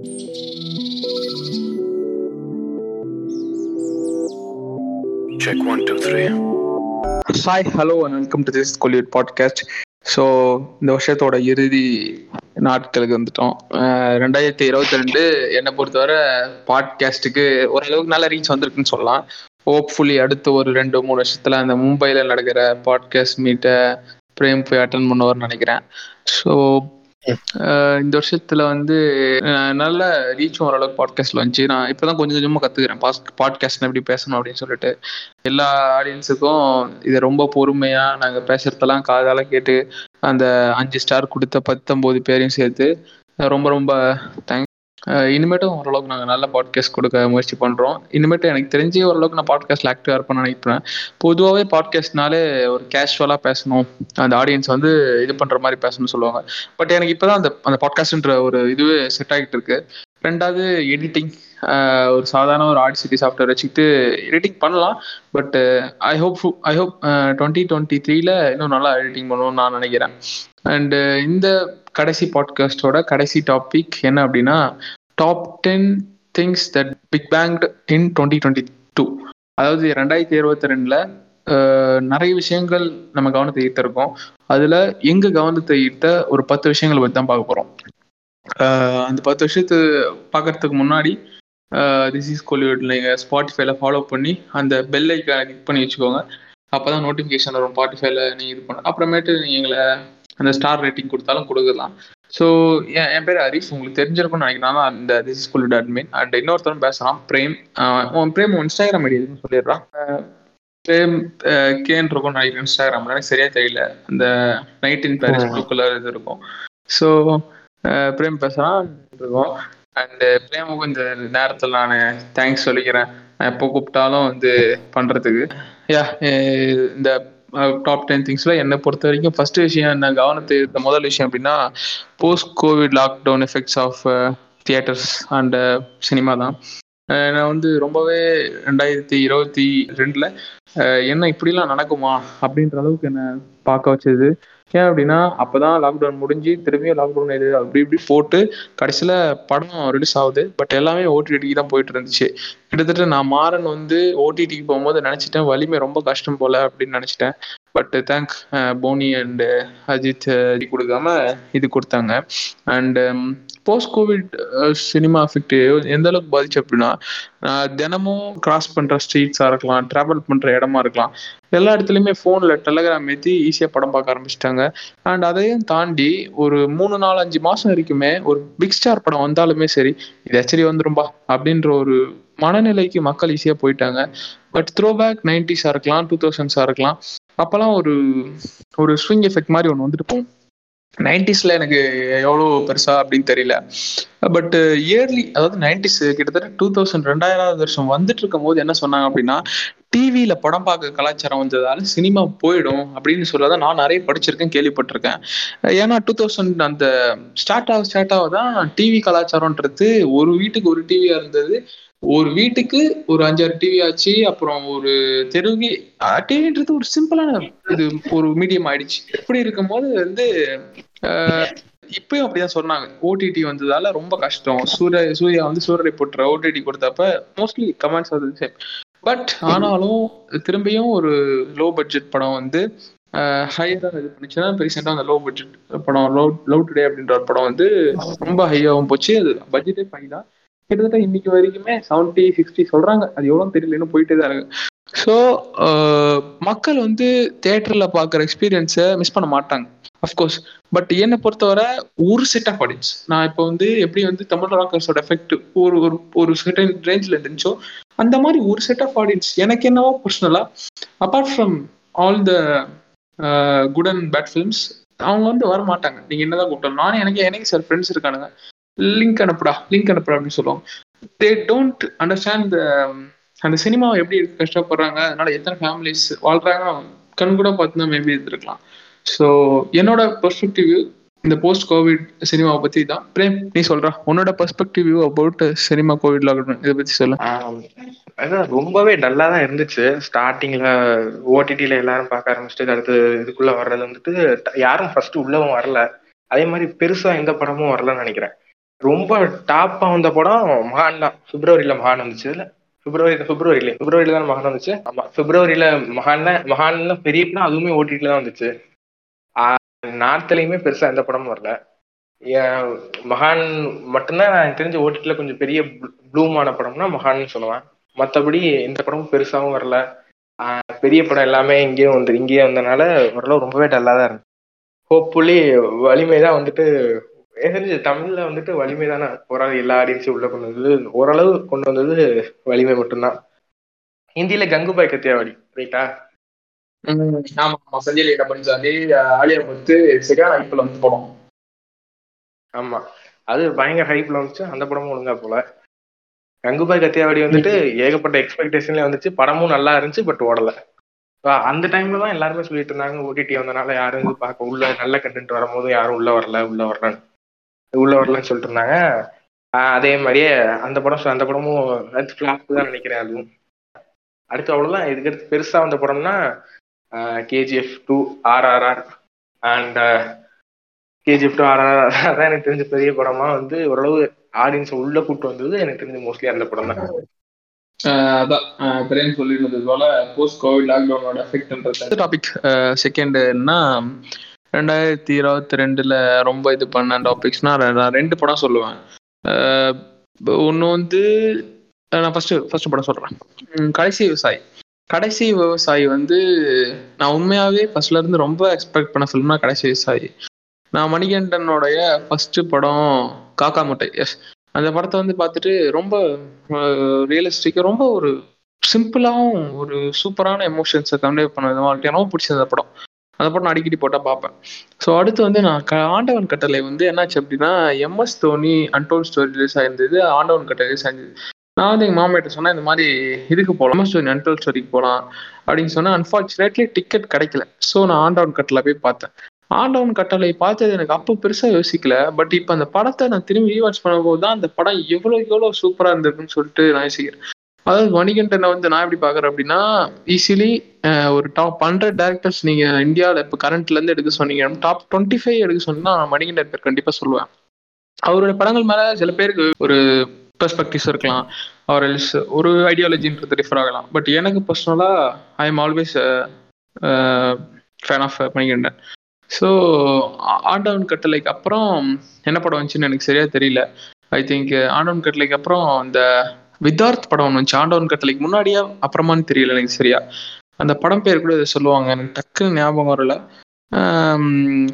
Check one, two, three. Hi hello and welcome to this Kollywood podcast so இந்த வருஷத்தோட இறுதி நாட்களுக்கு வந்துட்டோம். ரெண்டாயிரத்தி இருபத்தி ரெண்டு என்னை பொறுத்தவரை பாட்காஸ்ட்டுக்கு ஓரளவுக்கு நல்ல ரீச் வந்திருக்குன்னு சொல்லலாம். ஹோப்ஃபுல்லி அடுத்த ஒரு ரெண்டு மூணு வருஷத்துல அந்த மும்பையில் நடக்கிற பாட்காஸ்ட் மீட்டை பிரேம் போய் அட்டன் பண்ணுவார்னு நினைக்கிறேன். ஸோ இந்த வருஷத்துல வந்து நல்ல ரீச் ஓரளவுக்கு பாட்காஸ்ட்ல வந்துச்சு. நான் இப்பதான் கொஞ்சம் கொஞ்சமா கத்துக்கிறேன். பாட்காஸ்ட் எப்படி பேசணும் அப்படின்னு சொல்லிட்டு. எல்லா ஆடியன்ஸுக்கும் இதை ரொம்ப பொறுமையா நாங்க பேசுறதெல்லாம் காதால கேட்டு அந்த அஞ்சு ஸ்டார் கொடுத்த பத்தொன்பது பேரையும் சேர்த்து ரொம்ப ரொம்ப தேங்க்ஸ் இனிமேட்டும் ஓரளவுக்கு நாங்கள் நல்ல பாட்காஸ்ட் கொடுக்க முயற்சி பண்ணுறோம் இனிமேட்டு எனக்கு தெரிஞ்சு ஓரளவுக்கு நான் பாட்காஸ்ட்ல ஆக்டிவாக இருப்பேன்னு நினைக்கிறேன். பொதுவாகவே பாட்காஸ்ட்னாலே ஒரு கேஷுவலாக பேசணும். அந்த ஆடியன்ஸ் வந்து இது பண்ணுற மாதிரி பேசணும்னு சொல்லுவாங்க. பட் எனக்கு இப்போ தான் அந்த அந்த பாட்காஸ்ட்ன்ற ஒரு இதுவே செட் ஆகிட்டு இருக்கு. ரெண்டாவது எடிட்டிங் ஒரு சாதாரண ஒரு ஆடிசிட்டி சாஃப்ட்வேர் வச்சுக்கிட்டு எடிட்டிங் பண்ணலாம். But I hope I hope twenty twenty த்ரீல இன்னும் நல்லா எடிட்டிங் பண்ணணும்னு நான் நினைக்கிறேன். அண்டு இந்த கடைசி பாட்காஸ்டோட கடைசி டாபிக் என்ன அப்படின்னா top ten things that big banged in twenty twenty two அதாவது ரெண்டாயிரத்தி இருபத்தி ரெண்டில் நிறைய விஷயங்கள் நம்ம கவனத்தை ஈர்த்திருக்கோம். அதில் எங்க கவனத்தை ஈர்த்த ஒரு பத்து விஷயங்களை பற்றி தான் பார்க்க போகிறோம் அந்த பத்து விஷயத்து பார்க்கறதுக்கு முன்னாடி திஸ் இஸ் கோலிவுட் நீங்கள் ஸ்பாட்டிஃபைல ஃபாலோ பண்ணி அந்த பெல் ஐக்கான கிளிக் பண்ணி வச்சுக்கோங்க. அப்போ தான் நோட்டிஃபிகேஷன் வரும் ஸ்பாட்டிஃபைல நீங்கள் இது பண்ண அப்புறமேட்டு நீங்கள் எங்களை அந்த ஸ்டார் ரேட்டிங் கொடுத்தாலும் கொடுக்கலாம். ஸோ என் பேர் ஹரிஷ். உங்களுக்கு தெரிஞ்சிருக்கும்னு நினைக்கிறேன். தான் இந்த this is Kollywood admin and இன்னொருத்தரும் பேசுகிறான் பிரேம் உன் பிரேம் இன்ஸ்டாகிராம் ஐடி எதுன்னு சொல்லிடுறான் பிரேம் கேன் இருக்கும் நினைக்கிறேன் இன்ஸ்டாகிராமில் எனக்கு சரியா தெரியல. அந்த night in Paris blue colour இது இருக்கும். ஸோ பிரேம் பேசுகிறான் இருக்கோம். அண்டு பிரேமுக்கும் இந்த நேரத்தில் நான் தேங்க்ஸ் சொல்லிக்கிறேன். நான் எப்போ கூப்பிட்டாலும் வந்து பண்ணுறதுக்கு யா இந்த டாப் டென் திங்ஸ்ல என்னை பொறுத்த வரைக்கும் ஃபர்ஸ்ட் விஷயம் என்ன கவனத்தை இருந்த முதல் விஷயம் அப்படின்னா post covid lockdown effects of theatres and cinema தான். நான் வந்து ரொம்பவே ரெண்டாயிரத்தி இருபத்தி ரெண்டுல என்ன இப்படிலாம் நடக்குமா அப்படின்ற அளவுக்கு என்ன பார்க்க வச்சது. ஏன் அப்படின்னா அப்பதான் லாக்டவுன் முடிஞ்சு திரும்பியும் லாக்டவுன் இது அப்படி இப்படி போட்டு கடைசியில படம் ரிலீஸ் ஆகுது. பட் எல்லாமே ஓடிடிக்கு தான் போயிட்டு இருந்துச்சு. கிட்டத்தட்ட நான் மாறன் வந்து ஓடிடிக்கு போகும்போது நினைச்சிட்டேன் வலிமை ரொம்ப கஷ்டம் போல அப்படின்னு நினைச்சிட்டேன். But thank Boney and Ajith கொடுக்காம இது கொடுத்தாங்க. And post covid cinema effect எந்த அளவுக்கு பாதிச்சு அப்படின்னா தினமும் கிராஸ் பண்ற ஸ்ட்ரீட்ஸா இருக்கலாம் டிராவல் பண்ற இடமா இருக்கலாம். எல்லா இடத்துலயுமே ஃபோனில் டெலகிராம் ஏற்றி ஈஸியா படம் பார்க்க ஆரம்பிச்சிட்டாங்க. அண்ட் அதையும் தாண்டி ஒரு மூணு நாலு அஞ்சு மாசம் வரைக்குமே ஒரு பிக் ஸ்டார் படம் வந்தாலுமே சரி இது ஆக்சுவலி வந்துரும்பா அப்படின்ற ஒரு மனநிலைக்கு மக்கள் ஈஸியா போயிட்டாங்க. பட் த்ரோ பேக் நைன்டிஸா இருக்கலாம் டூ தௌசண்ட்ஸாக இருக்கலாம். அப்போல்லாம் ஒரு ஒரு ஸ்விங் எஃபெக்ட் மாதிரி ஒன்று வந்துட்டு போகும். எனக்கு எவ்வளோ பெருசா அப்படின்னு தெரியல. பட் இயர்லி அதாவது நைன்டிஸ் கிட்டத்தட்ட டூ தௌசண்ட் ரெண்டாயிரம் வருஷம் வந்துட்டு இருக்கும் போது என்ன சொன்னாங்க அப்படின்னா டிவியில படம் பார்க்க கலாச்சாரம் வந்ததால சினிமா போயிடும் அப்படின்னு சொல்லதான் நான் நிறைய படிச்சிருக்கேன் கேள்விப்பட்டிருக்கேன். ஏன்னா டூ தௌசண்ட் அந்த ஸ்டார்ட் ஆக ஸ்டார்ட் ஆக தான் டிவி கலாச்சாரம்ன்றது ஒரு வீட்டுக்கு ஒரு டிவியா இருந்தது. ஒரு வீட்டுக்கு ஒரு அஞ்சாறு டிவி ஆச்சு அப்புறம் ஒரு தெருவுக்கு டிவின்றது ஒரு சிம்பிளான இது ஒரு மீடியம் ஆயிடுச்சு. இப்படி இருக்கும்போது வந்து இப்பயும் அப்படிதான் சொன்னாங்க. ஓடிடி வந்ததால ரொம்ப கஷ்டம். சூரிய சூர்யா வந்து சூரியரை போட்டுற ஓடிடி கொடுத்தப்ப மோஸ்ட்லி கமெண்ட்ஸ் வந்து சேம் பட் ஆனாலும் திரும்பியும் ஒரு லோ பட்ஜெட் படம் வந்து ஹையராக இது பண்ணிச்சுன்னா ரீசெண்டாக அந்த லோ பட்ஜெட் படம் லோ லவ் டுடே அப்படின்ற ஒரு படம் வந்து ரொம்ப ஹையாகவும் போச்சு. அது பட்ஜெட்டே ஃபைன் தான். கிட்டத்தட்ட இன்னைக்கு வரைக்குமே செவன்டி சிக்ஸ்டி சொல்றாங்க. அது எவ்வளவு தெரியல இன்னும் போயிட்டே தான் இருக்கு. ஸோ மக்கள் வந்து தேட்டர்ல பார்க்குற எக்ஸ்பீரியன்ஸை மிஸ் பண்ண மாட்டாங்க. அஃப்கோர்ஸ் பட் என்னை பொறுத்தவரை ஒரு செட் ஆஃப் ஆடியன்ஸ் நான் இப்போ வந்து எப்படி வந்து தமிழ் ராக்கர்ஸோட எஃபெக்ட் ஒரு ஒரு ஒரு செட்டன் ரேஞ்சில் இருந்துச்சோ அந்த மாதிரி ஒரு செட் ஆஃப் ஆடியன்ஸ் எனக்கு என்னவோ பர்சனலா apart from all the good and bad films அவங்க வந்து வர மாட்டாங்க நீங்க என்னதான் கூப்பிட்டோம் நானே எனக்கு எனக்கு சார் ஃப்ரெண்ட்ஸ் இருக்கானுங்க. லிங்க் அனுப்புடா லிங்க் அனுப்புடா அப்படின்னு சொல்லுவாங்க. தே டோன்ட் அண்டர்ஸ்டாண்ட் அந்த சினிமாவை எப்படி கஷ்டப்படுறாங்க அதனால எத்தனை ஃபேமிலிஸ் வாழ்றாங்க கண் கூட பார்த்து தான் மேபி இருந்திருக்கலாம். ஸோ என்னோட பெர்ஸ்பெக்டிவ் இந்த போஸ்ட் கோவிட் சினிமாவை பத்தி தான். பிரேம் நீ சொல்ற உன்னோட perspective about cinema covid lockdown இதை பத்தி சொல்ல. அதான் ரொம்பவே டல்லா தான் இருந்துச்சு. ஸ்டார்டிங்ல ஓடிடில எல்லாரும் பார்க்க ஆரம்பிச்சுட்டு அடுத்து இதுக்குள்ள வர்றது வந்துட்டு யாரும் ஃபர்ஸ்ட் உள்ளவும் வரல. அதே மாதிரி பெருசா எந்த படமும் வரலன்னு நினைக்கிறேன். ரொம்ப டாப்பா வந்த படம் மகான் தான் பிப்ரவரியில மகான் வந்துச்சு இல்ல பிப்ரவரி பிப்ரவரியில பிப்ரவரியில தான் மகான் வந்துச்சு? ஆமா பிப்ரவரியில மகான் மகான் பெரிய படம் அதுவுமே ஓடிட்டுல தான் வந்துச்சு. நார்த்லயுமே பெருசா எந்த படமும் வரல. மகான் மட்டும்தான் எனக்கு தெரிஞ்ச ஓட்டிட்டுல கொஞ்சம் பெரிய ப்ளூமான படம்னா மகான்னு சொல்லுவேன். மற்றபடி எந்த படமும் பெருசாகவும் வரல. பெரிய படம் எல்லாமே இங்கேயும் வந்து இங்கேயே வந்தனால ஓரளவு ரொம்பவே டல்லாக தான் இருந்துச்சு. ஹோப்ஃபுல்லி வலிமை தான் வந்துட்டு தெரிஞ்சு தமிழ்ல வந்துட்டு வலிமை தானே ஓரளவு எல்லா ஆடியன்ஸையும் உள்ள கொண்டு வந்தது. ஓரளவு கொண்டு வந்தது வலிமை மட்டும்தான். ஹிந்தியில கங்குபாய் கத்தியாவாடி ரைட்டா ஆமா சஞ்சய் லீலா பஞ்சாலி ஆலியா பத்து செகண்ட் ஐபிஎல் வந்து படம் ஆமா. அது பயங்கர ஹைப்ல வந்துச்சு. அந்த படமும் ஒழுங்கா போல. கங்குபாய் கத்தியாவாடி வந்துட்டு ஏகப்பட்ட எக்ஸ்பெக்டேஷன்ல வந்துச்சு. படமும் நல்லா இருந்துச்சு பட் ஓடல. அந்த டைம்ல தான் எல்லாருமே சொல்லிட்டு இருந்தாங்க ஓடிடி வந்தனால யாரும் இது பார்க்க உள்ள நல்ல கண்டென்ட் வரும்போது யாரும் உள்ள வரல உள்ள வரலன்னு. உள்ள வரலன்னு சொல்லிட்டு இருந்தாங்க அதே மாதிரியே அந்த படம் அந்த படமும் ஃபிளாப் தான் நினைக்கிறேன் அதுவும். அடுத்து அவ்வளவுதான். இதுக்கடுத்து பெருசா வந்த படம்னா KGF two RRR and KGF two RR அதான் எனக்கு தெரிஞ்ச பெரிய படமா வந்து ஓரளவு ஆடியன்ஸ் உள்ள கூட்டு வந்தது எனக்கு தெரிஞ்ச மோஸ்ட்லி அந்த படம் தான். அதான். பிரேம் சொல்லியிருந்தது போல போஸ்ட் கோவிட் லாக்டவுனோட எஃபெக்ட்ன்றது டாபிக் செகண்ட்னா ரெண்டாயிரத்தி இருபத்தி ரெண்டுல ரொம்ப இது பண்ண டாபிக்ஸ்னா நான் ரெண்டு படம் சொல்லுவேன். ஒன்று வந்து நான் ஃபர்ஸ்ட் ஃபர்ஸ்ட் படம் சொல்றேன். கடைசி விவசாயி. கடைசி விவசாயி வந்து நான் உண்மையாவே ஃபர்ஸ்ட்ல இருந்து ரொம்ப எக்ஸ்பெக்ட் பண்ண ஃபிலிம்னா கடைசி விவசாயி. நான் மணிகண்டனோடைய ஃபர்ஸ்ட் படம் காக்கா முட்டை எஸ் அந்த படத்தை வந்து பார்த்துட்டு ரொம்ப ரியலிஸ்டிக்காக ரொம்ப ஒரு சிம்பிளாகவும் ஒரு சூப்பரான எமோஷன்ஸை கன்வே பண்ண விதமாக ரொம்ப பிடிச்சது அந்த படம். அந்த படம் நான் அடிக்கடி போட்டால் பார்ப்பேன். ஸோ அடுத்து வந்து நான் க ஆண்டவன் கட்டளை வந்து என்னாச்சு அப்படின்னா MS Dhoni untold story release ஆயிருந்தது. Aandavan Kattalai release ஆயிருந்தது. நான் வந்து எங்கள் மாமியிட்ட சொன்னேன் இந்த மாதிரி இதுக்கு போகலாம் எம்எஸ் தோனி அன்டோல் ஸ்டோரிக்கு போகலாம் அப்படின்னு சொன்னால் அன்ஃபார்ச்சுனேட்லி டிக்கெட் கிடைக்கல. ஸோ நான் ஆண்டவன் கட்டளை போய் பார்த்தேன். ஆண்டவன் கட்டளை பார்த்தது எனக்கு அப்போ பெருசாக யோசிக்கல. பட் இப்போ அந்த படத்தை நான் திரும்பி ரீவாட்ச் பண்ணும்போது தான் அந்த படம் எவ்வளோ எவ்வளோ சூப்பராக இருந்திருக்குன்னு சொல்லிட்டு நான் யோசிக்கிறேன். அதாவது மணிகண்டனை வந்து நான் எப்படி பாக்குறேன் அப்படின்னா ஈஸிலி ஒரு டாப் ஹண்ட்ரட் டேரக்டர்ஸ் நீங்க இந்தியாவில் இப்போ கரண்ட்ல இருந்து எடுக்க சொன்னீங்க. டாப் டுவெண்ட்டி ஃபைவ் எடுக்க சொன்னா நான் மணிகண்டன் பேர் கண்டிப்பா சொல்லுவேன். அவருடைய படங்கள் மேல சில பேருக்கு ஒரு பெர்ஸ்பெக்டிவ்ஸ் இருக்கலாம். அவர் ஒரு ஐடியாலஜின்றது டிஃபர் ஆகலாம். பட் எனக்கு பர்சனலா I am always fan of Manikandan so Aandavan கட்டளைக்கு அப்புறம் என்ன படம் வந்துச்சுன்னு எனக்கு சரியா தெரியல. ஐ திங்க் ஆண்டவன் கட்டளைக்கு அப்புறம் இந்த வித்தார்த் படம் ஒன்று வந்துச்சு ஆண்டவன் கட்டளைக்கு முன்னாடியா அப்புறமான்னு தெரியல எனக்கு சரியா. அந்த படம் பேர் கூட சொல்லுவாங்க எனக்கு டக்குன்னு ஞாபகம் வரல.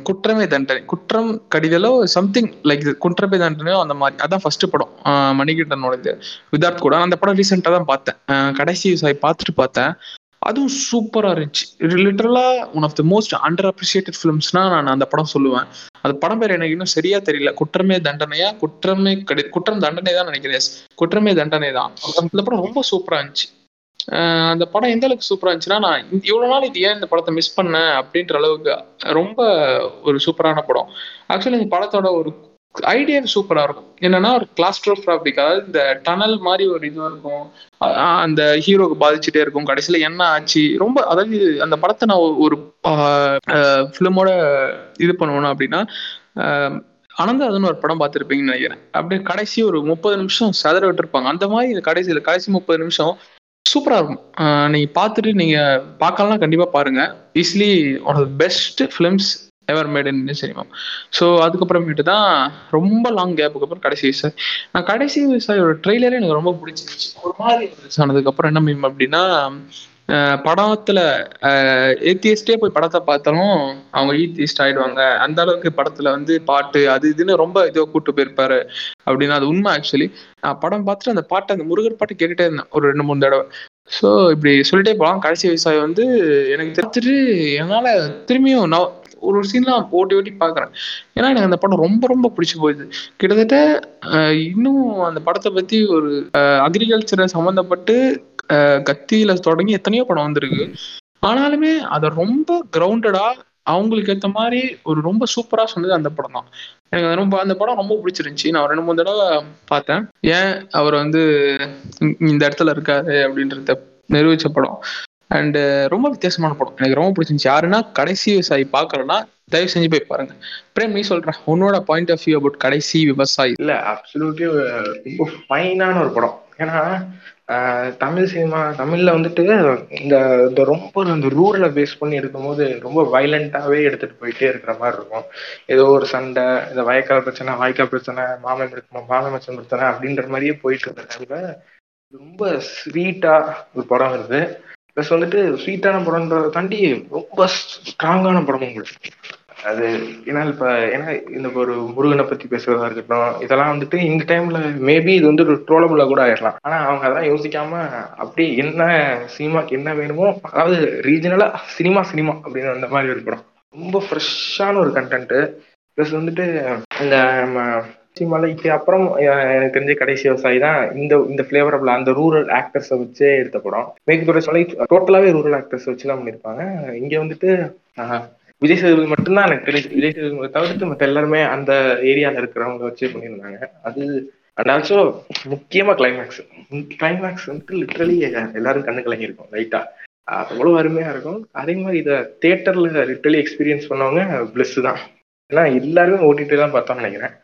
குற்றமே தண்டனை. குற்றம் கடிதலோ சம்திங் லைக் குற்றமே தண்டனையோ அந்த மாதிரி. அதான் ஃபர்ஸ்ட் படம். மணிகண்டனோட விதார்த் கூட. அந்த படம் ரீசெண்டாக தான் பார்த்தேன். கடைசி விவசாயி பார்த்துட்டு பார்த்தேன். அதுவும் சூப்பராக இருந்துச்சு. லிட்டரலா one of the most under appreciated ஃபிலிம்ஸ்னா நான் அந்த படம் சொல்லுவேன். அந்த படம் பேர் எனக்கு இன்னும் சரியா தெரியல. குற்றமே தண்டனையா? குற்றமே கடி குற்றம் தண்டனை தான் நினைக்கிறேன் குற்றமே தண்டனை தான் அந்த படம் ரொம்ப சூப்பராக இருந்துச்சு. அந்த படம் எந்த அளவுக்கு சூப்பராக இருந்துச்சுன்னா நான் இவ்வளோ நாள் இது ஏன் இந்த படத்தை மிஸ் பண்ணேன் அப்படின்ற அளவுக்கு ரொம்ப ஒரு சூப்பரான படம். ஆக்சுவலி இந்த படத்தோட ஒரு ஐடியா சூப்பரா இருக்கும். என்னன்னா ஒரு கிளாஸ்ட்ரோஃபிராபிக் அதாவது இந்த டனல் மாதிரி ஒரு இதுவா இருக்கும். அந்த ஹீரோக்கு பாதிச்சுட்டே இருக்கும். கடைசியில என்ன ஆச்சு? ரொம்ப அதாவது அந்த படத்தை நான் ஒரு ஃபிலிமோட இது பண்ணுவேன் அப்படின்னா அனந்த ஒரு படம் பார்த்துருப்பீங்கன்னு நினைக்கிறேன். அப்படியே கடைசி ஒரு முப்பது நிமிஷம் சதற விட்டுருப்பாங்க. அந்த மாதிரி இந்த கடைசியில் கடைசி முப்பது நிமிஷம் சூப்பராக இருக்கும். நீங்கள் பார்த்துட்டு நீங்கள் பார்க்கலாம் கண்டிப்பாக பாருங்க. Easily one of best films ever made in cinema so அதுக்கப்புறமேட்டு தான் ரொம்ப லாங் கேப்புக்கு அப்புறம் கடைசி விவசாயி நான் கடைசி விவசாயோட ட்ரெய்லரே எனக்கு ரொம்ப பிடிச்சிருச்சு ஒரு மாதிரி ஆனதுக்கப்புறம் என்ன மீம் அப்படின்னா படத்துல ஏத்தியஸ்டே போய் படத்தை பார்த்தாலும் அவங்க ஈத்தியஸ்ட் ஆயிடுவாங்க. அந்த அளவுக்கு படத்துல வந்து பாட்டு அது இதுன்னு ரொம்ப இதோ கூட்டு போயிருப்பாரு அப்படின்னா அது உண்மை ஆக்சுவலி நான் படம் பார்த்துட்டு அந்த பாட்டை அந்த முருகர் பாட்டு கேட்டுட்டே இருந்தேன். ஒரு ரெண்டு மூணு தடவை. ஸோ இப்படி சொல்லிட்டே போகலாம் கடைசி விவசாயம் வந்து எனக்கு தெரிஞ்சுட்டு என்னால் திரும்பியும் நான் ஒரு ஒரு சீன்லாம் ஓட்டி ஓட்டி பார்க்குறேன். ஏன்னா எனக்கு அந்த படம் ரொம்ப ரொம்ப பிடிச்சி போயிடுது கிட்டத்தட்ட இன்னும் அந்த படத்தை பற்றி ஒரு அக்ரிகல்ச்சரை சம்மந்தப்பட்டு கத்தியில தொடங்கி எத்தனையோ படம் வந்திருக்கு. ஆனாலுமே அதை ரொம்ப கிரவுண்டடாக அவங்களுக்கு ஏற்ற மாதிரி ஒரு ரொம்ப சூப்பரா சொன்னது அந்த படம் தான். எனக்கு ரொம்ப அந்த படம் ரொம்ப பிடிச்சிருந்துச்சி. நான் ரெண்டு மூணு தடவை பார்த்தேன். ஏன் அவர் வந்து இந்த இடத்துல இருக்காரு அப்படின்றத நிரூபிச்ச படம். அண்ட் uh, ரொம்ப வித்தியாசமான படம். எனக்கு ரொம்ப பிடிச்சிருந்துச்சு. யாருன்னா கடைசி விவசாயி பார்க்கலன்னா தயவு செஞ்சு போய் பாருங்க. பிரேம் நீ சொல்ற. உன்னோட பாயிண்ட் ஆஃப் வியூ அபவுட் கடைசி விவசாயி. இல்ல அப்சல்யூட்லி uh, ரொம்ப ஃபைனான ஒரு படம். ஏன்னா uh, தமிழ் சினிமா தமிழ்ல வந்துட்டு இந்த இந்த ரொம்ப இந்த ரூரலை பேஸ் பண்ணி எடுக்கும்போது ரொம்ப வைலண்டாவே எடுத்துட்டு போயிட்டே இருக்கிற மாதிரி இருக்கும். ஏதோ ஒரு சண்டை இந்த வயக்கால் பிரச்சனை வாய்க்கால் பிரச்சனை மாமன் பிரச்சனை மாமன் பிரச்சனை அப்படின்ற மாதிரியே போயிட்டு இருந்த டைம்ல ரொம்ப ஸ்வீட்டா ஒரு படம் வருது. ப்ளஸ் வந்துட்டு ஸ்வீட்டான படம்ன்றதை தாண்டி ரொம்ப ஸ்ட்ராங்கான படமும் உங்களுக்கு. அது ஏன்னா இப்ப ஏன்னா இந்த ஒரு முருகனை பத்தி பேசுறதா இருக்கட்டும் இதெல்லாம் வந்துட்டு இந்த டைம்ல மேபி இது வந்து ஒரு ட்ரோலபுள்ள கூட ஆயிடலாம் ஆனா அவங்க அதெல்லாம் யோசிக்காம அப்படியே என்ன சினிமாக்கு என்ன வேணுமோ அதாவது ரீஜனலா சினிமா சினிமா அப்படின்னு அந்த மாதிரி ஒரு படம். ரொம்ப ஃப்ரெஷ்ஷான ஒரு கண்டென்ட் ப்ளஸ் வந்துட்டு இந்த நம்ம மலைக்கு அப்புறம் எனக்கு தெரிஞ்ச கடைசி விவசாயி தான் இந்த இந்த ஃபிளேவரபிள் அந்த ரூரல் ஆக்டர்ஸை வச்சே எடுத்த படம். மேற்குத்துறை மலை டோட்டலாகவே ரூரல் ஆக்டர்ஸ் வச்சு தான் பண்ணியிருப்பாங்க. இங்கே வந்துட்டு விஜய் சேதுபதி மட்டும்தான் எனக்கு தெரிஞ்சு. விஜய் சேதுபதி தவிர்த்து மற்ற எல்லாருமே அந்த ஏரியாவில் இருக்கிறவங்க வச்சு பண்ணியிருந்தாங்க. அது அண்ட் ஆல்சோ முக்கியமா கிளைமேக்ஸ் கிளைமேக்ஸ் வந்துட்டு லிட்ரலி எல்லாரும் கண்ணு கலங்கி லைட்டாக லைட்டா அருமையாக அருமையா இருக்கும். அதே மாதிரி இதை தேட்டரில் லிட்ரலி எக்ஸ்பீரியன்ஸ் பண்ணவங்க பிளஸ் தான். ஏன்னா எல்லாருமே ஓட்டிட்டு தான் பார்த்தோம்னு நினைக்கிறேன்.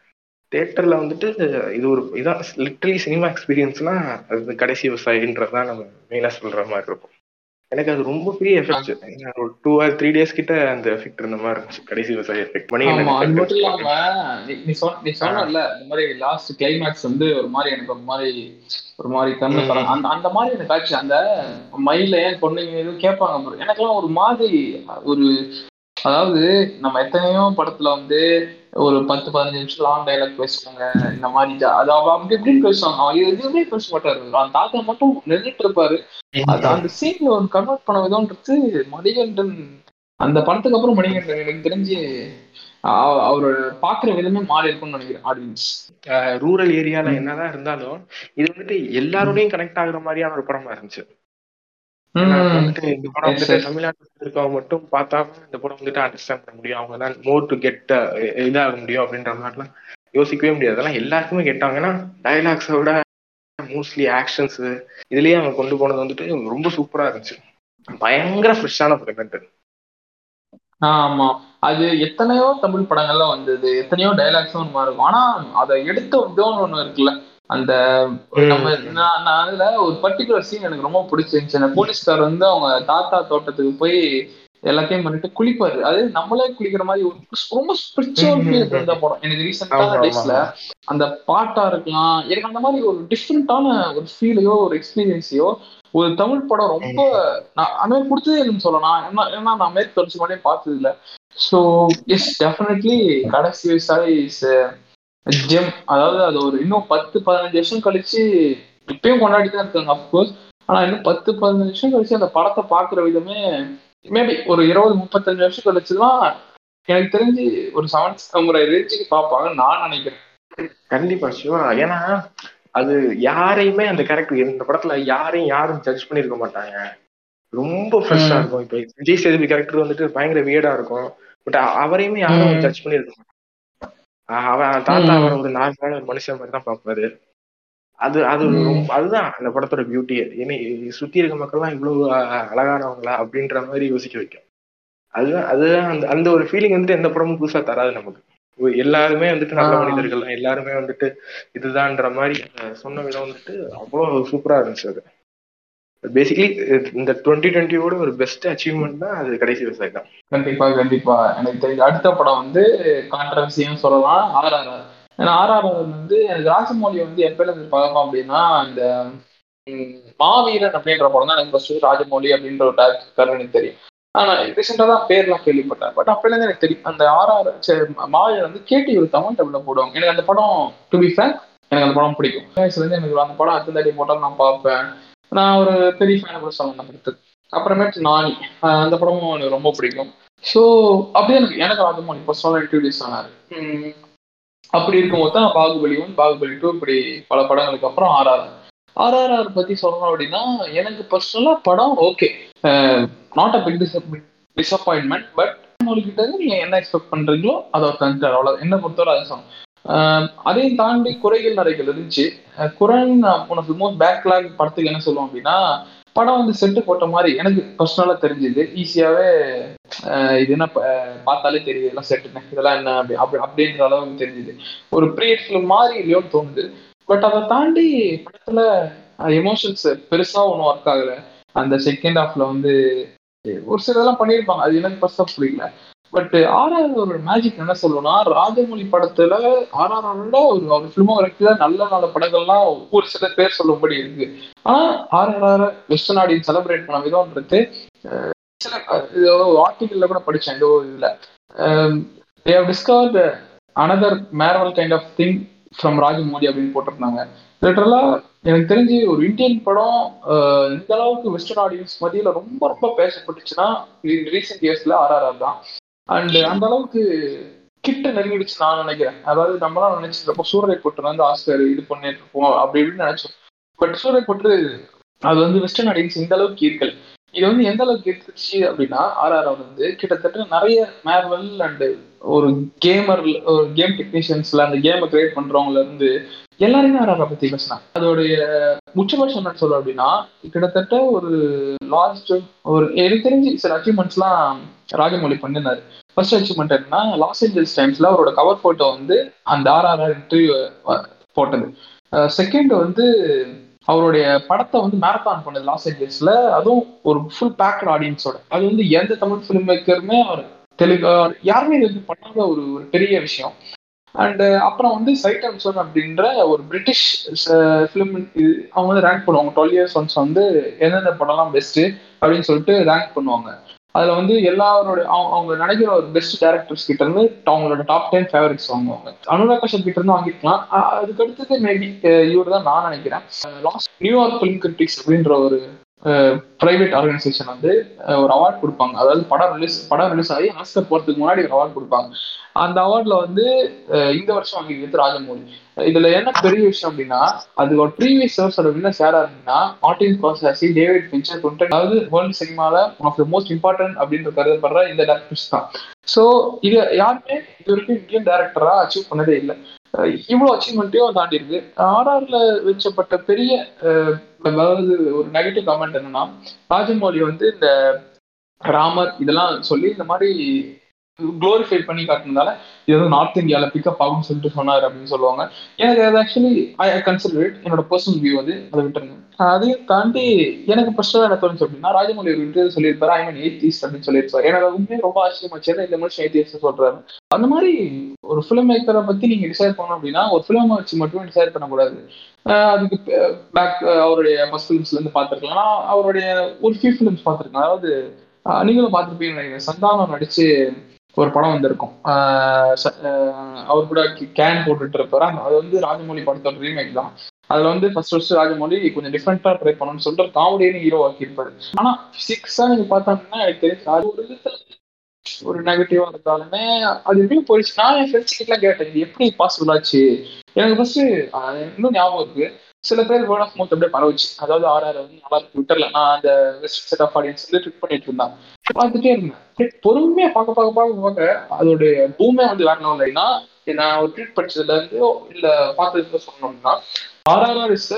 தியேட்டர்ல வந்துட்டு இது ஒரு இதான் லிட்ரலி சினிமா எக்ஸ்பீரியன்ஸ்னா அது கடைசி விவசாயின்றதான் நம்ம மெயினா சொல்ற மாதிரி இருக்கும். எனக்கு அது ரொம்ப பெரிய எஃபெக்ட் ஒரு டூ ஆர் த்ரீ டேஸ் கிட்ட அந்த எஃபெக்ட் இருந்த மாதிரி இருந்துச்சு. கடைசி விவசாய எஃபெக்ட் மணி அது மட்டும் இல்லாம நீ- சொன்ன நீ சொன்னல இந்த மாதிரி லாஸ்ட் கிளைமேக்ஸ் வந்து ஒரு மாதிரி எனக்கு ஒரு மாதிரி ஒரு மாதிரி கண்ணு அந்த அந்த மாதிரி எனக்கு ஆச்சு. அந்த மயில ஏன் பொண்ணுங்க எதுவும் கேட்பாங்க எனக்கெல்லாம் ஒரு மாதிரி ஒரு அதாவது நம்ம எத்தனையோ படத்துல வந்து ஒரு பத்து பதினஞ்சு நிமிஷம் லாங் டைலாக் பேசுவாங்க இந்த மாதிரி அது அவ அப்படி இப்படின்னு பேசுவாங்க. அவன் எதுவுமே பேச மாட்டாரு. அந்த தாத்தா மட்டும் நின்றுட்டு இருப்பாரு. அது அந்த சீன்ல ஒரு கன்வெர்ட் பண்ண விதம்ன்றது மணிகண்டன் அந்த படத்துக்கு அப்புறம் மணிகண்டன் எனக்கு தெரிஞ்சு அவ- அவரோட பாக்குற விதமே மாறி இருக்கும்னு நினைக்கிறேன் ஆடியன்ஸ் ரூரல் ஏரியால என்னதான் இருந்தாலும் இது வந்துட்டு எல்லாரோடையும் கனெக்ட் ஆகுற மாதிரியான ஒரு படமா இருந்துச்சு. வந்துட்டு இந்த படம் வந்துட்டு. தமிழ்நாட்டுல இருக்கவங்க மட்டும் பார்த்தா இந்த படம் வந்துட்டு அண்டர்ஸ்டாண்ட் பண்ண முடியும். அவங்க தான் மோர் டு கெட் இதாக முடியும் அப்படின்ற மாதிரிலாம் யோசிக்கவே முடியாது. அதெல்லாம் எல்லாருக்குமே கேட்டாங்கன்னா டைலாக்ஸை விட மோஸ்ட்லி ஆக்ஷன்ஸ் இதுலயே அவங்க கொண்டு போனது வந்துட்டு ரொம்ப சூப்பரா இருந்துச்சு. பயங்கர ஃப்ரெஷ்ஷான படம் ஆமா. அது எத்தனையோ தமிழ் படங்கள்ல வந்தது. எத்தனையோ டைலாக்ஸும் ஒன்று இருக்கும் ஆனா அதை எடுத்த விதம்னு ஒண்ணு இருக்குல்ல. அந்த நம்ம அதுல ஒரு பர்டிகுலர் சீன் எனக்கு ரொம்ப பிடிச்சிருந்துச்சு. அந்த போலீஸ்கார் வந்து அவங்க தாத்தா தோட்டத்துக்கு போய் எல்லாத்தையும் பண்ணிட்டு குளிப்பாரு. அது நம்மளே குளிக்கிற மாதிரி ஒரு ரொம்ப ஸ்பிரிச்சுவல் ஃபீல் இருந்த படம். எனக்கு ரீசெண்டான டேஸ்ல அந்த பாட்டா இருக்கலாம். எனக்கு அந்த மாதிரி ஒரு டிஃப்ரெண்டான ஒரு ஃபீலையோ ஒரு எக்ஸ்பீரியன்ஸையோ ஒரு தமிழ் படம் ரொம்ப நான் அந்த மாதிரி பிடிச்சதே இல்லைன்னு சொல்லலாம். ஏன்னா ஏன்னா நான் மேற்கு தொடர்ச்சி மட்டும் பார்த்தது இல்லை ஸோ எஸ் டெஃபினெட்லி கடைசி விவசாயி இஸ் ஜெம் அதாவது அது ஒரு இன்னும் பத்து பதினஞ்சு வருஷம் கழிச்சு இப்பயும் கொண்டாடி தான் இருக்காங்க அஃப்கோர்ஸ் ஆனா இன்னும் பத்து பதினஞ்சு வருஷம் கழிச்சு அந்த படத்தை பார்க்குற விதமே மேபி ஒரு இருபது முப்பத்தஞ்சு வருஷம் கழிச்சுதான் எனக்கு தெரிஞ்சு ஒரு செவன் சமுறை ரேஞ்சுக்கு பார்ப்பாங்க நான் நினைக்கிறேன். கண்டிப்பா சிவா ஏன்னா அது யாரையுமே அந்த கேரக்டர் இந்த படத்துல யாரையும் யாரும் ஜட்ஜ் பண்ணிருக்க மாட்டாங்க. ரொம்ப ஃப்ரெஷ்ஷா. இருக்கும். இப்ப விஜய் சேதுபதி கேரக்டர் வந்துட்டு பயங்கர வியடா இருக்கும். பட் அவரையுமே யாரும். ஜட்ஜ் பண்ணிருக்க மாட்டாங்க. அவன் தாத்தா. அவரை ஒரு நார்மலான ஒரு மனுஷன் மாதிரி தான் பார்ப்பாரு. அது அது அதுதான் அந்த படத்தோட பியூட்டியே இனி சுத்தி இருக்க மக்கள்லாம் இவ்வளவு அழகானவங்களா அப்படின்ற மாதிரி யோசிக்க வைக்கும். அதுதான் அதுதான் அந்த அந்த ஒரு ஃபீலிங் வந்துட்டு எந்த படமும் புதுசா தராது நமக்கு. எல்லாருமே வந்துட்டு நல்ல. மனிதர்கள் எல்லாருமே வந்துட்டு இதுதான்ற மாதிரி சொன்ன விதம் வந்துட்டு அவ்வளவு சூப்பரா இருந்துச்சு அது. பேசிக்கலி இந்த டுவெண்ட்டி டுவெண்ட்டியோட ஒரு பெஸ்ட் அச்சீவ்மெண்ட் தான் அது கடைசி விவசாயி தான். கண்டிப்பா கண்டிப்பா. எனக்கு தெரிஞ்ச அடுத்த படம் வந்து கான்ட்ரவர்சியும் சொல்லலாம். ஆர்ஆர்ஆர் ஏன்னா ஆர்ஆர்ஆர் வந்து எனக்கு ராஜமௌழி வந்து எப்பல இருந்து பழக்கம் அப்படின்னா இந்த மாவீரன் அப்படின்ற படம் தான் எனக்கு ஃபர்ஸ்ட் ராஜமௌலி அப்படின்ற ஒரு டேரக்டர் எனக்கு தெரியும். ஆனா ரீசெண்டா தான் பேர்லாம் கேள்விப்பட்டேன். பட் அப்பல இருந்து எனக்கு தெரியும் அந்த ஆர்ஆர் மாவீரன் வந்து கேட்டி ஒரு தமிழ் டபுள்ல போடுவாங்க. எனக்கு அந்த படம் டு பி ஃபேன் எனக்கு அந்த படம் பிடிக்கும். வயசுல இருந்து எனக்கு அந்த படம் அடுத்த தாட்டி போட்டாலும் நான் பார்ப்பேன். நான் ஒரு பெரிய ஃபேன் கூட சொல்லலாம் அந்த படத்துக்கு அப்புறமேட்டு நானி. அந்த படமும் எனக்கு ரொம்ப பிடிக்கும். ஸோ அப்படியே எனக்கு எனக்கு ராஜமௌழி பர்சனலாக இன்ட்ரடியூஸ் ஆனாரு. அப்படி இருக்கும்போது தான் பாகுபலி ஒன் பாகுபலி டூ இப்படி பல படங்களுக்கு அப்புறம் ஆர்ஆர் ஆர்ஆர்ஆர் பத்தி சொல்லணும் அப்படின்னா எனக்கு பர்சனலா படம் okay not a big disappointment but கிட்ட நீங்க என்ன எக்ஸ்பெக்ட் பண்றீங்களோ அதை ஒரு கன்சிடர் அவ்வளோ என்ன பொறுத்தவரை அதை சொன்னோம் அதையும் தாண்டி குறைகள் நிறைகள் இருந்துச்சு. குரன் உனக்கு மோஸ்ட் பேக்லாக் படத்துக்கு என்ன சொல்லுவோம் அப்படின்னா படம் வந்து செட்டு போட்ட மாதிரி எனக்கு பர்சனலா தெரிஞ்சுது. ஈஸியாவே இது என்ன பார்த்தாலே தெரியுது எல்லாம் செட்டுன்னு இதெல்லாம் என்ன அப்படி அப்படி அப்படின்ற அளவுக்கு தெரிஞ்சுது. ஒரு ப்ரீட் ஃபிலிம் மாதிரி இல்லையோன்னு தோணுது. பட் அதை தாண்டி படத்துல எமோஷன்ஸ் பெருசா ஒன்றும் ஒர்க் ஆகல. அந்த செகண்ட் ஹாஃப்ல வந்து ஒரு சில இதெல்லாம் பண்ணியிருப்பாங்க. அது எனக்கு ஃபர்ஸ்ட் ஆஃப் பிடிக்கல Uh, பட் ஆர்ஆர் ஒரு மேஜிக் என்ன சொல்லணும்னா ராஜமொழி படத்துல ஆர்ஆரோட ஒரு அவர் ஃபிலிமோகிராஃபில நல்ல நல்ல படங்கள்லாம் ஒரு சில பேர் சொல்லும்படி இருக்கு. ஆனா ஆர்ஆர் வெஸ்டர்ன் ஆடியன்ஸ் செலிப்ரேட் பண்ண விதம்ன்றது சில ஆர்டிகல்ல கூட படிச்சேன் ஏதோ இதுல. They discovered another marvel kind of thing from Rajamouli அப்படின்னு போட்டிருந்தாங்க. லிட்டரலா எனக்கு தெரிஞ்சு ஒரு இந்தியன் படம் இந்த அளவுக்கு வெஸ்டர்ன் ஆடியன்ஸ் மத்தியில ரொம்ப ரொம்ப பேசப்பட்டுச்சுன்னா ரீசெண்ட் இயர்ஸ்ல ஆர்ஆர்ஆர் தான். அண்ட் அந்த அளவுக்கு கிட்ட நெருங்கிடுச்சு நான் நினைக்கிறேன். அதாவது நம்மளாம் நினைச்சிருப்போம் சூரிய போட்டு வந்து ஆஸ்கர் இது பண்ணிட்டு இருப்போம் அப்படி இப்படின்னு நினைச்சோம். பட் சூரிய போட்டு அது வந்து வெஸ்டர்ன் ஆடியன்ஸ் இந்த அளவுக்கு ஈர்க்கல் இது வந்து எந்த அளவுக்கு ஈர்த்துச்சு அப்படின்னா ஆர்ஆர் வந்து கிட்டத்தட்ட நிறைய மேர்வல் அண்ட் ஒரு கேமர் ஒரு கேம் டெக்னீஷியன்ஸ்ல அந்த கேமை கிரியேட் பண்றவங்கல இருந்து எல்லாருமே ஆர்ஆரை பத்தி பேசினாங்க அதோடைய உச்சபட்சம் என்ன சொல்ல அப்படின்னா கிட்டத்தட்ட ஒரு லாஸ்ட் ஒரு எனக்கு தெரிஞ்சு சில அச்சீவ்மெண்ட்ஸ்லாம் ராஜமௌழி பண்ணிருந்தாரு ஃபர்ஸ்ட் அச்சீவ்மெண்ட் என்னன்னா லாஸ் ஏஞ்சல்ஸ் டைம்ஸ்ல அவரோட கவர் போட்டோ வந்து அந்த ஆர்ஆர்ஆர் இன்டர்வியூ போட்டது. செகண்ட் வந்து அவருடைய படத்தை வந்து மேரத்தான் பண்ணது லாஸ் ஏஞ்சல்ஸ்ல அதுவும் ஒரு ஃபுல் பேக்கட் ஆடியன்ஸோட அது வந்து எந்த தமிழ் ஃபிலிம் மேக்கருமே அவர் தெலுங்கு யாருமே இது வந்து பண்ணாத ஒரு ஒரு பெரிய விஷயம். அண்ட் அப்புறம் வந்து சைட் அம்சன் அப்படின்ற ஒரு பிரிட்டிஷ் ஃபிலிம் இது அவங்க வந்து ரேங்க் பண்ணுவாங்க. டுவெல் இயர்ஸ் ஒன்ஸ் வந்து எந்தெந்த படம்லாம் பெஸ்ட்டு அப்படின்னு சொல்லிட்டு ரேங்க் பண்ணுவாங்க. அதில் வந்து எல்லாரோட அவங்க நினைக்கிற ஒரு பெஸ்ட் டேரக்டர்ஸ் கிட்ட இருந்து அவங்களோட டாப் டென் ஃபேவரட்ஸ் வாங்குவாங்க. அனுராக் கஷ்யப் கிட்ட இருந்து வாங்கிக்கலாம். அதுக்கு அடுத்தது மேபி இவர் தான் நான் நினைக்கிறேன். லாஸ்ட் நியூயார்க் ஃபிலிம் கிரிட்டிக்ஸ் அப்படின்ற ஒரு பிரைவேட் ஆர்கனைசேஷன் வந்து ஒரு அவார்ட் கொடுப்பாங்க. அதாவது படம் ரிலீஸ் படம் ரிலீஸ் ஆகி ஆஸ்கர் போகிறதுக்கு முன்னாடி ஒரு அவார்ட் கொடுப்பாங்க. அந்த அவார்டில் வந்து இந்த வருஷம் வாங்கிக்கிறது ராஜமௌழி இதுல என்ன பெரிய விஷயம் அப்படின்னா அது ஒரு ப்ரீவியஸ் இயர்ஸோட அப்படின்னா யாரா இருந்ததுன்னா மார்டின் கோசாசி டேவிட் பின்ச்சர் கொண்டு அதாவது வேர்ல்டு சினிமால one of the most important அப்படின்னு கருதப்படுற இந்த டேரக்டர்ஸ் தான். ஸோ இது யாருமே இது வரைக்கும் இந்தியன் டேரக்டரா அச்சீவ் பண்ணதே இல்லை. இவ்வளோ அச்சீவ்மெண்ட்டையும் தாண்டி இருக்கு. ஆர்ஆர்ல வச்சப்பட்ட பெரிய அதாவது ஒரு நெகட்டிவ் கமெண்ட் என்னன்னா ராஜமௌலி வந்து இந்த ராமர் இதெல்லாம் சொல்லி இந்த மாதிரி குளோரிஃபை பண்ணி காட்டினதால இது வந்து நார்த் இந்தியாவில் பிக்கப் ஆகும்னு சொல்லிட்டு சொன்னார் அப்படின்னு சொல்லுவாங்க. எனக்கு அது ஆக்சுவலி ஐ கன்சிடர் இட் என்னோட பர்சனல் வியூ வந்து அதை விட்டுருங்க. அதையும் தாண்டி எனக்கு பர்சனலாக என்ன தோணுச்சு அப்படின்னா ராஜமௌலி ஒரு இன்டர்வியூ சொல்லியிருப்பாரு ஐ மீன் எயிட்டிஸ் அப்படின்னு சொல்லியிருப்பாரு. எனக்கு அதுவுமே ரொம்ப ஆச்சரியமாச்சு இந்த மனுஷன் எயிட்டிஸ் சொல்றாரு. அந்த மாதிரி ஒரு ஃபிலிம் மேக்கரை பத்தி நீங்க டிசைட் பண்ணணும் அப்படின்னா ஒரு ஃபிலிம் வச்சு மட்டுமே டிசைட் பண்ணக்கூடாது. அதுக்கு பேக் அவருடைய ஃபர்ஸ்ட் ஃபிலிம்ஸ்ல இருந்து பார்த்துருக்கலாம். அவருடைய ஒரு ஃபியூ ஃபிலிம்ஸ் பார்த்துருக்கலாம். அதாவது நீங்களும் பார்த்துருப்பீங்க சந்தானம் நடிச்சு ஒரு படம் வந்திருக்கும். அவர் கூட கேன் போட்டுட்டு இருப்பாரு. அது வந்து ராஜமௌழி படத்தோட ரீமேக் தான். அதுல வந்து ஃபர்ஸ்ட் ஃபர்ஸ்ட் ராஜமௌழி கொஞ்சம் டிஃப்ரெண்டா ட்ரை பண்ணணும்னு சொல்லிட்டு காமெடியான ஹீரோ ஆக்கியிருப்பாரு. ஆனா பிசிக்ஸா நீங்க பார்த்தோம்னா எனக்கு தெரியும் அது ஒரு விதத்துல ஒரு நெகட்டிவா இருந்தாலுமே அது எப்படியும் போயிடுச்சு. நான் என் ஃப்ரெண்ட்ஸ் கிட்ட கேட்டேன் இது எப்படி பாசிபிள் ஆச்சு? எனக்கு ஃபர்ஸ்ட் இன்னும் ஞாபகம் இருக்கு. சில பேர் வேர்ட் ஆஃப் மவுத் அப்படியே பரவுச்சு. அதாவது ஆர்ஆர் வந்து நல்லா ட்விட்டர்ல நான் அந்த வெஸ்ட் செட் ஆஃப் ஆடியன்ஸ் வந்து ட்விட் பண்ணிட்டு இருந்தேன் பார்த்துட்டே இருந்தேன். பொறுமையா பார்க்க பார்க்க பார்க்க பார்க்க அதோடைய பூமே வந்து வேற லெவல் இல்லைன்னா நான் ஒரு ட்வீட் படிச்சதுல இருந்து இல்ல பார்த்ததுல சொன்னோம்னா RRR is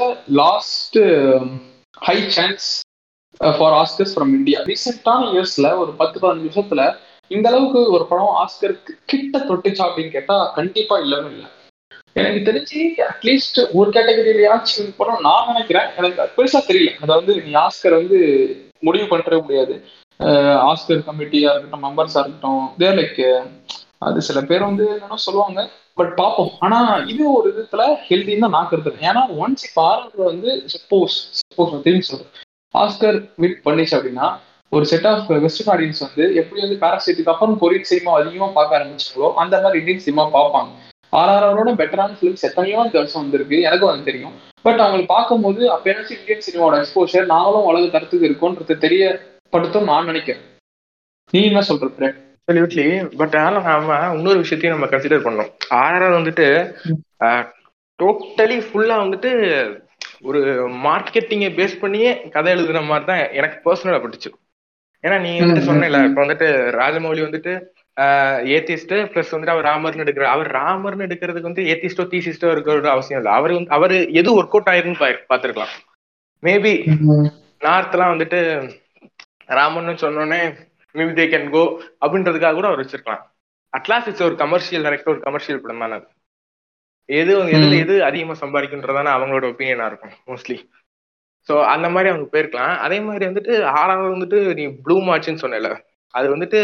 last high chance for Oscars from India ரீசெண்டான இயர்ஸ்ல ஒரு பத்து பதினஞ்சு வருஷத்துல இந்த அளவுக்கு ஒரு படம் ஆஸ்கருக்கு கிட்ட தொட்டுச்சா அப்படின்னு கேட்டா கண்டிப்பா இல்லவே இல்லை. எனக்கு தெரிஞ்சு அட்லீஸ்ட் ஒரு கேட்டகரியிலயாச்சும் படம் நான் நினைக்கிறேன். எனக்கு பெருசா தெரியல. அதை வந்து நீ ஆஸ்கர் வந்து முடிவு பண்ணிட முடியாது. ஆஸ்கர் கமிட்டியா இருக்கட்டும் மெம்பர்ஸா இருக்கட்டும் தேர் லைக் அது சில பேர் வந்து என்னன்னா சொல்லுவாங்க. பட் பார்ப்போம் ஆனா இது ஒரு விதத்துல ஹெல்தின்னு தான் நான் கருத்துறேன் ஏன்னா ஒன்ஸ் இப்போ ஆர்டர் வந்து சப்போஸ் சப்போஸ் திரும்பி சொல்றேன். ஆஸ்கர் வின் பண்ணிச்சு அப்படின்னா ஒரு செட் ஆஃப் வெஸ்டர்ன் ஆடியன்ஸ் வந்து எப்படி வந்து பேராசைட்டுக்கு அப்புறம் கொரியன் சினிமா அதிகமா பார்க்க ஆரம்பிச்சாங்களோ அந்த மாதிரி இந்தியன் சினிமா பார்ப்பாங்க. ஆர்ஆரோட பெட்டரான ஃபிலிம்ஸ் எத்தனையோ இந்த வருஷம் வந்திருக்கு. எனக்கும் அது தெரியும். பட் அவங்களை பார்க்கும்போது அப்பயாச்சும் இந்தியன் சினிமாவோட எக்ஸ்போஷர் நாங்களும் உலக தரத்துக்கு இருக்கோன்றது தெரியப்படுத்தும் நான் நினைக்கிறேன். நீ என்ன சொல்ற பிரேட் அப்சல்யூட்லி பட் ஆனால் நாம இன்னொரு விஷயத்தையும் நம்ம கன்சிடர் பண்ணோம் ஆர்ஆர் வந்துட்டு டோட்டலி ஃபுல்லா வந்துட்டு ஒரு மார்க்கெட்டிங்கை பேஸ் பண்ணியே கதை எழுதுன மாதிரி தான் எனக்கு பர்சனலா பட்டுச்சு ஏன்னா நீ வந்துட்டு சொன்னல இப்ப வந்துட்டு ராஜமௌலி வந்துட்டு ஏத்திஸ்ட் பிளஸ் வந்துட்டு அவர் ராமர்னு எடுக்கிற அவர் ராமர்னு எடுக்கிறதுக்கு வந்து ஏத்திஸ்டோ தீசிஸ்டோ இருக்கிற அவசியம் இல்லை. அவர் வந்து அவர் எது ஒர்க் அவுட் ஆயிருன்னு பாத்துருக்கலாம் மேபி நார்த்லாம் வந்துட்டு ராமன் சொன்னோடனே மேபி தே கேன் கோ அப்படின்றதுக்காக கூட அவர் வச்சிருக்கலாம். அட்லாஸ் இட்ஸ் ஒரு கமர்ஷியல் டைரக்டர் ஒரு கமர்ஷியல் படம் தானே அது. எது எதுல எது அதிகமா சம்பாதிக்கின்றதானே அவங்களோட ஒப்பீனியனா இருக்கும் மோஸ்ட்லி ஸோ அந்த மாதிரி அவங்க போயிருக்கலாம். அதே மாதிரி வந்துட்டு ஆறாவது வந்துட்டு நீ ப்ளூம் ஆச்சுன்னு சொன்னல அது வந்துட்டு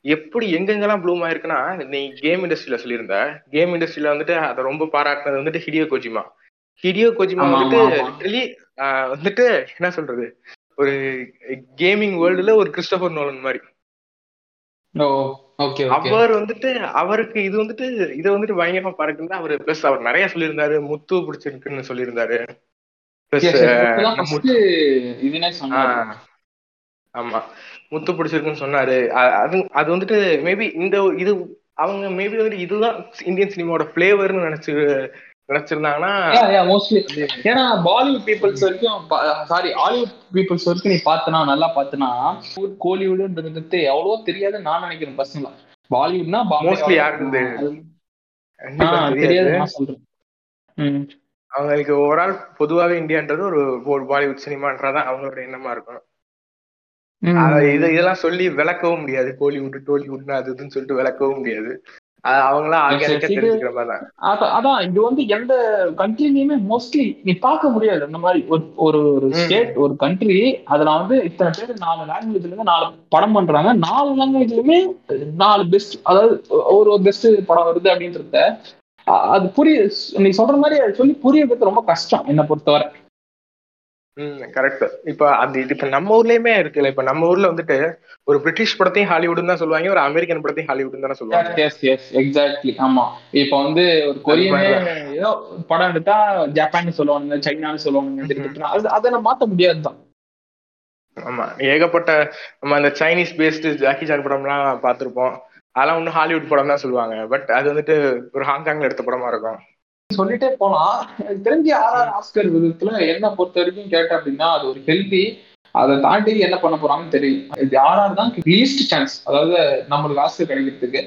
எப்படி எங்கெங்கெல்லாம் ப்ளூம் ஆயிருக்குன்னா நீ கேம் இண்டஸ்ட்ரியில சொல்லியிருந்த. கேம் இண்டஸ்ட்ரியில வந்துட்டு அதை ரொம்ப பாராட்டினது வந்துட்டு ஹிடியோ கோஜிமா ஹிடியோ கோஜிமா வந்துட்டு லிட்டரலி வந்துட்டு என்ன சொல்றது? ஒரு கேமிங் வேர்ல்டுல ஒரு கிறிஸ்டபர் நோலன் மாதிரி. அவர் வந்துட்டு அவருக்கு இது வந்துட்டு இதை வந்துட்டு பயங்கரமா பாருக்குன்னு அவரு பிளஸ் அவர் நிறைய சொல்லியிருந்தாரு. முத்து பிடிச்சிருக்குன்னு சொல்லியிருந்தாரு. ஆமா. முத்து பிடிச்சிருக்குன்னு சொன்னாரு. அது அது வந்துட்டு மேபி இந்த இது அவங்க மேபி வந்துட்டு இதுதான் இந்தியன் சினிமாவோட பிளேவர்னு நினைச்சு நினைச்சிருந்தாங்கன்னா ஏன்னா பாலிவுட் பீப்புள்ஸ் வரைக்கும் சாரி ஹாலிவுட் பீப்புள்ஸ் வரைக்கும் நீ பார்த்தனா நல்லா பார்த்தனா கோலிவுட்ன்றது எவ்வளவோ தெரியாது நான் நினைக்கிறேன் பர்சனலா பாலிவுட்னா மோஸ்ட்லி யாருக்கு தெரியாது. நான் சொல்றேன். அவங்களுக்கு ஓவரால் பொதுவாகவே இந்தியான்றது ஒரு பாலிவுட் சினிமான்றதான் அவங்களோட எண்ணமா இருக்கும் இது இதெல்லாம் சொல்லி விளக்கவும் முடியாது. கோலிவுட் டோலிவுட்னு அது இதுன்னு சொல்லிட்டு விளக்கவும் முடியாது. அதான் இது வந்து எந்த கண்ட்ரிலயுமே மோஸ்ட்லி நீ பார்க்க முடியாது அந்த மாதிரி. ஒரு ஒரு ஸ்டேட் ஒரு கண்ட்ரி அதுல வந்து இத்தனை பேர் நாலு லாங்குவேஜ்ல இருந்து நாலு படம் பண்றாங்க. நாலு லாங்குவேஜ்லயுமே நாலு பெஸ்ட் அதாவது ஒரு ஒரு பெஸ்ட் படம் வருது அப்படின்றத அது புரிய நீ சொல்ற மாதிரி சொல்லி புரியறது ரொம்ப கஷ்டம் என்ன பொறுத்தவரை. கரெக்ட் இப்ப அது இது இப்ப நம்ம ஊர்லயுமே இருக்குல்ல இப்ப நம்ம ஊர்ல வந்துட்டு ஒரு பிரிட்டிஷ் படத்தையும் ஹாலிவுட்னு தான் சொல்லுவாங்க ஒரு அமெரிக்கன் படத்தையும் ஹாலிவுட் தானே சொல்லுவாங்க. எஸ் எஸ் எக்ஸாக்ட்லி ஆமா. இப்ப வந்து ஒரு கொரியனே ஏதோ படம் எடுத்தா ஜப்பான் சொல்லுவாங்க சைனான்னு சொல்லுவாங்க அதை நம்ம மாத்த முடியாது தான். ஆமா. ஏகப்பட்ட நம்ம அந்த சைனீஸ் பேஸ்டு ஜாக்கி சான் படம்லாம் பார்த்துருப்போம். அதெல்லாம் ஒன்றும் ஹாலிவுட் படம் தான் சொல்லுவாங்க. பட் அது வந்துட்டு ஒரு ஹாங்காங்ல எடுத்த படமா இருக்கும். சொல்லிட்டே போலாம் திரும்பி தெரிஞ்சு ஆர்ஆர் ஆஸ்கர் விதத்துல என்ன பொறுத்த வரைக்கும் கேட்ட அப்படின்னா அது ஒரு ஹெல்தி அதை தாண்டி என்ன பண்ண போறாங்கன்னு தெரியும் இது ஆர்ஆர் தான் லீஸ்ட் சான்ஸ் அதாவது நம்மளுக்கு ஆஸ்கர் கிடைக்கிறதுக்கு.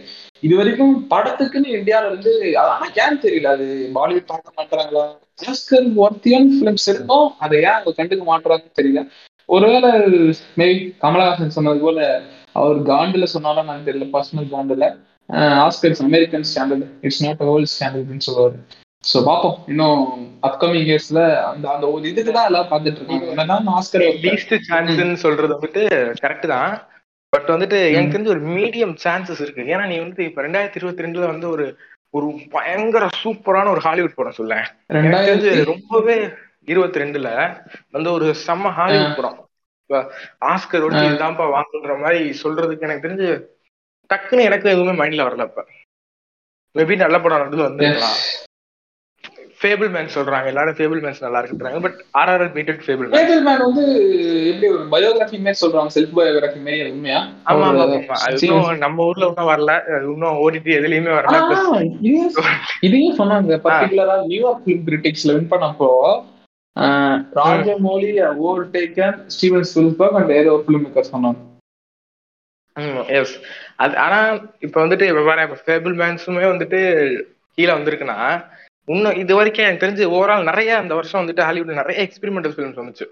இது வரைக்கும் படத்துக்குன்னு இந்தியாவில இருந்து ஆனா ஏன் தெரியல அது பாலிவுட் பார்க்க மாட்டாங்களா ஆஸ்கர் ஒர்த்தியன் பிலிம்ஸ் இருக்கும் அதை ஏன் அவங்க கண்டுக்க மாட்டுறாங்கன்னு தெரியல. ஒருவேளை மேபி கமலஹாசன் சொன்னது போல அவர் காண்டுல சொன்னாலும் நான் தெரியல personal காண்டுல. Oscars American standard it's not world ஸ்டாண்டர்ட்னு சொல்லுவாரு. ஸோ பார்ப்போம் இன்னும் அப்கமிங் இயர்ஸ்ல அந்த அந்த ஒரு இதுக்கு தான் எல்லாம் பார்த்துட்டு இருக்காங்க. என்னதான் ஆஸ்கர் லீஸ்ட் சான்ஸ்ன்னு சொல்றது வந்துட்டு கரெக்ட் தான். பட் வந்துட்டு எனக்கு தெரிஞ்ச ஒரு மீடியம் சான்சஸ் இருக்கு. ஏன்னா நீ வந்து இப்ப ரெண்டாயிரத்தி இருபத்தி ரெண்டுல வந்து ஒரு ஒரு பயங்கர சூப்பரான ஒரு ஹாலிவுட் படம் சொல்ல. ரொம்பவே இருபத்தி ரெண்டுல வந்து ஒரு செம்ம ஹாலிவுட் படம். ஆஸ்கர் ஒட்டி இதுதான்ப்பா வாங்குன்ற மாதிரி சொல்றதுக்கு எனக்கு தெரிஞ்சு டக்குன்னு எனக்கு எதுவுமே மைண்ட்ல வரல இப்ப. மேபி நல்ல படம் நடுவில் வந்துருக்கலாம். ஃபேபிள் மேன் சொல்றாங்க. எல்லாரும் ஃபேபிள் மேன்ஸ் நல்லா இருக்குன்றாங்க. But RRR beated Fabelman Fabelman வந்து எப்படி ஒரு பயோகிராஃபி மாதிரி சொல்றாங்க? செல்ஃப் பயோகிராஃபி மாதிரி உண்மையா? ஆமா ஆமா அது நம்ம ஊர்ல இன்னும் வரல. இன்னும் ஓடிடி எதுலயுமே வரல. இதையும் சொன்னாங்க. பர்டிகுலரா நியூயார்க் ஃபிலிம் கிரிட்டிக்ஸ்ல வின் பண்ணப்போ Rajamouli over taken Steven Spielberg and ஏதோ ஒரு ஃபிலிம் மேக்கர் சொன்னாங்க எஸ் அது ஆனா இப்ப வந்துட்டு இப்ப ஃபேபிள் மேன்ஸுமே வந்துட்டு கீழே வந்திருக்குன்னா இன்னும் இது வரைக்கும் எனக்கு தெரிஞ்சு ஓவரால் நிறைய அந்த வருஷம் வந்துட்டு ஹாலிவுட் நிறைய எக்ஸ்பெரிமெண்டல் ஃபிலிம்ஸ் வந்துச்சு.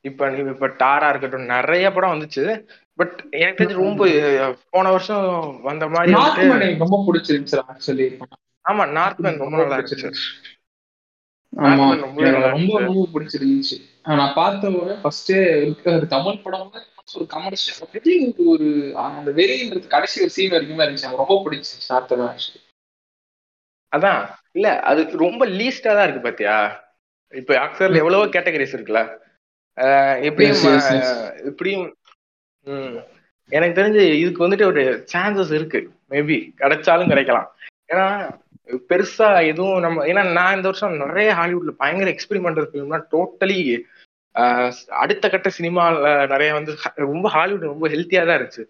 இப்ப இப்ப டாரா இருக்கட்டும் நிறைய படம் வந்துச்சு. பட் எனக்கு தெரிஞ்சு ரொம்ப போன வருஷம் வந்த மாதிரி ரொம்ப பிடிச்சிருந்துச்சு ஆக்சுவலி ஆமா நார்த் மேன் ரொம்ப நல்லா இருந்துச்சு. ஆமா ரொம்ப ரொம்ப பிடிச்சிருந்துச்சு. நான் பார்த்த ஃபர்ஸ்ட் ஒரு தமிழ் படம் ஒரு கமர்ஷியல் ஒரு அந்த வெறின்றது கடைசி ஒரு சீன் வரைக்குமே இருந்துச்சு. ரொம்ப பிடிச்சிருச்சு நார்த் மேன் ஆக்சுவலி அதான். இல்ல அது ரொம்ப லீஸ்டா தான் இருக்கு பாத்தியா? இப்ப ஆக்சர்ல எவ்வளவோ கேட்டகரிஸ் இருக்குல்ல. எப்படியும் எப்படியும் எனக்கு தெரிஞ்சு இதுக்கு வந்துட்டு ஒரு சான்சஸ் இருக்கு. மேபி கிடைச்சாலும் கிடைக்கலாம். ஏன்னா பெருசா எதுவும் நம்ம ஏன்னா நான் இந்த வருஷம் நிறைய ஹாலிவுட்ல பயங்கர எக்ஸ்பெரிமெண்டல் ஃபிலிம்னா டோட்டலி அடுத்த கட்ட சினிமால நிறைய வந்து ரொம்ப ஹாலிவுட் ரொம்ப ஹெல்த்தியா தான் இருந்துச்சு.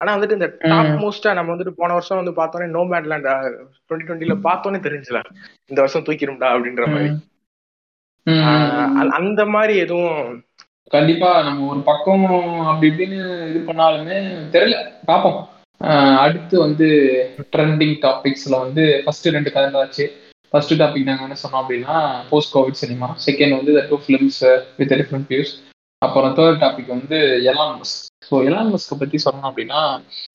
ஆனா வந்துட்டு இந்த டாப் மோஸ்டா நம்ம வந்துட்டு போன வருஷம் வந்து பார்த்தோன்னே நோ மேட்லேண்ட் டுவெண்ட்டி டுவெண்ட்டில பார்த்தோன்னே தெரிஞ்சுல இந்த வருஷம் தூக்கிடும்டா அப்படின்ற மாதிரி. அந்த மாதிரி எதுவும் கண்டிப்பா நம்ம ஒரு பக்கம் அப்படி இப்படின்னு இது பண்ணாலுமே தெரியல. பார்ப்போம். அடுத்து வந்து ட்ரெண்டிங் டாபிக்ஸ்ல வந்து ஃபர்ஸ்ட் ரெண்டு கதை ஆச்சு ஃபர்ஸ்ட் டாபிக் நாங்கள் என்ன சொன்னோம் அப்படின்னா போஸ்ட் கோவிட் சினிமா செகண்ட் வந்து two films with different views அப்புறம் தேர்ட் டாபிக் வந்து எலான் மஸ்க் ஸோ எலான் மஸ்க்கை பற்றி சொன்னோம் அப்படின்னா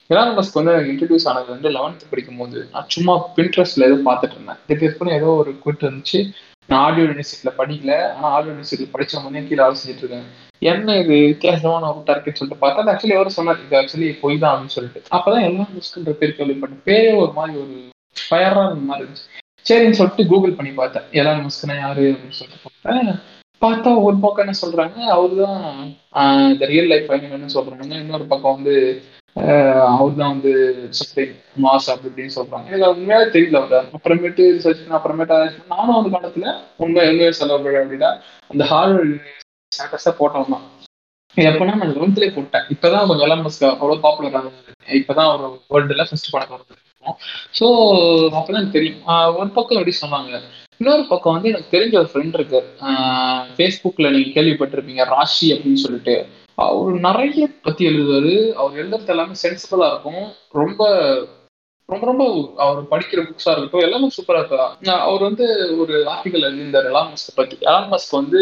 எலான் மஸ்க் வந்து இன்ட்ரடியூஸ் ஆனது வந்து லெவன்த் படிக்கும் போது நான் சும்மா பின்ட்ரெஸ்ட்ல ஏதோ பார்த்துட்டு இருந்தேன். திடீர்னு ஏதோ ஒரு குவிட் இருந்துச்சு. நான் ஆடியோ யூனிவர்சிட்டியில படிக்கல. ஆனால் ஆடியோ யூனிவர்சிட்டியில் படித்த முன்னே கீழே வேலை செஞ்சுட்டு இருக்கேன். என்ன இது? வித்தியாசமான ஒரு இருக்குன்னு சொல்லிட்டு பார்த்தா ஆக்சுவலி எவரும் சொன்னார். இது ஆக்சுவலி பொய் தான் அப்படின்னு சொல்லிட்டு. அப்பதான் எல்லாம் மிஸ்க்குன்ற பேர் கேள்விப்பட்டேன். பேரே ஒரு மாதிரி ஒரு ஃபயரா மாதிரி இருந்துச்சு. சரின்னு சொல்லிட்டு கூகுள் பண்ணி பார்த்தேன். எல்லாம் மிஸ்க்குனா யாரு அப்படின்னு சொல்லிட்டு பார்த்தேன். பார்த்தா ஒரு பக்கம் என்ன சொல்றாங்க. அவர் தான் இந்த ரியல் லைஃப் என்ன சொல்றாங்க இன்னொரு பக்கம் வந்து அவர் தான் வந்து சம்திங் மாஸ் அப்படி இப்படின்னு சொல்றாங்க. எனக்கு அது உண்மையாவே தெரியல அவர். அப்புறமேட்டு ரிசர்ச் பண்ண அப்புறமேட்டு நானும் அந்த காலத்துல உண்மை உண்மையை சொல்ல அப்படின்னா அந்த ஹார்வர்ட் ஸ்டேட்டஸா போட்டோம் தான். எப்பனா நான் லெவன்த்லேயே போட்டேன். இப்பதான் கொஞ்சம் எல்லாம் மஸ்க் அவ்வளோ பாப்புலர் ஆகுது இப்பதான் ஒரு வேர்ல்டுல ஃபர்ஸ்ட் படம் வருது ஸோ அப்பதான் தெரியும். ஒரு பக்கம் எப்படி சொன்னாங்க. இன்னொரு பக்கம் வந்து எனக்கு தெரிஞ்ச ஒரு ஃப்ரெண்ட் இருக்கு. ஃபேஸ்புக்ல நீங்க கேள்விப்பட்டிருப்பீங்க ராஷி அப்படின்னு சொல்லிட்டு. அவர் நிறைய பத்தி எழுதுவாரு. அவர் எழுதுறது எல்லாமே சென்சிபிளா இருக்கும். ரொம்ப ரொம்ப ரொம்ப அவர் படிக்கிற புக்ஸா இருக்கட்டும் எல்லாமே சூப்பரா இருக்கா அவர் வந்து ஒரு ஆர்டிகல் எழுதியிருந்தார் எலான் மஸ்க் பத்தி. எலான் மஸ்க் வந்து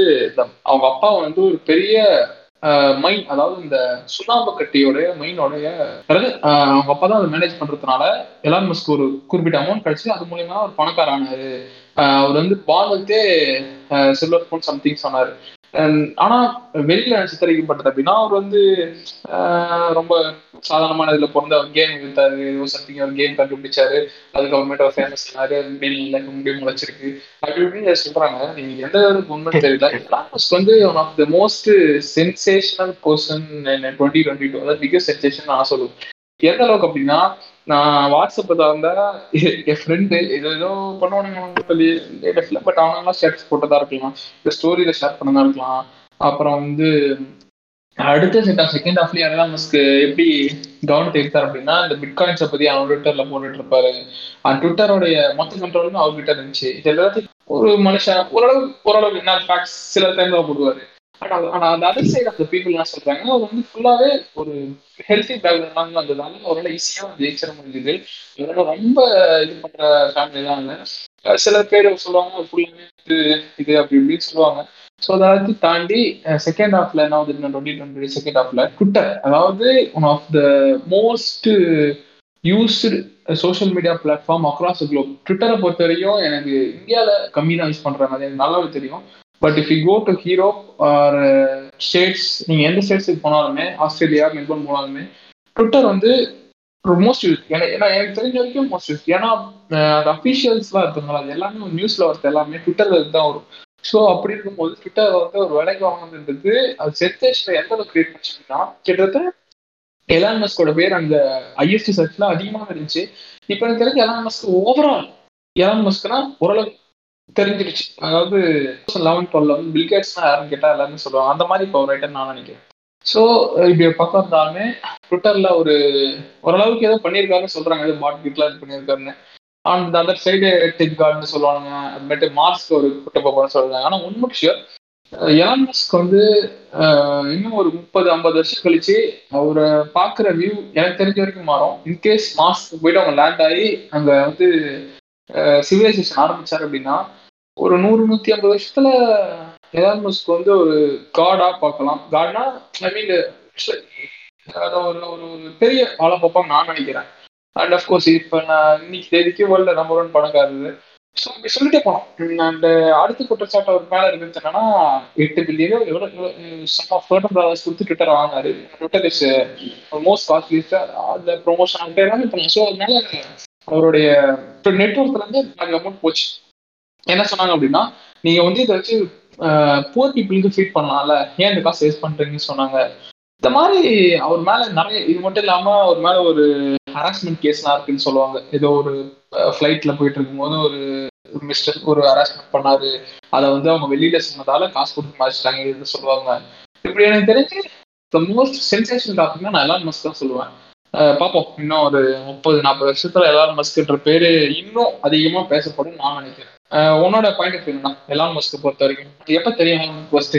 அவங்க அப்பா வந்து ஒரு பெரிய மைன் அதாவது இந்த சுண்ணாம்பு கட்டியோடைய மைனோடைய அவங்க அப்பா தான் அதை மேனேஜ் பண்றதுனால எலான் மஸ்க் ஒரு குறிப்பிட்ட அமௌண்ட் கிடைச்சி அது மூலியமா ஒரு பணக்காரானாரு அவர் வந்து பால் சில்வர் ஸ்பூன் சம்திங் சொன்னாரு. ஆனா வெளியில சித்தரிக்கப்பட்டது அப்படின்னா அவர் வந்து ரொம்ப சாதாரணமான இதுல பிறந்த அவர் கேம் எடுத்தாரு ஏதோ சம்திங் அவர் கேம் கண்டுபிடிச்சாரு. அதுக்கப்புறமேட்டு அவர் ஃபேமஸ் ஆனாரு. வெளியில முடிவு முளைச்சிருக்கு. அப்படி இப்படின்னு சொல்றாங்க. நீங்க எந்த அளவுக்கு உண்மை தெரியல. வந்து one of the most sensational person twenty twenty two அதாவது பிகஸ்ட் சென்சேஷன் நான் சொல்லுவேன். எந்த அளவுக்கு அப்படின்னா நான் வாட்ஸ்அப் திறந்தா என் ஃப்ரெண்டு ஏதோ ஏதோ பண்ணுவானுங்க சொல்லி பட் அவனெல்லாம் ஸ்டேட்டஸ் போட்டதா இருக்கலாம். இந்த ஸ்டோரியில ஷேர் பண்ணதா இருக்கலாம். அப்புறம் வந்து அடுத்த செட் செகண்ட் ஹாஃப்ல யாரெல்லாம் மஸ்க்கு எப்படி கவனத்தை எடுத்தார் அப்படின்னா இந்த பிட்காயின்ஸை பத்தி அவன் ட்விட்டர்ல போட்டுட்டு இருப்பாரு. அந்த ட்விட்டரோடைய மொத்த கண்ட்ரோலும் அவர்கிட்ட இருந்துச்சு. இது எல்லாத்தையும் ஒரு மனுஷன் ஓரளவு ஓரளவு என்ன ஃபேக்ட்ஸ் சில டைம்ல போடுவாரு. ஆனா அந்த அதர் சைடு அந்த பீப்புள் என்ன சொல்றாங்க அவர் வந்து ஃபுல்லாவே ஒரு ஹெல்த்தி பேக்ரவுண்ட் வந்ததுனால அவரால் ஈஸியா ஜெயிச்சிட முடிஞ்சது. இதனால ரொம்ப இது பண்ற ஃபேமிலி தான் இல்லை சில பேர் சொல்லுவாங்க ஃபுல்லாவே இது இது அப்படி இப்படின்னு சொல்லுவாங்க. ஸோ அதாவது தாண்டி செகண்ட் ஹாஃப்ல என்ன ஆகுது டுவெண்ட்டி டுவெண்ட்டி செகண்ட் ஹாஃப்ல ட்விட்டர் அதாவது one of the most used social media platform across globe ட்விட்டரை பொறுத்த வரைக்கும் எனக்கு இந்தியாவில் கம்மி தான் யூஸ் பண்ணுறாங்க அது எனக்கு நல்லாவே தெரியும். But if you go to Europe or States நீங்கள் எந்த ஸ்டேட்ஸுக்கு போனாலுமே ஆஸ்திரேலியா மெல்போர்ன் போனாலுமே ட்விட்டர் வந்து மோஸ்ட் யூஸ் ஏன்னா எனக்கு தெரிஞ்ச வரைக்கும் மோஸ்ட் யூஸ் ஏன்னா அந்த அஃபீஷியல்ஸ்லாம் இருக்குங்களா அது எல்லாமே நியூஸ்ல வரது எல்லாமே ட்விட்டர்ல தான் வரும். ஸோ அப்படி இருக்கும்போது ட்விட்டர் வந்து ஒரு வேலைக்கு வாங்கினதுன்றது அது சென்சேஷனை எந்த அளவுக்கு கிரியேட் பண்ணிச்சுன்னா கிட்டத்தட்ட எலான் மஸ்கோட பேர் அந்த ஐஎஸ்டி சர்ச்ல அதிகமாக இருந்துச்சு. இப்போ எனக்கு தெரிஞ்ச எலான் மஸ்க் ஓவரால் எலான் மஸ்க்னா ஓரளவுக்கு தெரிஞ்சிருச்சு. அதாவது லெவன் டுவெல் வந்து பில்கேட்ஸ்னா யாரும் கேட்டால் எல்லாருமே சொல்லுவாங்க. அந்த மாதிரி இப்போ ஒரு ரைட்டர் நான் நினைக்கிறேன். ஸோ இப்படி பக்கம் இருந்தாலுமே ட்விட்டரில் ஒரு ஓரளவுக்கு ஏதோ பண்ணியிருக்காருன்னு சொல்கிறாங்க ஏதோ பாட் கிட்லாம் இது பண்ணியிருக்காருன்னு. அந்த அதர் சைடு டெக் கார்டுன்னு சொல்லுவாங்க அப்புறமேட்டு மார்க்ஸ்க்கு ஒரு குட்ட போகணும்னு சொல்கிறாங்க ஆனால் உண்மை விஷயம் எலான் வந்து இன்னும் ஒரு முப்பது ஐம்பது வருஷம் கழிச்சு அவரை பார்க்குற வியூ எனக்கு தெரிஞ்ச வரைக்கும் மாறும். இன்கேஸ் மாஸ்க் போயிட்டு அவங்க லேண்ட் ஆகி அங்கே வந்து சிவிலைசேஷன் ஆரம்பிச்சார் அப்படின்னா ஒரு நூறு நூத்தி ஐம்பது வருஷத்துல எலான்மஸ்க்கு வந்து ஒரு காடா பார்க்கலாம். காட்னா ஐ மீன் ஒரு ஒரு பெரிய ஆளை பார்ப்பாங்க நான் நினைக்கிறேன். அண்ட் அஃப்கோர்ஸ் இப்போ நான் இன்னைக்கு தேதிக்கு வேர்ல்டு நம்பர் ஒன் பணக்காரரு. ஸோ அப்படி சொல்லிட்டே போனோம் அண்ட் அடுத்த குற்றச்சாட்டு அவர் மேலே இருக்குது என்னன்னா எட்டு பில்லியனோ எவ்வளோ சம் ஆஃப் கொடுத்து ட்விட்டர் வாங்காரு ட்விட்டர் இஸ் மோஸ்ட் காஸ்ட்லிஸ்ட் அந்த ப்ரொமோஷன் அந்த எல்லாமே இப்போ ஸோ அதனால அவருடைய நெட்ஒர்க்ல இருந்து நாங்கள் அமௌண்ட் போச்சு. என்ன சொன்னாங்க அப்படின்னா நீங்க வந்து இதை வச்சு புவர் பீப்புளுக்கு ஃபீட் பண்ணலாம்ல ஏன் இந்த காசு வேஸ்ட் பண்றீங்கன்னு சொன்னாங்க. இந்த மாதிரி அவர் மேல நிறைய இது மட்டும் இல்லாம அவர் மேல ஒரு ஹராஸ்மெண்ட் கேஸ்லாம் இருக்குன்னு சொல்லுவாங்க. ஏதோ ஒரு ஃபிளைட்ல போயிட்டு இருக்கும்போது ஒரு ஒரு மிஸ்டர் ஒரு ஹராஸ்மெண்ட் பண்ணாரு. அதை வந்து அவங்க வெளியில சொன்னதால காசு கொடுத்து மாறிச்சிட்டாங்க இது சொல்லுவாங்க. இப்படி எனக்கு தெரிஞ்சு த மோஸ்ட் சென்சேஷன் டாபிக்னா நான் எல்லாம் மஸ்க் தான் சொல்லுவேன். பார்ப்போம் இன்னும் ஒரு முப்பது நாற்பது வருஷத்துல எலான் மஸ்க்ன்ற பேரு இன்னும் அதிகமா பேசப்படும் நான் நினைக்கிறேன். உன்னோட point of view Elon Musk பொறுத்த வரைக்கும். எப்ப தெரியும் ஃபர்ஸ்ட்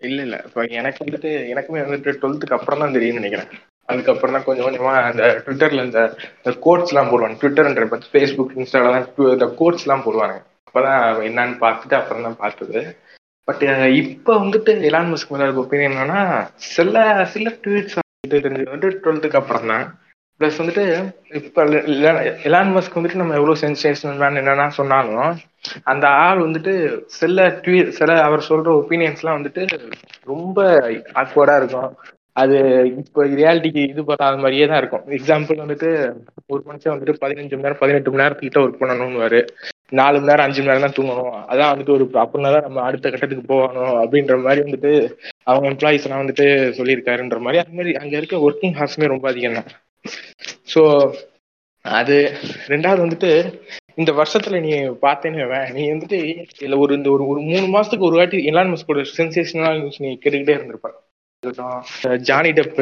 இல்ல இல்ல. இப்போ எனக்கு வந்துட்டு எனக்குமே வந்துட்டு டுவெல்த்துக்கு அப்புறம் தான் தெரியும்னு நினைக்கிறேன். அதுக்கப்புறம் தான் கொஞ்சம் கொஞ்சமா அந்த ட்விட்டர்ல இந்த கோட்ஸ் எல்லாம் போடுவாங்க. ட்விட்டர்ன்ற பத்தி ஃபேஸ்புக் இன்ஸ்டாலாம் இந்த கோட்ஸ் எல்லாம் போடுவாங்க அப்பதான் என்னன்னு பார்த்துட்டு அப்புறம் தான் பார்த்தது. பட் இப்ப வந்துட்டு எலான் மஸ்க் மேல ஒப்பீனியன் என்னன்னா சில சில ட்வீட்ஸ் தெரிஞ்சது. வந்து டுவெல்த்துக்கு அப்புறம் தான். ப்ளஸ் வந்துட்டு இப்போ எலான் மஸ்க் வந்துட்டு நம்ம எவ்வளவு சென்சேஷனல் மேன் என்னென்னா சொன்னாலும் அந்த ஆள் வந்துட்டு சில ட்வீ சில அவர் சொல்ற ஒப்பீனியன்ஸ்லாம் வந்துட்டு ரொம்ப ஆக்வர்டாக இருக்கும். அது இப்போ ரியாலிட்டிக்கு இது பண்ணாத மாதிரியே தான் இருக்கும். எக்ஸாம்பிள் வந்துட்டு ஒரு மனுஷன் வந்துட்டு பதினஞ்சு மணி நேரம் பதினெட்டு மணி நேரத்துக்கிட்ட ஒர்க் பண்ணணும்னு நாலு மணி நேரம் அஞ்சு மணி நேரம் தான் தூங்கணும். அதான் வந்துட்டு ஒரு அப்படின்னா தான் நம்ம அடுத்த கட்டத்துக்கு போகணும் அப்படின்ற மாதிரி வந்துட்டு அவங்க எம்ப்ளாயிஸ் எல்லாம் வந்துட்டு சொல்லியிருக்காருன்ற மாதிரி அந்த மாதிரி அங்க இருக்க ஒர்க்கிங் ஹார்ஸ்மே ரொம்ப அதிகம் தான் ஸோ அது ரெண்டாவது வந்துட்டு இந்த வருஷத்துல நீ பார்த்தேன்னு நீ வந்துட்டு இல்ல ஒரு இந்த ஒரு ஒரு மூணு மாசத்துக்கு ஒரு வாட்டி எலான் கூட சென்சேஷனல் நியூஸ் நீ கேட்டுக்கிட்டே இருந்திருப்ப ஜானி டெப்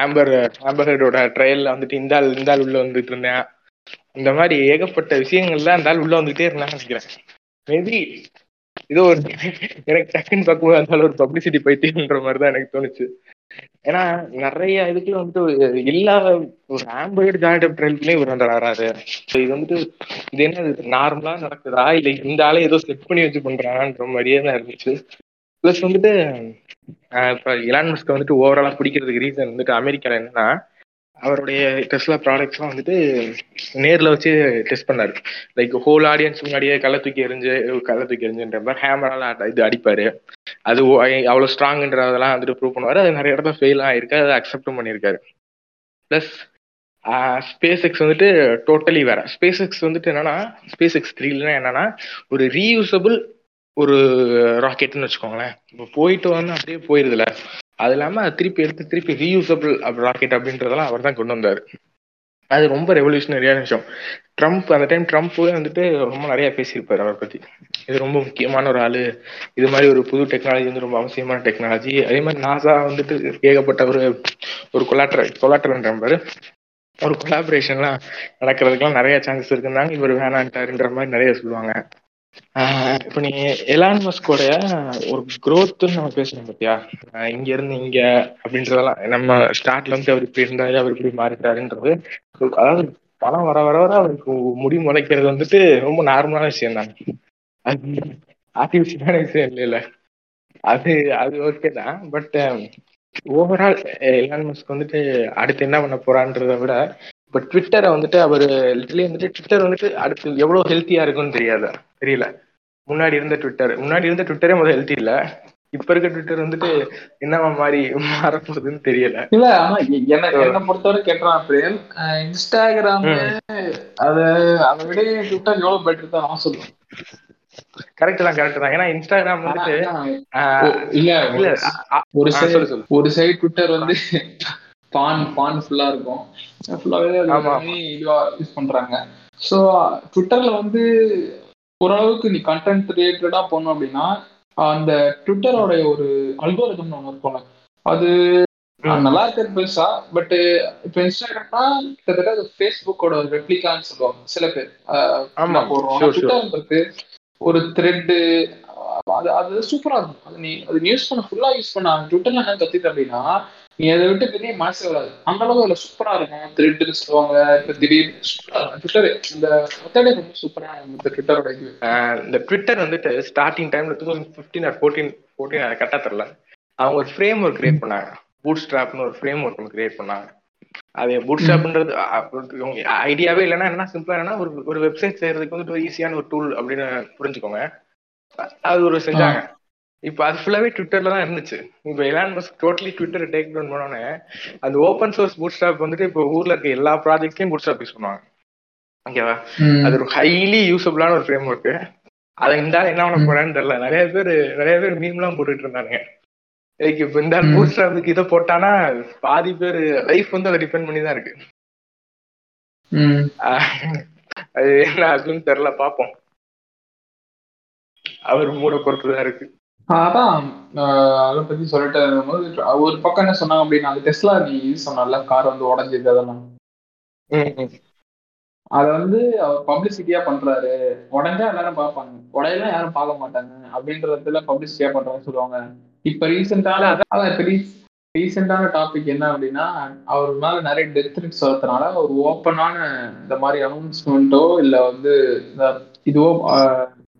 ஆம்பர் ஆம்பரோட ட்ரையல்ல வந்துட்டு இந்த ஆள் இந்த ஆள் உள்ள வந்துட்டு இருந்தேன். இந்த மாதிரி ஏகப்பட்ட விஷயங்கள்ல அந்த ஆள் உள்ள வந்துகிட்டே இருந்தான்னு நினைக்கிறேன். மேபி இது ஒரு எனக்கு டக்குன்னு பார்க்கும்போது அந்த ஒரு பப்ளிசிட்டி பைத்தியன்ற மாதிரி தான் எனக்கு தோணுச்சு. ஏன்னா நிறைய இதுக்கு வந்துட்டு எல்லா ஒரு ஆம்பர்டு ஜாயிண்ட் டெப் ட்ரையல்லையும் இவர் வந்து வராரு. இது வந்துட்டு இது என்ன நார்மலா நடக்குதா? இல்லை இந்த ஆளை ஏதோ செட் பண்ணி வச்சு பண்றான்ற மாதிரியே தான் இருந்துச்சு. ப்ளஸ் வந்துட்டு இப்போ இலான் மஸ்க்கு வந்துட்டு ஓவராலா பிடிக்கிறதுக்கு ரீசன் வந்துட்டு அமெரிக்கால என்னன்னா அவருடைய டெஸ்லா ப்ராடக்ட்ஸ்லாம் வந்துட்டு நேரில் வச்சு டெஸ்ட் பண்ணார். லைக் ஹோல் ஆடியன்ஸ் முன்னாடியே கள்ள தூக்கி எரிஞ்சு கள்ள தூக்கி எரிஞ்சுன்ற மாதிரி ஹேமரால இது அடிப்பார். அது அவ்வளோ ஸ்ட்ராங்ன்றதெல்லாம் வந்துட்டு ப்ரூவ் பண்ணுவார். அது நிறைய இடத்துல ஃபெயில் ஆகிருக்கு அதை அக்செப்டும் பண்ணியிருக்காரு. ப்ளஸ் ஸ்பேஸ் எக்ஸ் வந்துட்டு டோட்டலி வேற. ஸ்பேஸ் எக்ஸ் வந்துட்டு என்னன்னா ஸ்பேஸ் எக்ஸ் த்ரீலாம் என்னன்னா ஒரு ரீயூசபிள் ஒரு ராக்கெட்னு வச்சுக்கோங்களேன். இப்போ போயிட்டு வந்து அப்படியே போயிருதுல. அது இல்லாமல் திருப்பி எடுத்து திருப்பி ரீயூசபிள் ராக்கெட் அப்படின்றதெல்லாம் அவர் தான் கொண்டு வந்தார். அது ரொம்ப ரெவல்யூஷனரியான விஷயம். ட்ரம்ப் அந்த டைம் ட்ரம்ப்பே வந்துட்டு ரொம்ப நிறைய பேசியிருப்பார் அவரை பற்றி இது ரொம்ப முக்கியமான ஒரு ஆள். இது மாதிரி ஒரு புது டெக்னாலஜி வந்து ரொம்ப அவசியமான டெக்னாலஜி அதே மாதிரி நாசா வந்துட்டு ஏகப்பட்ட ஒரு ஒரு கொலாட்ரல் கொலாட்ரல்ன்ற ஒரு கொலாபரேஷன்லாம் நடக்கிறதுக்குலாம் நிறைய சான்சஸ் இருக்குன்னாங்க. இவர் வேணான்ட்டாருன்ற மாதிரி நிறைய சொல்லுவாங்க. இப்ப நீ எலான் மஸ்கோடைய ஒரு க்ரோத்துன்னு நம்ம பேசணும் பாத்தியா? இங்க இருந்து இங்க அப்படின்றதெல்லாம் நம்ம ஸ்டார்ட்ல இருந்து அவர் இப்படி இருந்தாரு அவர் இப்படி மாறிட்டாருன்றது. அதாவது பணம் வர வர வர அவருக்கு முடி முளைக்கிறது வந்துட்டு ரொம்ப நார்மலான விஷயம் தான். அது ஆர்டிபிஷியலான விஷயம் இல்லை இல்லை அது அது ஓகே தான். பட் ஓவரால் எலான் மஸ்க் வந்துட்டு அடுத்து என்ன பண்ண போறான்றத விட இப்போ ட்விட்டரை வந்துட்டு அவர் லிட்டலி வந்துட்டு ட்விட்டர் வந்துட்டு அடுத்து எவ்வளோ ஹெல்த்தியா இருக்குன்னு தெரியாது. தெரியல. முன்னாடி இருந்த ட்விட்டர் முன்னாடி இருந்த ட்விட்டரே முதல் ஹெல்த்தி இல்ல. இப்ப இருக்க ட்விட்டர் வந்துட்டு என்னவா மாதிரி மாறப்போகுதுன்னு தெரியல. இல்ல ஆனா என்ன என்ன பொறுத்தவரை கேட்டான் பிரேம். இன்ஸ்டாகிராம் அத அதை விட ட்விட்டர் எவ்வளவு பெட்டர் தான் நான் சொல்லுவேன். கரெக்ட் தான் கரெக்ட் தான். ஏன்னா இன்ஸ்டாகிராம் வந்துட்டு இல்ல இல்ல ஒரு சைடு ஒரு சைடு ட்விட்டர் வந்து பான் பான் ஃபுல்லா இருக்கும். ஃபுல்லாவே இதுவா யூஸ் பண்றாங்க. ஸோ ட்விட்டர்ல வந்து ஓரளவுக்கு நீ கண்டென்ட் ரிலேட்டடா போனோம் அப்படின்னா அந்த ட்விட்டரோட ஒரு அல்கோரிதம் ஒன்று இருக்கும்ல அது நல்லா இருக்கிறது பெருசா பட் இப்போ இன்ஸ்டாகிராம்னா கிட்டத்தட்ட அது ஃபேஸ்புக்கோட ரெப்ளிகான்னு சொல்லுவாங்க சில பேர். போடுறோம். ஒரு த்ரெட்டு அது அது சூப்பரா இருக்கும். அது நீ அது யூஸ் பண்ண ஃபுல்லா யூஸ் பண்ண ட்விட்டர்ல என்ன கத்துக்கிட்ட அப்படின்னா நீ அதை விட்டு பெரிய மனசு வராது அந்த அளவுக்கு அதுல சூப்பரா இருக்கும். த்ரெட்னு சொல்லுவாங்க இப்ப திடீர்னு ட்விட்டர் இந்த மெத்தடே ரொம்ப சூப்பரா இந்த ட்விட்டரோட இது. இந்த ட்விட்டர் வந்துட்டு ஸ்டார்டிங் டைம்ல two thousand fifteen or fourteen fourteen அதை கரெக்டாக தெரில அவங்க ஒரு ஃப்ரேம் ஒர்க் கிரியேட் பண்ணாங்க. பூட் ஸ்ட்ராப்னு ஒரு ஃப்ரேம் ஒர்க் ஒன்று கிரியேட் பண்ணாங்க. அது பூட் ஸ்ட்ராப்ன்றது ஐடியாவே இல்லைன்னா என்ன சிம்பிளா என்னன்னா ஒரு ஒரு வெப்சைட் செய்யறதுக்கு வந்துட்டு ஒரு ஈஸியான ஒரு டூல் அப்படின்னு புரிஞ்சுக்கோங்க. அது ஒரு செஞ்சாங்க. இப்போ அது ஃபுல்லாவே ட்விட்டர்ல தான் இருந்துச்சு. இப்போ Elon Musk totally Twitter take down பண்ணோன்னே அந்த ஓப்பன் சோர்ஸ் பூட் ஸ்டாப் வந்துட்டு இப்போ ஊர்ல இருக்க எல்லா ப்ராஜெக்ட்லயும் பூட் ஸ்டாப் யூஸ் பண்ணுவாங்க ஓகேவா அது ஒரு ஹைலி யூஸபிளான ஒரு ஃப்ரேம் ஒர்க்கு அதை இந்த என்ன பண்ண போறான்னு தெரியல. நிறைய பேர் நிறைய பேர் மீம்லாம் போட்டுட்டு இருந்தாங்க லைக் இப்போ இந்த பூட் ஸ்டாப்புக்கு இதை போட்டானா பாதி பேர் லைஃப் வந்து அதை டிபெண்ட் பண்ணி தான் இருக்கு அது என்ன ஆகுன்னு தெரியல பார்ப்போம். அவர் மூட பொறுத்துதான் இருக்கு. அதான் அதை பத்தி சொல்லிட்டு ஒரு பக்கம் என்ன சொன்னாங்க அப்படின்னா அது டெஸ்லா நீ சொன்னால கார் வந்து உடஞ்சது அதெல்லாம். அத வந்து அவர் பப்ளிசிட்டியா பண்றாரு. உடஞ்சா எல்லாரும் பார்ப்பாங்க. உடையெல்லாம் யாரும் பார்க்க மாட்டாங்க. அப்படின்றதுல பப்ளிசிட்டியா பண்றாங்கன்னு சொல்லுவாங்க. இப்ப ரீசெண்டான அதான் இப்ப ரீசெண்டான டாபிக் என்ன அப்படின்னா அவர் மேல நிறைய டெத் த்ரெட்ஸ் வரதுனால ஒரு ஓப்பனான இந்த மாதிரி அனௌன்ஸ்மெண்ட்டோ இல்ல வந்து இதுவோ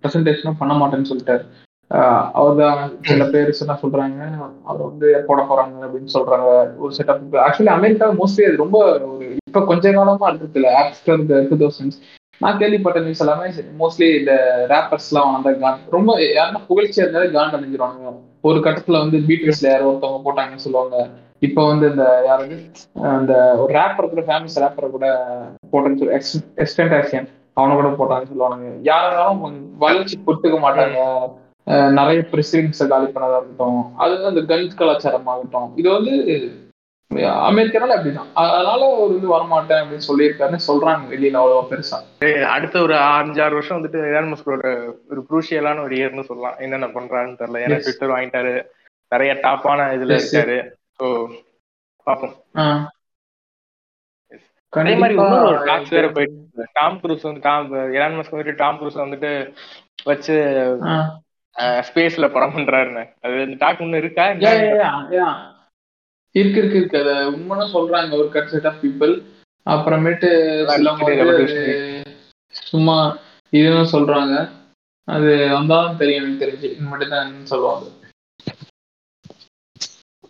ப்ரெசன்டேஷனோ பண்ண மாட்டேன்னு சொல்லிட்டாரு. அவர்தான் சில பேர் என்ன சொல்றாங்க அவர் வந்து போட போறாங்க அப்படின்னு சொல்றாங்க ஒரு செட்டப் ஆக்சுவலி அமெரிக்கா மோஸ்ட்லி அது ரொம்ப ஒரு இப்ப கொஞ்ச காலமா இருக்குது இல்லை ஆஃப்டர் டூ தௌசண்ட்ஸ் நான் கேள்விப்பட்ட நியூஸ் எல்லாமே மோஸ்ட்லி இந்த ரேப்பர்ஸ் எல்லாம் வந்த கான் ரொம்ப யாருன்னா புகழ்ச்சியா இருந்தாலே கான் அடைஞ்சிருவாங்க ஒரு கட்டத்துல வந்து பீட்ரஸ்ல யாரோ ஒருத்தவங்க போட்டாங்கன்னு சொல்லுவாங்க. இப்ப வந்து இந்த யாராவது அந்த ஒரு ரேப்பர் கூட ஃபேமஸ் ரேப்பர் கூட போட்டேன்னு சொல்லி எக்ஸ்டென்ட் ஆக்ஷன் அவனை கூட போட்டாங்கன்னு சொல்லுவாங்க யாராலும் வளர்ச்சி பொட்டுக்க மாட்டாங்க. நிறைய பிரசிடென்ட்ஸை காலி பண்ணதா இருக்கட்டும் அது வந்து அந்த கன் கலாச்சாரம் ஆகட்டும் இது வந்து அமெரிக்கனால அப்படிதான். அதனால ஒரு இது வரமாட்டேன் அப்படின்னு சொல்லியிருக்காருன்னு சொல்றாங்க வெளியில அவ்வளவு பெருசா. அடுத்த ஒரு அஞ்சாறு வருஷம் வந்துட்டு எலான் மஸ்கோட ஒரு குரூஷியலான ஒரு இயர்னு சொல்லலாம். என்னென்ன பண்றாருன்னு தெரியல. ஏன்னா ட்விட்டர் வாங்கிட்டாரு. நிறைய டாப்பான இதுல இருக்காரு. ஸோ பார்ப்போம். அதே மாதிரி இன்னொரு டாக்ஸ் வேற போயிட்டு டாம் குரூஸ் வந்து டாம் எலான் மஸ்க் வந்துட்டு டாம் குரூஸ் வந்துட்டு வச்சு ஸ்பேஸ்ல படம் பண்றாருன்னு. அது இந்த டாக் ஒண்ணு இருக்கா? இருக்கு இருக்கு இருக்கு. அத உண்மைன்னு சொல்றாங்க. ஒரு கட் செட் ஆஃப் பீப்புள் அப்புறமேட்டு சும்மா இதுன்னு சொல்றாங்க. அது வந்தாலும் தெரியும் எனக்கு தெரிஞ்சு. மட்டும் தான் சொல்லுவாங்க.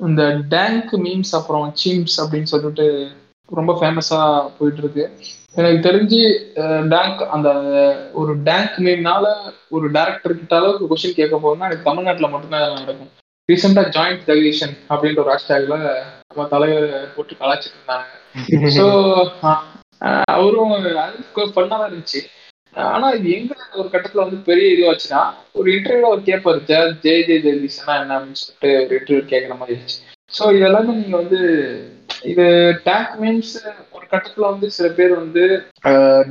இந்த டேங்க் மீம்ஸ் அப்புறம் சீம்ஸ் அப்படின்னு சொல்லிட்டு ரொம்ப ஃபேமஸா போயிட்டு இருக்கு. எனக்கு தெரிஞ்சு டேங்க் அந்த ஒரு டேங்க் மீம்னால ஒரு டேரக்டர் கிட்ட அளவுக்கு கொஸ்டின் கேட்க போகுதுன்னா எனக்கு தமிழ்நாட்டில் மட்டும்தான் நடக்கும் ரீசெண்டா ஜாயிண்ட் டெலிகேஷன் அப்படின்ற ஒரு ஹேஷ்டேக்ல நம்ம தலைவர் போட்டு கலாச்சிட்டு இருந்தாங்க ஸோ அவரும் பண்ணாதான் இருந்துச்சு ஆனா இது எங்க ஒரு கட்டத்துல வந்து பெரிய இதுவாச்சுன்னா ஒரு இன்டர்வியூல ஒரு கேட்பாரு ஜெய ஜெய ஜெய ஜெகதீஷனா என்ன அப்படின்னு சொல்லிட்டு ஒரு இன்டர்வியூ கேட்கற மாதிரி இருந்துச்சு ஸோ இது எல்லாமே நீங்க வந்து இது டேங்க் மீன்ஸ் கட்டத்துல வந்து சில பேர் வந்து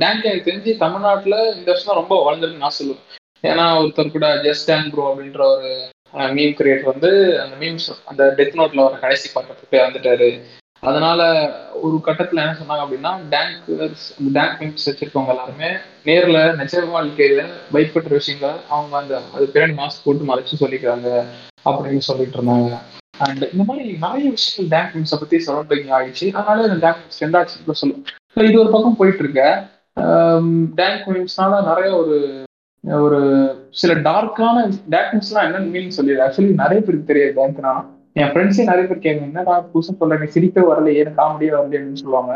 டேங்க் எனக்கு தெரிஞ்சு தமிழ்நாட்டுல இந்த வருஷம் ரொம்ப வளர்ந்துருக்கு நான் சொல்லுவேன். ஏன்னா ஒருத்தர் கூட ஜஸ்ட் டேங்க் ப்ரோ அப்படின்ற ஒரு மீம் கிரியேட் வந்து அந்த மீம்ஸ் அந்த டெத் நோட்ல வர கடைசி பக்கத்துக்கு வந்துட்டாரு அதனால ஒரு கட்டத்துல என்ன சொன்னாங்க அப்படின்னா டேங்க் டேங்க் மீம்ஸ் வச்சிருக்கவங்க எல்லாருமே நேர்ல நிஜ வாழ்க்கையில பயப்படுற விஷயங்கள் அவங்க அந்த அது பின்னாடி மாஸ்க் போட்டு மறைச்சு சொல்லிக்கிறாங்க அப்படின்னு சொல்லிட்டு இருந்தாங்க. அண்ட் இந்த மாதிரி நிறைய விஷயங்கள் டேங்க் மீம்ஸை பத்தி சரௌண்டிங் ஆயிடுச்சு. அதனால இந்த டேங்க் மீம்ஸ் ரெண்டாச்சு சொல்லுவோம் இது ஒரு பக்கம் போயிட்டு இருக்க. டேங்க் மீம்ஸ்னால நிறைய ஒரு ஒரு சில டார்க்கான டேக்னஸ்லாம் என்னன்னு மீன் சொல்லிடு. ஆக்சுவலி நிறைய பேருக்கு தெரியாது டேங்க்னா என் ஃப்ரெண்ட்ஸே நிறைய பேர் கேட்குங்க என்னடா புதுசாக சொல்றேன் சிரிக்க வரல ஏன் காமெடியே வரல அப்படின்னு சொல்லுவாங்க.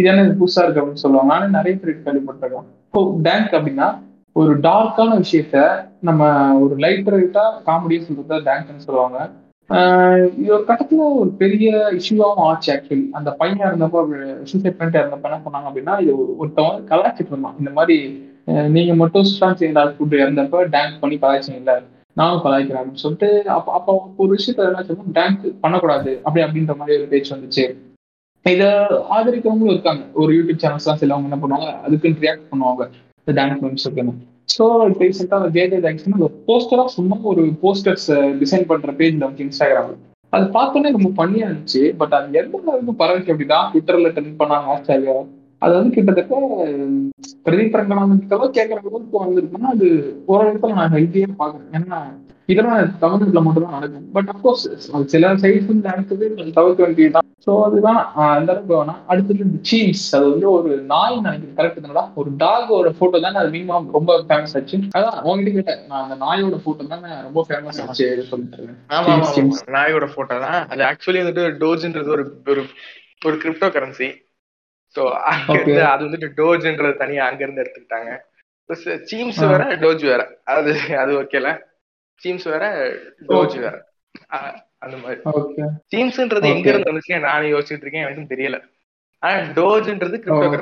இது என்ன புதுசா இருக்கு அப்படின்னு சொல்லுவாங்க. நானும் நிறைய பேருக்கு கேள்விப்பட்டிருக்கேன். இப்போ டேங்க் அப்படின்னா ஒரு டார்க்கான விஷயத்த நம்ம ஒரு லைட் ரைட்டா காமெடியா சொல்றத டேங்க்னு சொல்லுவாங்க. ஒரு கட்டத்துல ஒரு பெரிய இஷ்யூவாகவும் ஆச்சு ஆக்சுவலி அந்த பையன் இருந்தப்போ சூசைட் பண்ணிட்டு இருந்தப்ப என்ன பண்ணாங்க அப்படின்னா இது ஒருத்தவங்க கலாய்ச்சிட்டு இருந்தான். இந்த மாதிரி நீங்க மட்டும் சுஷாந்த் சிங் ராஜ்பூட் இறந்தப்ப டேங்க் பண்ணி கலாய்ச்சிங்கல்ல நானும் கலாய்க்கிறேன் அப்படின்னு சொல்லிட்டு அப்போ அப்போ ஒரு விஷயத்த என்ன சொல்லணும் டேங்க் பண்ணக்கூடாது அப்படி அப்படின்ற மாதிரி ஒரு பேச்சு வந்துச்சு. இதை ஆதரிக்கிறவங்களும் இருக்காங்க. ஒரு யூடியூப் சேனல்ஸ் எல்லாம் சிலவங்க என்ன பண்ணுவாங்க அதுக்குன்னு ரியாக்ட் பண்ணுவாங்க. இந்த டேங்க் மீம்ஸ் இருக்குன்னு ஸோ இப்போ ரீசெண்டாக அந்த ஜேஜே தேங்க்ஸ்னு ஒரு போஸ்டரா சும்மா ஒரு போஸ்டர்ஸ் டிசைன் பண்ற பேஜ் நமக்கு இன்ஸ்டாகிராமில் அது பார்த்தோன்னே ரொம்ப பண்ணியா இருந்துச்சு. பட் அது எந்த அளவுக்கு பரவாயில்ல அப்படின்னா ட்விட்டர்ல ட்ரெண்ட் பண்ணாங்க ஹேஷ்டேக் அது வந்து கிட்டத்தட்ட பிரதீப் ரங்கநாதன் கேட்கறவங்களுக்கு வந்திருக்குன்னா அது இடத்துல நான் ஹெல்த்தியா பாக்குறேன் ஏன்னா இதெல்லாம் தமிழ்நாட்டுல மட்டும் தான் நடக்கும் பட் அப்கோர்ஸ் சில சைட்ஸ் வந்து நடக்குது தவிர்க்க வேண்டியதுதான். ஸோ அதுதான் அந்த அளவுக்கு வேணாம் அடுத்தது இந்த சீஸ் அது வந்து ஒரு நாய் நினைக்கிறேன். கரெக்ட் தானடா? ஒரு டாகோட போட்டோ தானே அது மீமா ரொம்ப ஃபேமஸ் ஆச்சு. அதான் உங்ககிட்ட கேட்டேன். நான் அந்த நாயோட போட்டோ தானே ரொம்ப ஃபேமஸ் ஆச்சு. சொல்லிட்டு நாயோட போட்டோ தான். அது ஆக்சுவலி வந்துட்டு டோஜ்ன்றது ஒரு ஒரு கிரிப்டோ கரன்சி ஸோ அங்கிருந்து அது வந்துட்டு டோஜ்ன்றது தனியா அங்க இருந்து எடுத்துக்கிட்டாங்க சீம்ஸ் வேற டோஜ் வேற. அது அது ஓகேல சீம்ஸ் வேற டோஜ் வேற. அந்த மாதிரி. சீம்ஸ்ன்றது எங்க இருந்து வந்துச்சு நானே யோசிச்சுட்டு இருக்கேன் எனக்கும் தெரியல. ஆனா டோஜ்ன்றது கிரிப்டோ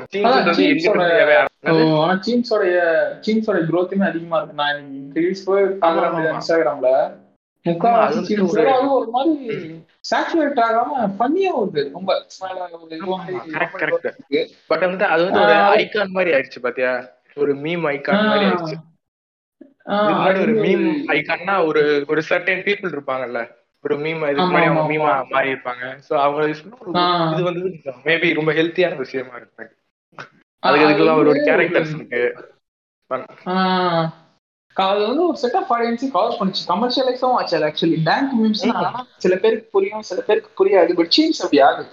சீம்ஸோட சீம்ஸோட growthமே அதிகமா இருக்கு. நான் ரீல்ஸ் போய் இன்ஸ்டாகிராம்ல ஒரு மாதிரி சாச்சுரேட் ஆகாம பண்ணியா வருது ரொம்ப பட் வந்து அது வந்து ஒரு ஐகான் மாதிரி ஆயிடுச்சு பாத்தியா? ஒரு மீம் ஐகான் மாதிரி ஆயிடுச்சு. ஒரு மீம் ஐகான்னா ஒரு ஒரு சர்டன் பீப்புள் இருப்பாங்கல்ல. ஒரு மீம் இதுக்கு முன்னாடி அவங்க மீமா மாறி இருப்பாங்க சோ அவங்க இது வந்து மேபி ரொம்ப ஹெல்த்தியான விஷயமா இருக்கு. அதுக்கு அதுக்கெல்லாம் ஒரு கேரக்டர்ஸ் இருக்கு. அது வந்து ஒரு செட் ஆஃப் ஆடியன்ஸ் கவர் பண்ணிச்சு கமர்ஷியலைஸும் ஆச்சு. ஆக்சுவலி டேங்க் மீம்ஸ்னா சில பேருக்கு புரியும் சில பேருக்கு புரியாது. பட் சீன்ஸ் அப்படி ஆகுது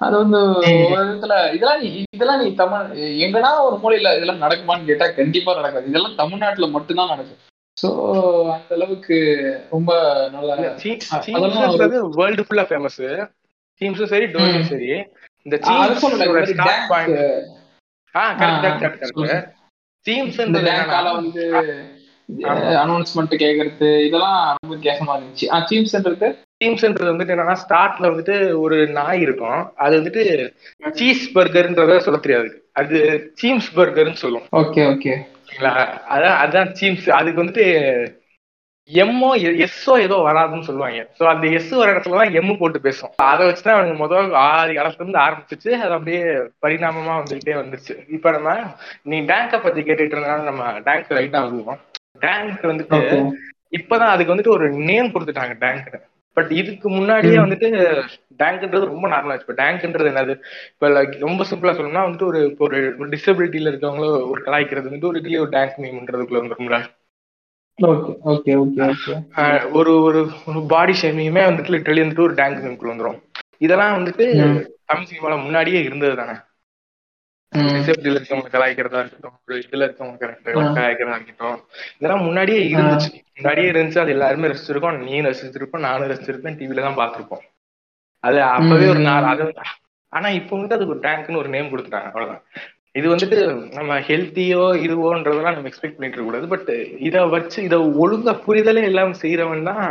அது வந்து ஒரு விதத்துல இதெல்லாம் நீ இதெல்லாம் நீ தமிழ் எங்கன்னா ஒரு மூலையில இதெல்லாம் நடக்குமான்னு கேட்டா கண்டிப்பா நடக்காது. இதெல்லாம் தமிழ்நாட்டுல மட்டும்தான் நடக்கும். ஸோ அந்த அளவுக்கு ரொம்ப நல்ல வேர்ல்டு ஃபுல்லா ஃபேமஸ் சீம்ஸும் சரி டோனியும் சரி. இந்த ஸ்டார்ட் பாயிண்ட் ஆ கரெக்ட் கரெக்ட் கரெக்ட் சீம்ஸ்ன்றது வந்து அனௌன்ஸ்மெண்ட் கேக்குறது இதெல்லாம் ரொம்ப வித்தியாசமா இருந்துச்சு. ஆ சீம்ஸ்ன்றது டீம்ஸ்ன்றது வந்துட்டு என்னன்னா ஸ்டார்ட்ல வந்துட்டு ஒரு நாய் இருக்கும். அது வந்துட்டு சீஸ் பர்கர்ன்றத சொல்ல தெரியாது. அது சீம்ஸ் பர்கர்னு சொல்லும் ஓகே. ஓகே அதான் அதான் சீம்ஸ். அதுக்கு வந்துட்டு எம்மோ எஸ்ஸோ ஏதோ வராதுன்னு சொல்லுவாங்க. ஸோ அந்த எஸ் வர இடத்துல தான் எம்மு போட்டு பேசும் அதை வச்சுதான் அவனுக்கு முதல் ஆறு காலத்துல இருந்து ஆரம்பிச்சிச்சு. அது அப்படியே பரிணாமமா வந்துகிட்டே வந்துருச்சு இப்ப நம்ம நீ டேங்கை பத்தி கேட்டுட்டு இருந்தாலும் நம்ம டேங்க் ரைட்டா வருவோம். டேங்க் வந்துட்டு இப்பதான் அதுக்கு வந்துட்டு ஒரு நேம் கொடுத்துட்டாங்க டேங்க் பட் இதுக்கு முன்னாடியே வந்துட்டு டேங்க்ன்றது ரொம்ப நார்மலா இப்போ டேங்க்ன்றது என்னது? இப்போ லைக் ரொம்ப சிம்பிளா சொல்லணும்னா வந்துட்டு ஒரு ஒரு டிசபிலிட்டியில இருக்கவங்கள ஒரு கலாய்க்கிறது வந்துட்டு ஒரு ஒரு டேங்க் மீம்ன்றதுக்குள்ள வந்துரும்ல ஒரு ஒரு ஒரு பாடி ஷேமிங்குமே வந்துட்டு லிட்டரலி வந்துட்டு ஒரு டேங்க் மீம்குள்ள வந்துரும். இதெல்லாம் வந்துட்டு தமிழ் சினிமால முன்னாடியே இருந்தது தானே? டிசபிலிட்டியில இருக்கவங்க கலாய்க்கிறதா இருக்கட்டும் ஒரு இதுல இருக்கவங்க கலாய்க்கிறதா இருக்கட்டும். இதெல்லாம் முன்னாடியே இருந்துச்சு. முன்னாடியே இருந்துச்சு அது எல்லாருமே ரசிச்சிருக்கோம் நீ ரசிச்சிருப்போம் நானும் ரசிச்சிருப்பேன் டிவில தான் பாத்திருப்போம் அது அப்பவே ஒரு நாள் அது ஆனா இப்போ வந்துட்டு அதுக்கு ஒரு டேங்க்னு ஒரு நேம் கொடுத்துட்டாங்க அவ்வளவுதான். இது வந்துட்டு நம்ம ஹெல்த்தியோ இதுவோன்றதெல்லாம் நம்ம எக்ஸ்பெக்ட் பண்ணிட்டு இருக்க கூடாது. பட் இதை வச்சு இதை ஒழுங்கா புரிதலே எல்லாம் செய்யறவன் தான்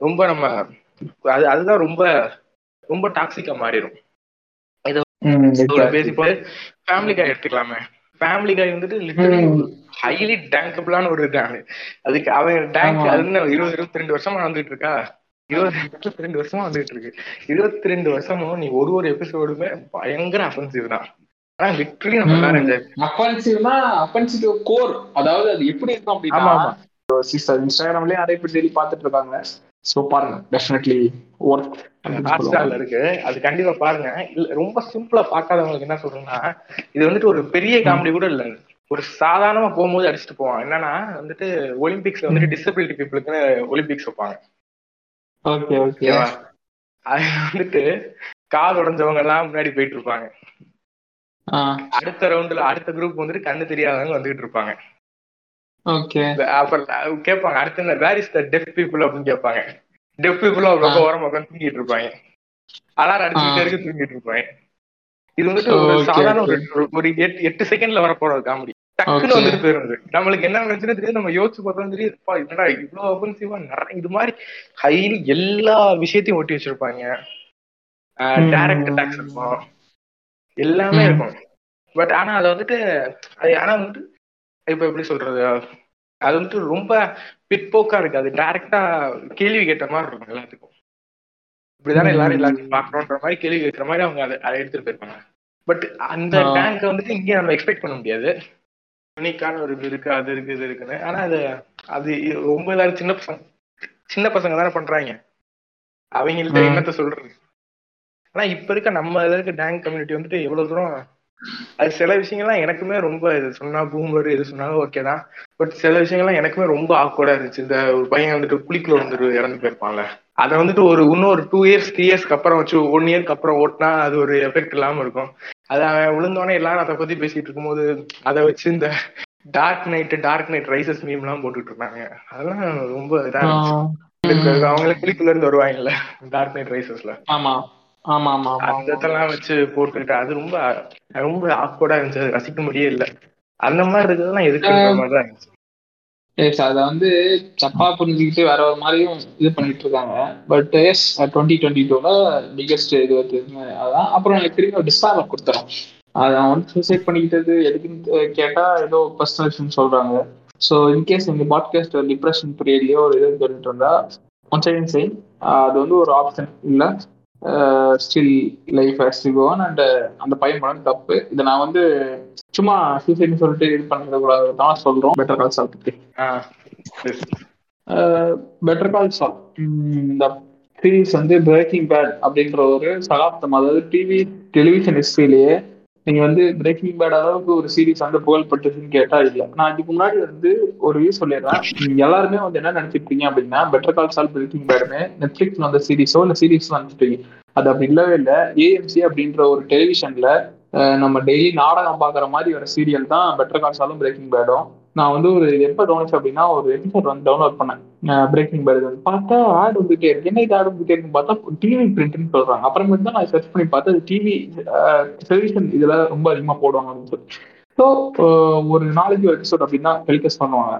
ரொம்ப நம்ம அது அதுதான் ரொம்ப ரொம்ப டாக்ஸிக்கா மாறிடும் பேசி போய் ஃபேமிலி காய் எடுத்துக்கலாமே. ஃபேமிலி காய் வந்துட்டு லிட்டரலி ஹைலி டேங்கபிளான ஒரு டேங்க் அதுக்கு அவன் டேங்க் அது இருபது இருபத்தி ரெண்டு வருஷமா வந்துட்டு இருக்கா? இருபது இருபத்தி ரெண்டு வருஷமா வந்துட்டு இருக்கு. இருபத்தி ரெண்டு வருஷமும் நீ ஒரு ஒரு எபிசோடுமே பயங்கர அஃபென்சிவ் தான். ஆனா லிட்டரலி நம்ம என்ஜாய் அஃபென்சிவ்னா அஃபென்சிவ் கோர் அதாவது அது எப்படி இருக்கும் அப்படின்னா இன்ஸ்டாகிராம்லயே நிறைய பேர் டெய்லி பாத்துட்டு இருக்காங்க. சோ பாருங்க டெஃபினெட்லி ஒர்க் ஹாட்ஸ்டார்ல இருக்கு. அது கண்டிப்பா பாருங்க. இல்ல ரொம்ப சிம்பிளா பாக்காதவங்களுக்கு என்ன சொல்றேன்னா இது வந்துட்டு ஒரு பெரிய காமெடி கூட இல்ல. ஒரு சாதாரணமா போகும்போது அடிச்சுட்டு போவான் என்னன்னா வந்துட்டு ஒலிம்பிக்ஸ்ல வந்துட்டு டிசபிலிட்டி பீப்புளுக்குன்னு ஒலிம்பிக்ஸ் வைப்பாங்க. ஓகே ஓகேவா? அது வந்துட்டு கால் உடஞ்சவங்க எல்லாம் முன்னாடி போயிட்டு இருப்பாங்க. அடுத்த ரவுண்ட்ல அடுத்த குரூப் வந்துட்டு கண்ணு தெரியாதவங்க வந்துகிட்டு இருப்பாங்க. ஓகே. அப்புறம் கேட்பாங்க. அடுத்த where is the deaf people அப்படின்னு கேட்பாங்க. டெஃப் பீப்புளும் அவ்வளோ ஓரமா உட்காந்து தூங்கிட்டு இருப்பாங்க. அலாரம் அடிச்சுட்டே இருக்கு தூங்கிட்டு இருப்பாங்க. இது வந்துட்டு ஒரு சாதாரண ஒரு ஒரு எட்டு எட்டு செகண்ட்ல வர போற காமெடி. டக்குன்னு வந்துட்டு போயிருந்தது நம்மளுக்கு என்ன நினைச்சுன்னு தெரியும் நம்ம யோசிச்சு பார்த்தோம் தெரியும் என்னடா இவ்வளவு அபன்சிவா நிறைய இது மாதிரி ஹைலி எல்லா விஷயத்தையும் ஒட்டி வச்சிருப்பாங்க. டைரக்ட் அட்டாக்ஸ் இருக்கும். எல்லாமே இருக்கும். பட் ஆனா அதை வந்துட்டு அது ஆனா வந்துட்டு இப்ப எப்படி சொல்றது? அது வந்துட்டு ரொம்ப பிற்போக்கா இருக்கு. அது டைரக்டா கேள்வி கேட்ட மாதிரி இருக்கும் எல்லாத்துக்கும். இப்படிதானே எல்லாரும் எல்லாத்தையும் பாக்கணும்ன்ற மாதிரி கேள்வி கேட்கிற மாதிரி அவங்க அதை அதை எடுத்துட்டு போயிருப்பாங்க. பட் அந்த டேங்க் வந்துட்டு இங்கே நம்ம எக்ஸ்பெக்ட் பண்ண முடியாது. யூனிக்கான ஒரு இது இருக்கு அது இருக்கு இது இருக்குன்னு. ஆனா அது அது ரொம்ப எல்லாரும் சின்ன பசங்க சின்ன பசங்க தானே பண்றாங்க. அவங்கள்ட்ட என்னத்த சொல்றது? ஆனா இப்ப இருக்க நம்ம இதுல இருக்க டேங்க் கம்யூனிட்டி வந்துட்டு எவ்வளவு தூரம் அது சில விஷயங்கள்லாம் எனக்குமே ரொம்ப இது சொன்னா பூமர் இது சொன்னாலும் ஓகே தான். பட் சில விஷயங்கள்லாம் எனக்குமே ரொம்ப ஆக்வர்டா இருந்துச்சு. இந்த ஒரு பையன் வந்துட்டு குளிக்குள்ள வந்துட்டு இறந்து போயிருப்பான்ல. அதை வந்துட்டு ஒரு இன்னும் ஒரு டூ இயர்ஸ் த்ரீ இயர்ஸ்க்கு அப்புறம் வச்சு ஒன் இயர்க்கு அப்புறம் ஓட்டினா அது ஒரு எஃபெக்ட் இல்லாம இருக்கும். அது அவன் விழுந்தோடனே எல்லாரும் அதை பத்தி பேசிட்டு இருக்கும்போது அதை வச்சு இந்த dark night dark night rises meme எல்லாம் போட்டுட்டு இருந்தாங்க. அதெல்லாம் ரொம்ப இதா இருந்துச்சு. அவங்களே குளிக்குள்ள இருந்து வருவாங்கல்ல டார்க் நைட் ரைசஸ்ல ஆமா. அந்த இதெல்லாம் வச்சு போட்டுக்கிட்டு அது ரொம்ப ரொம்ப ஆக்வர்டா இருந்துச்சு. அது ரசிக்க முடியே இல்ல. அந்த மாதிரி இருக்கிறதுலாம் எதுக்குன்ற மாதிரி தான் இருந்துச்சு. அதை வந்து தப்பா புரிஞ்சுக்கிட்டு வேற ஒரு மாதிரியும் இது பண்ணிட்டு இருக்காங்க. பட் எஸ் டுவெண்ட்டி டுவெண்ட்டி டூல பிகெஸ்ட் இது வந்து அதான். அப்புறம் எனக்கு திரும்பி ஒரு டிஸ்டார்பர் கொடுத்துரும். அதை வந்து சூசைட் பண்ணிக்கிட்டது எதுக்குன்னு கேட்டா ஏதோ பர்சனல் சொல்றாங்க. ஸோ இன்கேஸ் நீங்க பாட்காஸ்ட் டிப்ரெஷன் பீரியட்லயோ ஒரு இது சொல்லிட்டு இருந்தா ஒன் செகண்ட் சைன் அது வந்து ஒரு ஆப்ஷன் இல்லை. Still life to gone and அந்த பையன் பண்ண தப்பு. இதை நான் வந்து சும்மா சூசைட்னு சொல்லிட்டு இது பண்ணிட கூடாது தான் சொல்றோம் பெட்டர் கால் சால் பத்தி பெட்டர் கால் சால் இந்த சீரீஸ் வந்து பிரேக்கிங் பேட் அப்படின்ற ஒரு சகாப்தம். அதாவது டிவி டெலிவிஷன் ஹிஸ்டரியிலேயே நீங்க வந்து பிரேக்கிங் பேட் அளவுக்கு ஒரு சீரீஸ் வந்து புகழ்பட்டுச்சுன்னு கேட்டா இல்ல. நான் இதுக்கு முன்னாடி வந்து ஒரு வியூ சொல்லிடுறேன். நீங்க எல்லாருமே வந்து என்ன நினைச்சிருக்கீங்க அப்படின்னா பெட்டர் கால் சால் பிரேக்கிங் பேடுமே நெட்ஃபிளிக்ஸ் வந்த சீரீஸோ இல்ல சீரீஸ் வந்துட்டு அது அப்படி இல்லவே இல்லை. ஏஎம்சி அப்படின்ற ஒரு டெலிவிஷன்ல நம்ம டெய்லி நாடகம் பாக்குற மாதிரி ஒரு சீரியல் தான் பெட்டர் கால் சாலும் பிரேக்கிங் பேடும் நான் வந்து ஒரு எப்போ கவனிச்சேன் அப்படின்னா ஒரு எபிசோட் வந்து டவுன்லோட் பண்ணேன். பிரேக்கிங் பேட் வந்து. பார்த்தா ஆட் வந்துட்டே இருக்கு. என்ன இது ஆட் வந்துட்டே இருக்குன்னு பார்த்தா டிவி பிரிண்ட்னு சொல்றாங்க. அப்புறமேட்டு தான் நான் சர்ச் பண்ணி பார்த்தா டிவி டெலிவிஷன் இதுல ரொம்ப அதிகமா போடுவாங்க அப்படின்னு சொல்லி. ஸோ ஒரு நாளைக்கு எபிசோட் அப்படின்னா டெலிகாஸ்ட் பண்ணுவாங்க.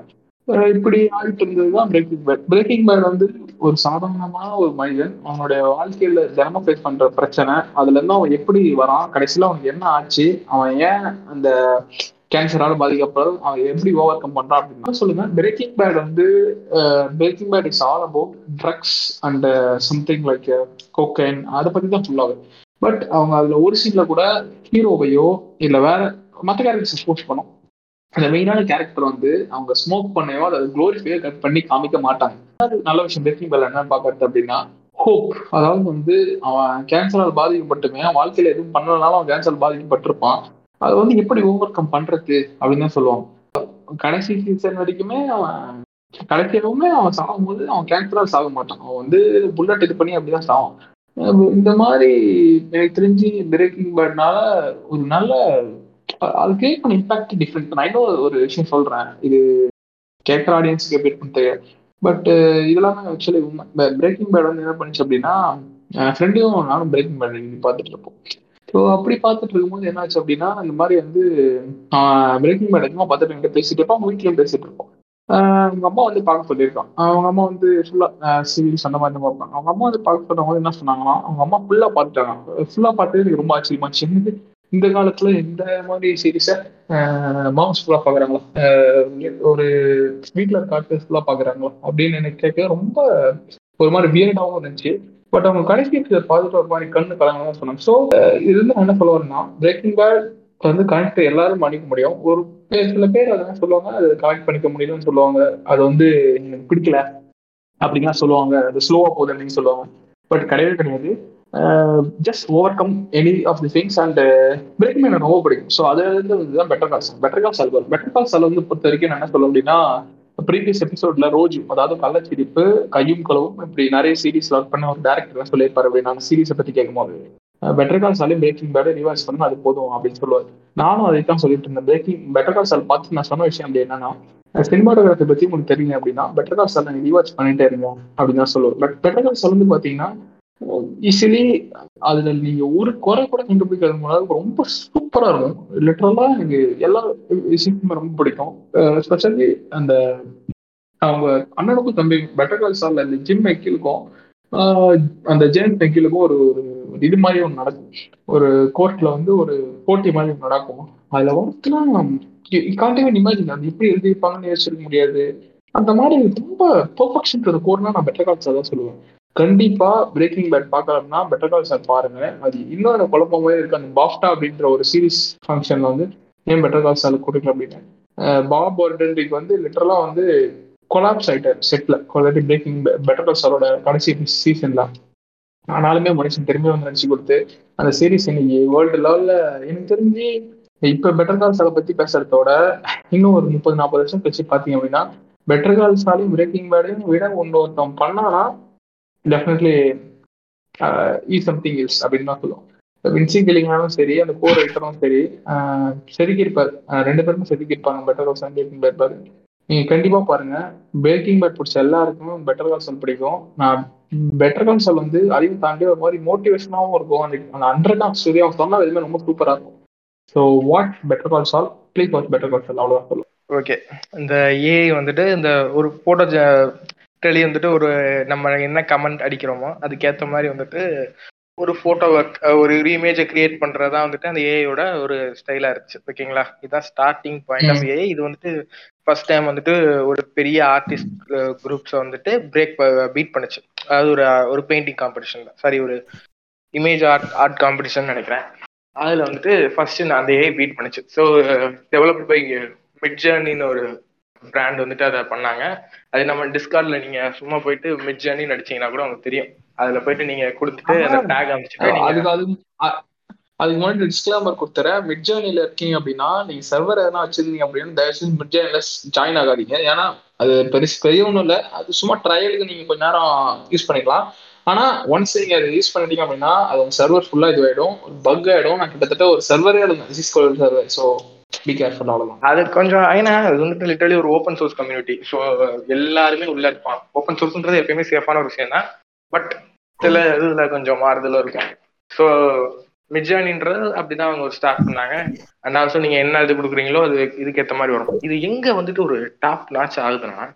இப்படி இப்படி ஆகிட்டு இருந்ததுதான் பிரேக்கிங் பேட் பிரேக்கிங் பேட் வந்து ஒரு சாதாரணமான ஒரு மனிதன் அவனுடைய வாழ்க்கையில தினமும் ஃபேஸ் பண்ற பிரச்சனை. அதுல இருந்து அவன் எப்படி வரான்? கடைசியில அவனுக்கு என்ன ஆச்சு? அவன் ஏன் அந்த கேன்சரால பாதிக்கப்படுறது அவன் எப்படி ஓவர் கம் பண்றான் அப்படின்னா சொல்லுங்க. பிரேக்கிங் பேட் வந்து Breaking Bad is all about drugs and something like cocaine அதை பத்தி தான் ஃபுல்லாவே பட் அவங்க அதுல ஒரு சீன்ல கூட ஹீரோவையோ இல்ல வேற மற்ற கேரக்டர்ஸ் எக்ஸ்போஸ் பண்ணும். அந்த மெயினான கேரக்டர் வந்து அவங்க ஸ்மோக் பண்ணையோ அதை குளோரிஃபையோ கட் பண்ணி காமிக்க மாட்டாங்க. அது நல்ல விஷயம். பிரேக்கிங் பேட் என்ன பாக்குறது அப்படின்னா ஹோப் அதாவது வந்து அவன் கேன்சரால் பாதிக்கப்பட்டுமே அவன் வாழ்க்கையில எதுவும் பண்ணலனாலும் அவன் கேன்சர் பாதிக்கப்பட்டிருப்பான். அதை வந்து எப்படி ஓவர் கம் பண்றது அப்படின்னு தான் சொல்லுவாங்க. கடைசி சீசன் வரைக்குமே அவன் கடைசியாகவுமே அவன் சாகும்போது அவன் கேன்சரால் சாக மாட்டான். அவன் வந்து புல்லட் இது பண்ணி அப்படிதான் சாவான். இந்த மாதிரி எனக்கு தெரிஞ்சு பிரேக்கிங் பேட்னால ஒரு நல்ல அது கிரியேட் பண்ண இம்பாக்ட் டிஃப்ரெண்ட் நான் இன்னும் ஒரு விஷயம் சொல்றேன். இது கேட்கற ஆடியன்ஸ்க்கு எப்படி இருக்குன்னு தெரியாது. பட் இதெல்லாம் ஆக்சுவலி பிரேக்கிங் பேட் வந்து என்ன பண்ணுச்சு அப்படின்னா ஃப்ரெண்டையும் நானும் பிரேக்கிங் பேட் பார்த்துட்டு இருப்போம். ஸோ அப்படி பார்த்துட்டு இருக்கும்போது என்னாச்சு அப்படின்னா இந்த மாதிரி வந்து பிரேக்கிங் பேட் அதிகமாக பார்த்துட்டு என்கிட்ட பேசிட்டு இருப்போம். அவங்க வீட்லேயும் பேசிட்டு இருப்போம். அவங்க அம்மா வந்து பார்க்க சொல்லியிருக்கான் அவங்க அம்மா வந்து ஃபுல்லாக சீரியஸ் அந்த மாதிரி தான் பார்ப்பாங்க. அவங்க அம்மா வந்து பார்க்க சொன்னவங்க என்ன சொன்னாங்கன்னா அவங்க அம்மா ஃபுல்லாக பார்த்துட்டாங்க. ஃபுல்லாக பார்த்து எனக்கு ரொம்ப ஆச்சரியமாச்சு என்னது இந்த காலத்துல இந்த மாதிரி சீரீஸை மாம்ஸ் ஃபுல்லாக பார்க்குறாங்களா? ஒரு வீட்ல இருக்க ஃபுல்லாக பார்க்குறாங்களா? அப்படின்னு எனக்கு கேட்க ரொம்ப ஒரு மாதிரி வியர்டாகவும் இருந்துச்சு. பட் அவங்க கடைசி episode பார்த்துட்டு ஒரு மாதிரி கண்ணு கலங்கதான் சொன்னாங்க. ஸோ இது வந்து என்ன சொல்ல வரேன்னா பிரேக்கிங் பேட் வந்து கனெக்ட் எல்லாரும் பண்ணிக்க முடியும். ஒரு சில பேர் அதெல்லாம் சொல்லுவாங்க அது கனெக்ட் பண்ணிக்க முடியலன்னு சொல்லுவாங்க. அது வந்து எனக்கு பிடிக்கல அப்படின்லாம் சொல்லுவாங்க. அது ஸ்லோவா போகுது அப்படின்னு சொல்லுவாங்க. பட் கிடையவே கிடையாது. Just overcome any of the things and Breaking எனக்கு ரொம்ப பிடிக்கும். ஸோ அது வந்து தான் பெட்டர் கால் பெட்டர் கால் சால் பெட்டர் கால் சால் வந்து பொறுத்த வரைக்கும் என்ன சொல்ல அப்படின்னா ப்ரீவியஸ் எபிசோட்ல ரோஜு அதாவது கள்ளச்சிரிப்பு கையும் களவும் இப்படி நிறைய சீரிஸ் ஒர்க் பண்ண ஒரு டேரக்டர் சொல்லியிருப்பாரு அப்படி நான் சீரீஸை பத்தி கேட்கும்போது better call Saul breaking bad revise பண்ணணும் அது போதும் அப்படின்னு சொல்லுவார். நானும் அதை தான் சொல்லிட்டு இருந்தேன். பிரேக்கிங் பெட்டர் கால் சால் பார்த்து நான் சொன்ன விஷயம் அப்படி என்னன்னா சினிமாட்டோகிராஃபி பத்தி உங்களுக்கு தெரியுங்க அப்படின்னா பெட்டர் கால் சால் நீங்க ரிவாச் பண்ணிட்டே இருங்க அப்படின்னு தான் சொல்லுவோம் பட் பெட்டர் கால் சால் வந்து பாத்தீங்கன்னா ஈஸிலி அதுல நீங்க ஒரு குறை கூட கண்டுபிடிக்காத அளவுக்கு ரொம்ப சூப்பரா இருக்கும். லிட்டரலா எனக்கு எல்லா விஷயமுமே ரொம்ப பிடிக்கும். ஸ்பெஷலி அந்த அவங்க அண்ணனுக்கும் தம்பி பெட்டர் கால் சார்ல இந்த ஜிம் மெக்கிலுக்கும் அந்த ஜெயின் மெக்கிலுக்கும் ஒரு ஒரு இது மாதிரி ஒன்று நடக்கும். ஒரு கோர்ட்ல வந்து ஒரு போட்டி மாதிரி நடக்கும். அதுல ஒருத்தனா காண்டவே இமேஜின் அது எப்படி எழுதியிருப்பாங்கன்னு யோசிச்சிருக்க முடியாது. அந்த மாதிரி ரொம்ப பெர்ஃபெக்ஷன் கோர்னா நான் பெட்டர் கால்ஸ் தான் சொல்லுவேன். கண்டிப்பா பிரேக்கிங் பேட் பார்க்கலாம்னா பெட்டர் கால் சார் பாருங்க. அது இன்னொரு குழப்பமே இருக்கு. அந்த பாஃப்டா அப்படின்ற ஒரு சீரிஸ் ஃபங்க்ஷன்ல வந்து ஏன் பெட்டர் கால் சார் கொடுக்கல அப்படின்னு பாப் ஒர்டன்ரிக்கு வந்து லிட்டரலா வந்து கொலாப்ஸ் ஆயிட்டார் செட்ல ஆல்ரெடி பிரேக்கிங் பெட்டர் கால் சாரோட கடைசி சீசன்ல ஆனாலுமே மனுஷன் திரும்பி வந்து நினைச்சு கொடுத்து அந்த சீரிஸ் இன்னைக்கு வேர்ல்டு லெவல்ல எனக்கு தெரிஞ்சு இப்ப பெட்டர் கால் சாலை பத்தி பேசுறதோட இன்னும் ஒரு முப்பது நாற்பது வருஷம் கழிச்சு பாத்தீங்க அப்படின்னா பெட்டர் கால் சாலையும் பிரேக்கிங் பேடையும் விட ஒன்று ஒருத்தன் பண்ணானா டெஃபினெட்லி ஈ சம்திங் இல்ஸ் அப்படின்னு தான் சொல்லுவோம். வின்சிங் கிளிங்காலும் சரி அந்த கோர் ரைட்டரும் சரி uh, செதுக்கியிருப்பார். ரெண்டு பேருமே செதுக்கியிருப்பாங்க. Better Calls and Breaking Bad பாரு. நீங்கள் கண்டிப்பாக பாருங்க. பேக்கிங் பேட் பிடிச்ச எல்லாருக்குமே பெட்டர் கால்சல் பிடிக்கும். நான் பெட்டர் கால்சல் வந்து அதையும் தாண்டி ஒரு மாதிரி மோட்டிவேஷனாகவும் இருக்கும். அந்த அந்த அண்டர் ஆஃப் ஸ்டோரி அவங்க சொன்னா எதுவுமே ரொம்ப சூப்பராக இருக்கும். So what Better Call Saul all please watch Better Calls all அவ்வளோதான் சொல்லுவோம். ஓகே இந்த ஏஐ வந்துட்டு இந்த ஒரு போட்டோ டெலி வந்துட்டு ஒரு நம்ம என்ன கமெண்ட் அடிக்கிறோமோ அதுக்கேற்ற மாதிரி வந்துட்டு ஒரு ஃபோட்டோ ஒர்க் ஒரு இமேஜை கிரியேட் பண்ணுறதா வந்துட்டு அந்த ஏஐயோட ஒரு ஸ்டைலாக இருந்துச்சு. ஓகேங்களா? இதுதான் ஸ்டார்டிங் பாயிண்ட் ஆஃப் ஏஐ இது வந்துட்டு ஃபர்ஸ்ட் டைம் வந்துட்டு ஒரு பெரிய ஆர்டிஸ்ட் குரூப்ஸை வந்துட்டு பிரேக் பீட் பண்ணுச்சு. அதாவது ஒரு ஒரு பெயிண்டிங் காம்படிஷன்ல சாரி ஒரு இமேஜ் ஆர்ட் ஆர்ட் காம்படிஷன் நினைக்கிறேன். அதில் வந்துட்டு ஃபர்ஸ்ட் அந்த ஏஐ பீட் பண்ணுச்சு. ஸோ டெவலப்ட் பை மிட் ஜேர்னின்னு ஒரு பிராண்ட் வந்துட்டு அதை பண்ணாங்க. அது நம்ம டிஸ்கார்ட்ல நீங்க சும்மா போயிட்டு மிட் ஜேர்னி நடிச்சீங்கன்னா கூட உங்களுக்கு தெரியும். அதுல போயிட்டு நீங்க கொடுத்துட்டு அந்த டேக் அமைச்சிட்டு அதுக்கு அது அதுக்கு முன்னாடி டிஸ்கிளாமர் கொடுத்துறேன். மிட் ஜேர்னில இருக்கீங்க அப்படின்னா நீங்க சர்வர் எதனா வச்சிருந்தீங்க அப்படின்னு தயவுசெய்து மிட் ஜேர்னில ஜாயின் ஆகாதீங்க. ஏன்னா அது பெருசு பெரிய ஒன்றும் இல்லை. அது சும்மா ட்ரையலுக்கு நீங்க கொஞ்ச நேரம் யூஸ் பண்ணிக்கலாம். ஆனா ஒன்ஸ் நீங்க அதை யூஸ் பண்ணிட்டீங்க அப்படின்னா அது உங்க சர்வர் ஃபுல்லா இதுவாயிடும். பக் ஆயிடும். நான் கிட்டத்தட்ட ஒரு சர்வரே Cisco server so be careful அவ்வளவுதான் அது கொஞ்சம் ஏன்னா அது வந்துட்டு லிட்டரலி ஒரு ஓப்பன் சோர்ஸ் கம்யூனிட்டி ஸோ எல்லாருமே உள்ள இருப்பான் ஓப்பன் சோர்ஸ்ன்றது எப்பயுமே சேஃபான ஒரு விஷயம் தான். பட் சில இதுல கொஞ்சம் மாறுதலும் இருக்கும். ஸோ மிஜானின்றது அப்படிதான் அவங்க ஒரு ஸ்டார்ட் பண்ணாங்க அண்ட் ஆல்சோ நீங்க என்ன இது கொடுக்குறீங்களோ அது இதுக்கு ஏற்ற மாதிரி வரும். இது எங்க வந்துட்டு ஒரு டாப் லான்ச் ஆகுதுன்னா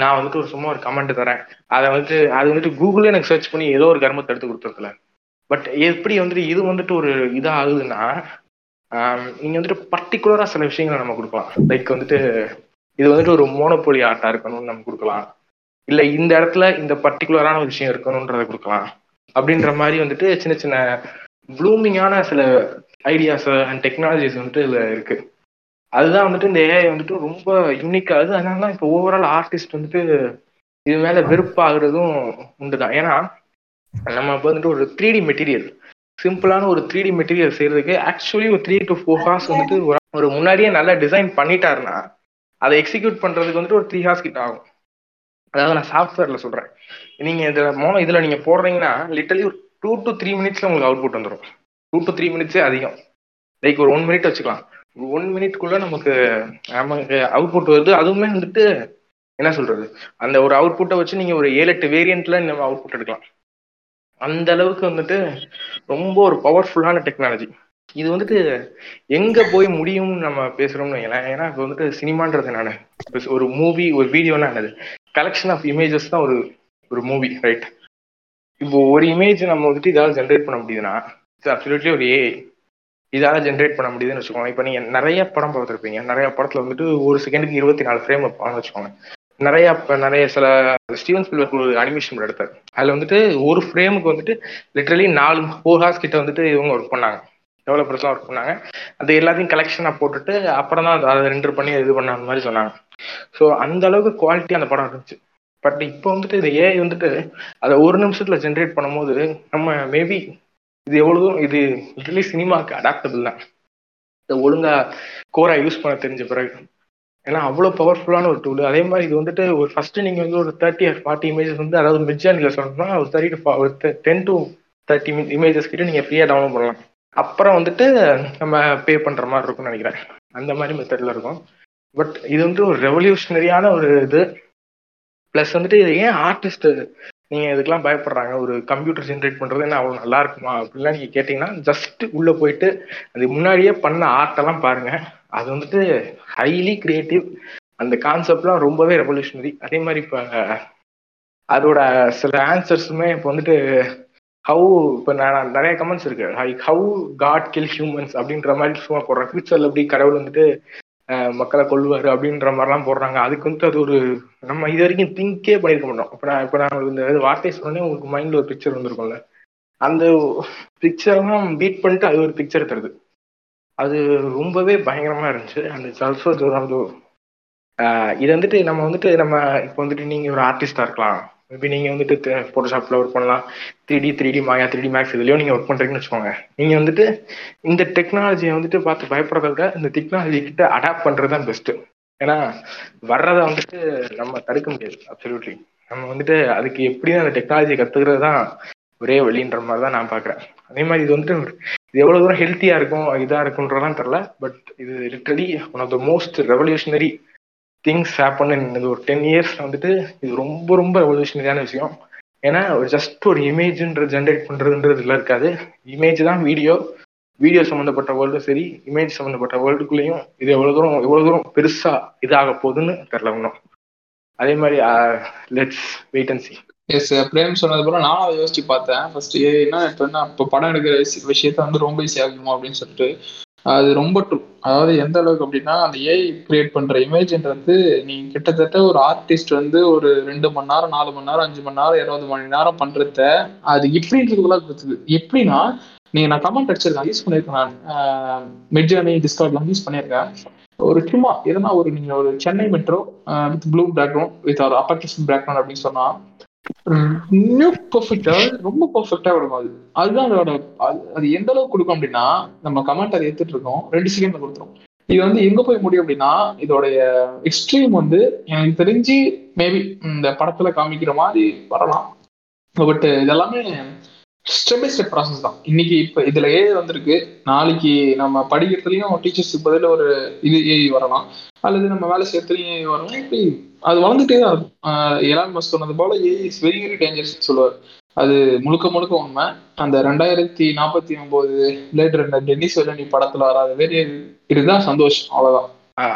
நான் வந்துட்டு ஒரு சும்மா ஒரு கமெண்ட் தரேன். அதை வந்துட்டு அது வந்துட்டு கூகுளே எனக்கு சர்ச் பண்ணி ஏதோ ஒரு கர்மத்தை எடுத்து கொடுத்துருக்கல பட் எப்படி வந்துட்டு இது வந்துட்டு ஒரு இதாக ஆகுதுன்னா நீங்க வந்துட்டு பர்டிகுலரா சில விஷயங்களை நம்ம கொடுக்கலாம். லைக் வந்துட்டு இது வந்துட்டு ஒரு மோனோபோலி ஆர்ட்டா இருக்கணும்னு நம்ம கொடுக்கலாம். இல்ல இந்த இடத்துல இந்த பர்டிகுலரான ஒரு விஷயம் இருக்கணும்ன்றதை கொடுக்கலாம். அப்படின்ற மாதிரி வந்துட்டு சின்ன சின்ன ப்ளூமிங்கான சில ஐடியாஸ் அண்ட் டெக்னாலஜிஸ் வந்துட்டு இதுல இருக்கு. அதுதான் வந்துட்டு இந்த ஏஐ வந்துட்டு ரொம்ப யூனிக்காக அது அதனால தான் இப்போ ஓவரால் ஆர்டிஸ்ட் வந்துட்டு இது மேல வெறுப்பாகிறதும் உண்டுதான். ஏன்னா நம்ம இப்போ வந்துட்டு ஒரு த்ரீ டி மெட்டீரியல் சிம்பிளான ஒரு த்ரீ டி மெட்டீரியல் செய்யறதுக்கு ஆக்சுவலி ஒரு த்ரீ டு ஃபோர் ஹார்ஸ் வந்துட்டு ஒரு- முன்னாடியே நல்லா டிசைன் பண்ணிட்டாருன்னா அதை எக்ஸிக்யூட் பண்றதுக்கு வந்துட்டு ஒரு த்ரீ ஹார்ஸ் கிட்ட ஆகும். அதாவது நான் சாஃப்ட்வேர்ல சொல்றேன். நீங்க இதுல மோனோ இதுல நீங்க போடுறீங்கன்னா லிட்டலி ஒரு டூ டு த்ரீ மினிட்ஸ்ல உங்களுக்கு அவுட்புட் வந்துடும் டூ டு த்ரீ மினிட்ஸே அதிகம். லைக் ஒரு ஒன் மினிட் வச்சுக்கலாம். ஒன் மினிட்குள்ள நமக்கு நமக்கு அவுட்புட் வருது. அதுவுமே வந்துட்டு என்ன சொல்றது? அந்த ஒரு அவுட்புட்டை வச்சு நீங்க ஒரு ஏழு எட்டு வேரியன்ட்ல நம்ம அவுட்புட் எடுக்கலாம். அந்த அளவுக்கு வந்துட்டு ரொம்ப ஒரு பவர்ஃபுல்லான டெக்னாலஜி இது வந்துட்டு எங்க போய் முடியும்னு நம்ம பேசுறோம்னு வைங்களேன். ஏன்னா இப்போ வந்துட்டு சினிமான்றது நான் ஒரு மூவி ஒரு வீடியோனா என்னது? கலெக்ஷன் ஆஃப் இமேஜஸ் தான் ஒரு ஒரு மூவி ரைட் இப்போ ஒரு இமேஜ் நம்ம வந்துட்டு இதால ஜென்ரேட் பண்ண முடியுதுன்னா இட்ஸ் அப்சல்யூட்லி ஒரு ஏஐ இதால ஜென்ரேட் பண்ண முடியுதுன்னு வச்சுக்கோங்க. இப்போ நீங்க நிறைய படம் பார்த்துருப்பீங்க. நிறைய படத்துல வந்துட்டு ஒரு செகண்டுக்கு இருபத்தி நாலு ஃப்ரேம் வைப்பாங்கன்னு வச்சுக்கோங்க. நிறைய நிறைய சில ஸ்டீவன் ஸ்பில்பர்க் ஒரு அனிமேஷன் எடுத்தார். அதில் வந்துட்டு ஒரு ஃப்ரேமுக்கு வந்துட்டு லிட்டரலி நாலு ஃபோர் ஹார்ஸ் கிட்ட வந்துட்டு இவங்க ஒர்க் பண்ணாங்க. டெவலப்பர்ஸ்லாம் ஒர்க் பண்ணாங்க. அது எல்லாத்தையும் கலெக்ஷனாக போட்டுட்டு அப்புறம் தான் அதை ரெண்டர் பண்ணி இது பண்ண மாதிரி சொன்னாங்க. ஸோ அந்த அளவுக்கு குவாலிட்டி அந்த படம் இருந்துச்சு. பட் இப்போ வந்துட்டு இது ஏஐ வந்துட்டு அதை ஒரு நிமிஷத்துல ஜென்ரேட் பண்ணும்போது நம்ம மேபி இது எவ்வளோ இது லிட்டரலி சினிமாக்கு அடாப்டபிள் தான். இதை ஒழுங்கா கோரா யூஸ் பண்ண தெரிஞ்ச பிறகு. ஏன்னா அவ்வளோ பவர்ஃபுல்லான ஒரு டூல் அதே மாதிரி இது வந்துட்டு ஒரு ஃபர்ஸ்ட் நீங்க வந்து ஒரு தேர்ட்டி ஆர் ஃபார்ட்டி இமேஜஸ் வந்து அதாவது மிட்ஜானில சொன்னா ஒரு தேர்ட்டி டு ஒரு டென் டு தேர்ட்டி இமேஜஸ் கிட்ட நீங்க ஃப்ரீயா டவுன்லோட் பண்ணலாம். அப்புறம் வந்துட்டு நம்ம பே பண்ற மாதிரி இருக்கும்னு நினைக்கிறேன். அந்த மாதிரி மெத்தட்ல இருக்கும். பட் இது வந்து ஒரு ரெவல்யூஷனரியான ஒரு இது. ப்ளஸ் வந்துட்டு இது ஏன் ஆர்டிஸ்ட் நீங்க இதுக்கெல்லாம் பயப்படுறாங்க? ஒரு கம்ப்யூட்டர் ஜென்ரேட் பண்றது என்ன அவ்வளவு நல்லா இருக்குமா? அப்படிலாம் நீங்க கேட்டீங்கன்னா ஜஸ்ட் உள்ள போயிட்டு அது முன்னாடியே பண்ண ஆர்ட்டெல்லாம் பாருங்க. அது வந்துட்டு ஹைலி கிரியேட்டிவ் அந்த கான்செப்ட்லாம் ரொம்பவே ரெவல்யூஷனரி அதே மாதிரி இப்போ அதோட சில ஆன்சர்ஸுமே இப்போ வந்துட்டு ஹவு இப்போ நான் நிறைய கமெண்ட்ஸ் இருக்கு. Like how God kill humans அப்படின்ற மாதிரி சும்மா போடுறேன் ஃபியூச்சர்ல எப்படி கடவுள் வந்துட்டு மக்களை கொள்வாரு அப்படின்ற மாதிரிலாம் போடுறாங்க. அதுக்கு வந்துட்டு அது ஒரு நம்ம இது வரைக்கும் திங்கே பண்ணியிருக்க மாட்டோம். இப்போ நான் இப்போ நான் இந்த வார்த்தை சொன்னே உங்களுக்கு மைண்ட்ல ஒரு பிக்சர் வந்திருக்கும்ல. அந்த பிக்சர்லாம் பீட் பண்ணிட்டு அது ஒரு பிக்சர் தருது. அது ரொம்பவே பயங்கரமா இருந்துச்சு. அந்த சல்ஃபர் அது இது வந்துட்டு நம்ம வந்துட்டு நம்ம இப்போ வந்துட்டு நீங்க ஒரு ஆர்டிஸ்டா இருக்கலாம். மேபி நீங்க வந்துட்டு போட்டோஷாப்ல ஒர்க் பண்ணலாம். Three D three D Maya three D Max இதுலயும் நீங்க ஒர்க் பண்றீங்கன்னு வச்சுக்கோங்க. நீங்க வந்துட்டு இந்த டெக்னாலஜியை வந்துட்டு பார்த்து பயப்படுறத விட இந்த டெக்னாலஜி கிட்ட அடாப்ட் பண்றது தான் பெஸ்ட் ஏன்னா வர்றதை வந்துட்டு நம்ம தடுக்க முடியாது. அப்சல்யூட்லி நம்ம வந்துட்டு அதுக்கு எப்படி அந்த டெக்னாலஜி கத்துக்கிறது தான் ஒரே வழின்ற மாதிரி தான் நான் பாக்குறேன் அதே மாதிரி இது வந்துட்டு இது எவ்வளவு தூரம் ஹெல்த்தியா இருக்கும் இதா இருக்குன்றதான் தெரியல. பட் இது literally one of the most revolutionary things happen இந்த ஒரு டென் இயர்ஸ் வந்துட்டு இது ரொம்ப ரொம்ப ரெவல்யூஷனரியான விஷயம். ஏன்னா ஒரு ஜஸ்ட் ஒரு இமேஜ்ன்ற ஜென்ரேட் பண்றதுன்றது இருக்காது. இமேஜ் தான் வீடியோ வீடியோ சம்மந்தப்பட்ட வேர்ல்டும் சரி இமேஜ் சம்மந்தப்பட்ட வேர்ல்டுக்குள்ளேயும் இது எவ்வளவு தூரம் எவ்வளவு தூரம் பெருசா இதாக போகுதுன்னு தெரியல இன்னும். அதே மாதிரி let's wait and C S Prem சொன்னது போல நானும் அதை யோசிச்சு பார்த்தேன். ஃபர்ஸ்ட் என்ன இப்போ என்ன இப்போ படம் எடுக்கிற விஷயத்த வந்து ரொம்ப ஈஸி ஆகுமோ அப்படின்னு சொல்லிட்டு அது ரொம்ப ட்ரூ அதாவது எந்த அளவுக்கு அப்படின்னா அந்த ஏஐ கிரியேட் பண்ற இமேஜ்ன்றது நீ கிட்டத்தட்ட ஒரு ஆர்டிஸ்ட் வந்து ஒரு ரெண்டு மணி நேரம் நாலு மணி நேரம் அஞ்சு மணி நேரம் இருபது மணி நேரம் பண்றத அது எப்படின்றதுக்குள்ள கொடுத்துது எப்படின்னா நீங்க நான் கமெண்ட் அடிச்சிருக்கேன் யூஸ் பண்ணியிருக்கேன் நான். மிட்ஜர்னி டிஸ்கார்ட்லாம் யூஸ் பண்ணியிருக்கேன் ஒரு சும்மா எதனா ஒரு நீங்க ஒரு Chennai metro with blue background with ஒரு அப்பர்கேஷன் பேக்ரவுண்ட் அப்படின்னு சொன்னா இன்னும் பர்ஃபெக்டா ரொம்ப பர்ஃபெக்டா வரும் அது அதுதான் அதோட அது- அது எந்த அளவுக்கு கொடுக்கும் அப்படின்னா நம்ம கமெண்ட் அதை எடுத்துட்டு இருக்கோம். ரெண்டு செகண்ட்ல கொடுத்துரும். இது வந்து எங்க போய் முடியும் அப்படின்னா இதோடைய எக்ஸ்ட்ரீம் வந்து எனக்கு தெரிஞ்சு மேபி இந்த படத்துல காமிக்கிற மாதிரி வரலாம். பட் இதெல்லாமே ஸ்டெப் பை ஸ்டெப் ப்ராசஸ் தான். இன்னைக்கு இப்போ இதுல ஏ வந்திருக்கு. நாளைக்கு நம்ம படிக்கிறதுலயும் டீச்சர்ஸுக்கு பதில் ஒரு இது ஏ வரலாம் அல்லது நம்ம வேலை செய்யறதுலயும் ஏ வரலாம் இப்படி அது வளர்ந்துட்டே தான் இருக்கும். எலான் மஸ்க் சொன்னது போல A is very very dangerous சொல்லுவார். அது முழுக்க முழுக்க உண்மை. அந்த ரெண்டாயிரத்தி நாற்பத்தி ஒன்பது லேட்டர் டென்னிஸ் வெல்லனி படத்துல வராது வேறு இதுதான் சந்தோஷம் அவ்வளவுதான்.